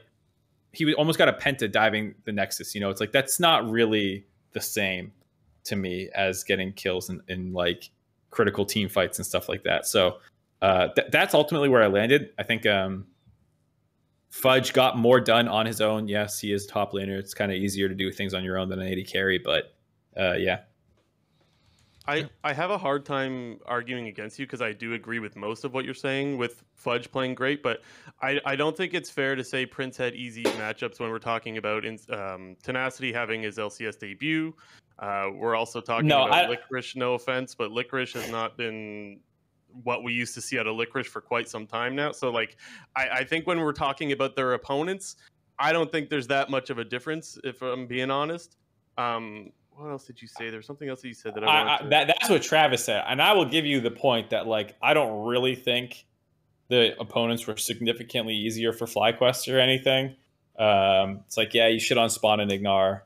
he almost got a penta diving the Nexus. You know, it's like that's not really the same to me as getting kills in, in like critical team fights and stuff like that. So uh, th- that's ultimately where I landed. I think um, Fudge got more done on his own. Yes, he is top laner. It's kind of easier to do things on your own than an AD carry, but uh, yeah. I, I have a hard time arguing against you because I do agree with most of what you're saying with Fudge playing great, but I, I don't think it's fair to say Prince had easy matchups when we're talking about in, um, Tenacity having his LCS debut. Uh, we're also talking No, about I- Licorice, no offense, but Licorice has not been what we used to see out of Licorice for quite some time now. So, like, I, I think when we're talking about their opponents, I don't think there's that much of a difference, if I'm being honest. Um, what else did you say? There's something else that you said that I, I, I, that, that's what Travis said, and I will give you the point that like I don't really think the opponents were significantly easier for FlyQuest or anything. Um, it's like yeah, you shit on Spawn and Ignar,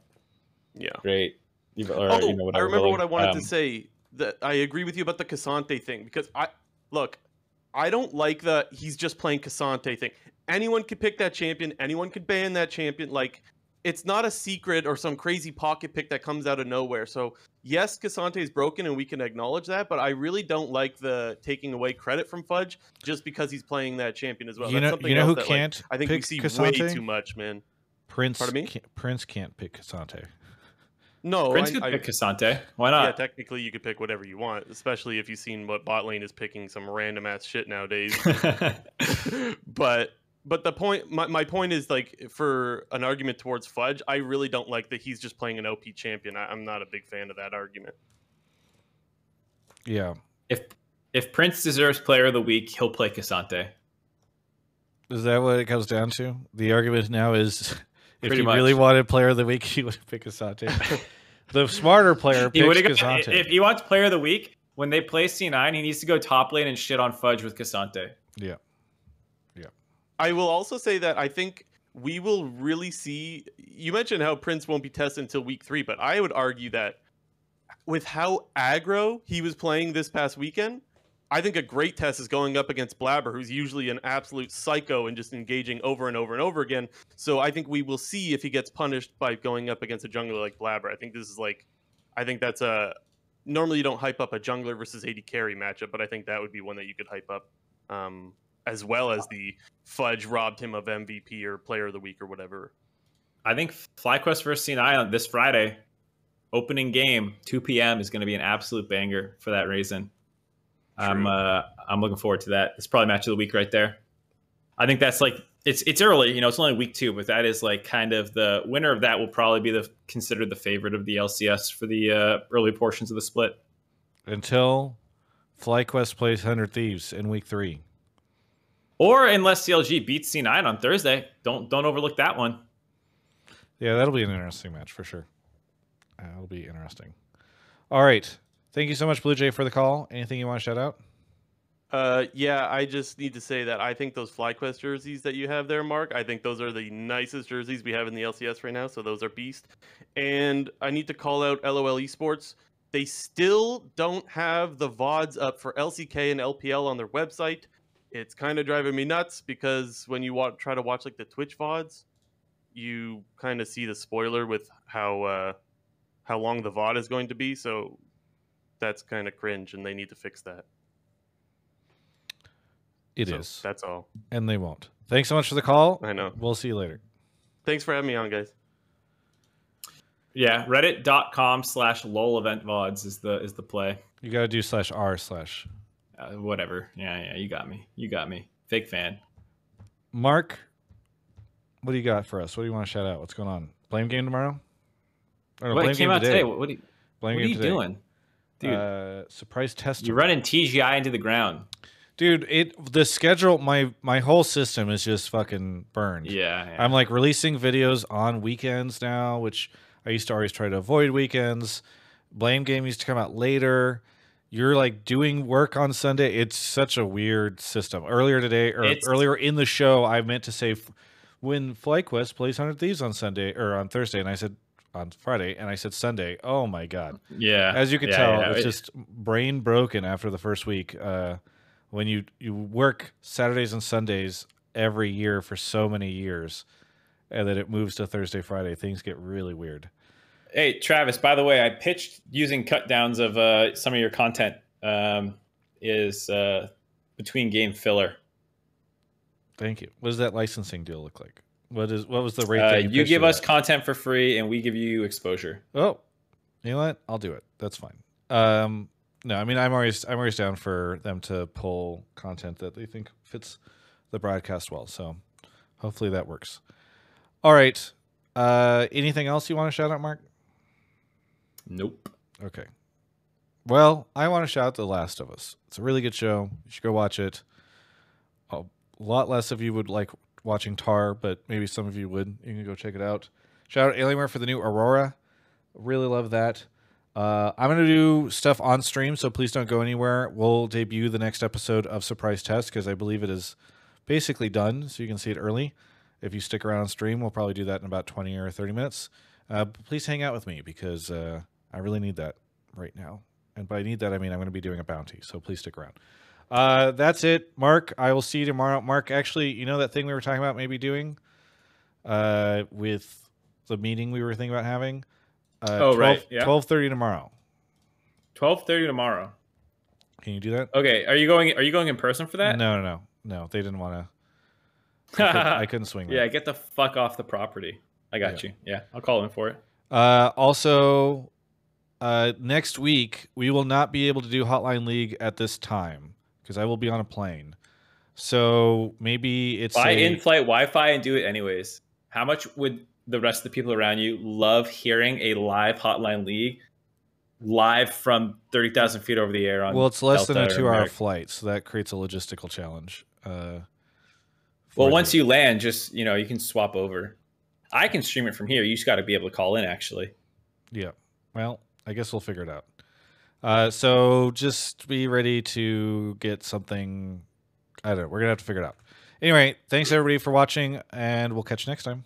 yeah. great. You, or, oh, you know, I remember but, what I wanted um, to say. That I agree with you about the K'Sante thing because I look, I don't like the he's just playing K'Sante thing. Anyone could pick that champion. Anyone could ban that champion. Like it's not a secret or some crazy pocket pick that comes out of nowhere. So yes, K'Sante is broken and we can acknowledge that, but I really don't like the taking away credit from Fudge just because he's playing that champion as well. you That's know, something you know who that, can't I think we see K'Sante? way too much, man. Prince. Pardon me? Can't, Prince can't pick K'Sante. No, Prince I, could I- pick K'Sante. Why not? Yeah, technically you could pick whatever you want, especially if you've seen what bot lane is picking some random ass shit nowadays. [LAUGHS] but but the point, my, my point is like for an argument towards Fudge, I really don't like that he's just playing an OP champion. I, I'm not a big fan of that argument. Yeah. If if Prince deserves Player of the Week, he'll play K'Sante. Is that what it comes down to? The argument now is if Pretty he really much. wanted player of the week, [LAUGHS] he would pick K'Sante. the smarter player [LAUGHS] He picks K'Sante. if he wants Player of the Week, when they play C9, he needs to go top lane and shit on Fudge with K'Sante. yeah. Yeah. I will also say that I think we will really see. You mentioned how Prince won't be tested until week three, but I would argue that with how aggro he was playing this past weekend, I think a great test is going up against Blaber, who's usually an absolute psycho and just engaging over and over and over again. So I think we will see if he gets punished by going up against a jungler like Blaber. I think this is like, I think that's a. Normally you don't hype up a jungler versus AD carry matchup, but I think that would be one that you could hype up. Um, as well as the Fudge robbed him of MVP or Player of the Week or whatever. I think FlyQuest versus C9 on this Friday, opening game, 2 p.m. is going to be an absolute banger for that reason. I'm uh, I'm looking forward to that. It's probably match of the week right there. I think that's like it's it's early, you know, it's only week two, but that is like kind of the winner of that will probably be the considered the favorite of the LCS for the uh, early portions of the split. Until FlyQuest plays 100 Thieves in week three. Or unless CLG beats C9 on Thursday, don't don't overlook that one. Yeah, that'll be an interesting match for sure. That'll be interesting. All right. Thank you so much, Blue Jay, for the call. Anything you want to shout out? Uh, yeah, I just need to say that I think those FlyQuest jerseys that you have there, Mark, I think those are the nicest jerseys we have in the LCS right now. So those are beast. And I need to call out LOL Esports. They still don't have the VODs up for LCK and LPL on their website. It's kind of driving me nuts because when you wa- try to watch like the Twitch VODs, you kind of see the spoiler with how uh, how long the VOD is going to be. So that's kind of cringe, and they need to fix that. It is, So That's all. And they won't. Thanks so much for the call. I know. We'll see you later. Thanks for having me on, guys. Yeah, reddit.com slash lol event vods is the is the play. You got to do slash r slash. Uh, whatever. Yeah, yeah, you got me. You got me. Fake fan. Mark, what do you got for us? What do you want to shout out? What's going on? Blame game tomorrow? Or no, what blame came game out today? What, what are you, Blame what are you doing? Dude, Uh, surprise test. you're running TGI into the ground. Dude, it the schedule my my whole system is just fucking burned. Yeah, yeah. I'm like releasing videos on weekends now, which I used to always try to avoid weekends. Blame game used to come out later. You're like doing work on Sunday. It's such a weird system. Earlier today, or It's- earlier in the show, I meant to say when FlyQuest plays Hundred Thieves on Sunday or on Thursday, and I said on Friday, and I said Sunday. Oh my god! yeah. As you can yeah, tell, yeah. it's It- just brain broken after the first week. Uh, when you you work Saturdays and Sundays every year for so many years, and then it moves to Thursday, Friday, things get really weird. Hey, Travis, by the way, I pitched using cut downs of uh, some of your content um, is uh, between game filler. Thank you. What does that licensing deal look like? What is what was the rate? Uh, that you pitched give us at? content for free and we give you exposure. Oh, you know what? I'll do it. That's fine. Um, no, I mean I'm always I'm always down for them to pull content that they think fits the broadcast well. So hopefully that works. All right. Uh, anything else you want to shout out, Mark? Nope. Okay. Well, I want to shout out The Last of Us. It's a really good show. You should go watch it. A lot less of you would like watching Tar, but maybe some of you would. You can go check it out. Shout out Alienware for the new Aurora. Really love that. Uh, I'm going to do stuff on stream, so please don't go anywhere. We'll debut the next episode of Surprise Test because I believe it is basically done, so you can see it early. If you stick around on stream, we'll probably do that in about 20 or 30 minutes. Uh, please hang out with me because uh, I really need that right now. And by need that, I mean I'm going to be doing a bounty, so please stick around. Uh, that's it, Mark. I will see you tomorrow. Mark, actually, you know that thing we were talking about maybe doing uh, with the meeting we were thinking about having? Uh, Oh, right, yeah. 12.30 tomorrow. Twelve thirty tomorrow. Can you do that? Okay. Are you going? Are you going in person for that? No, no, no. No, they didn't want to. [LAUGHS] I, could, I couldn't swing that. yeah. Get the fuck off the property. I got you. Yeah. I'll call in for it. Uh, also, uh, next week we will not be able to do Hotline League at this time because I will be on a plane. So maybe it's Buy a- in-flight Wi-Fi and do it anyways. How much would the rest of the people around you love hearing a live Hotline League live from thirty thousand feet over the air on? well, it's less than a two-hour flight, so that creates a logistical challenge. Uh, Well, once the- you land, just you know, you can swap over. I can stream it from here. You just got to be able to call in. Actually, Yeah. Well, I guess we'll figure it out. Uh, so just be ready to get something. I don't know. We're gonna have to figure it out. Anyway, thanks everybody for watching, and we'll catch you next time.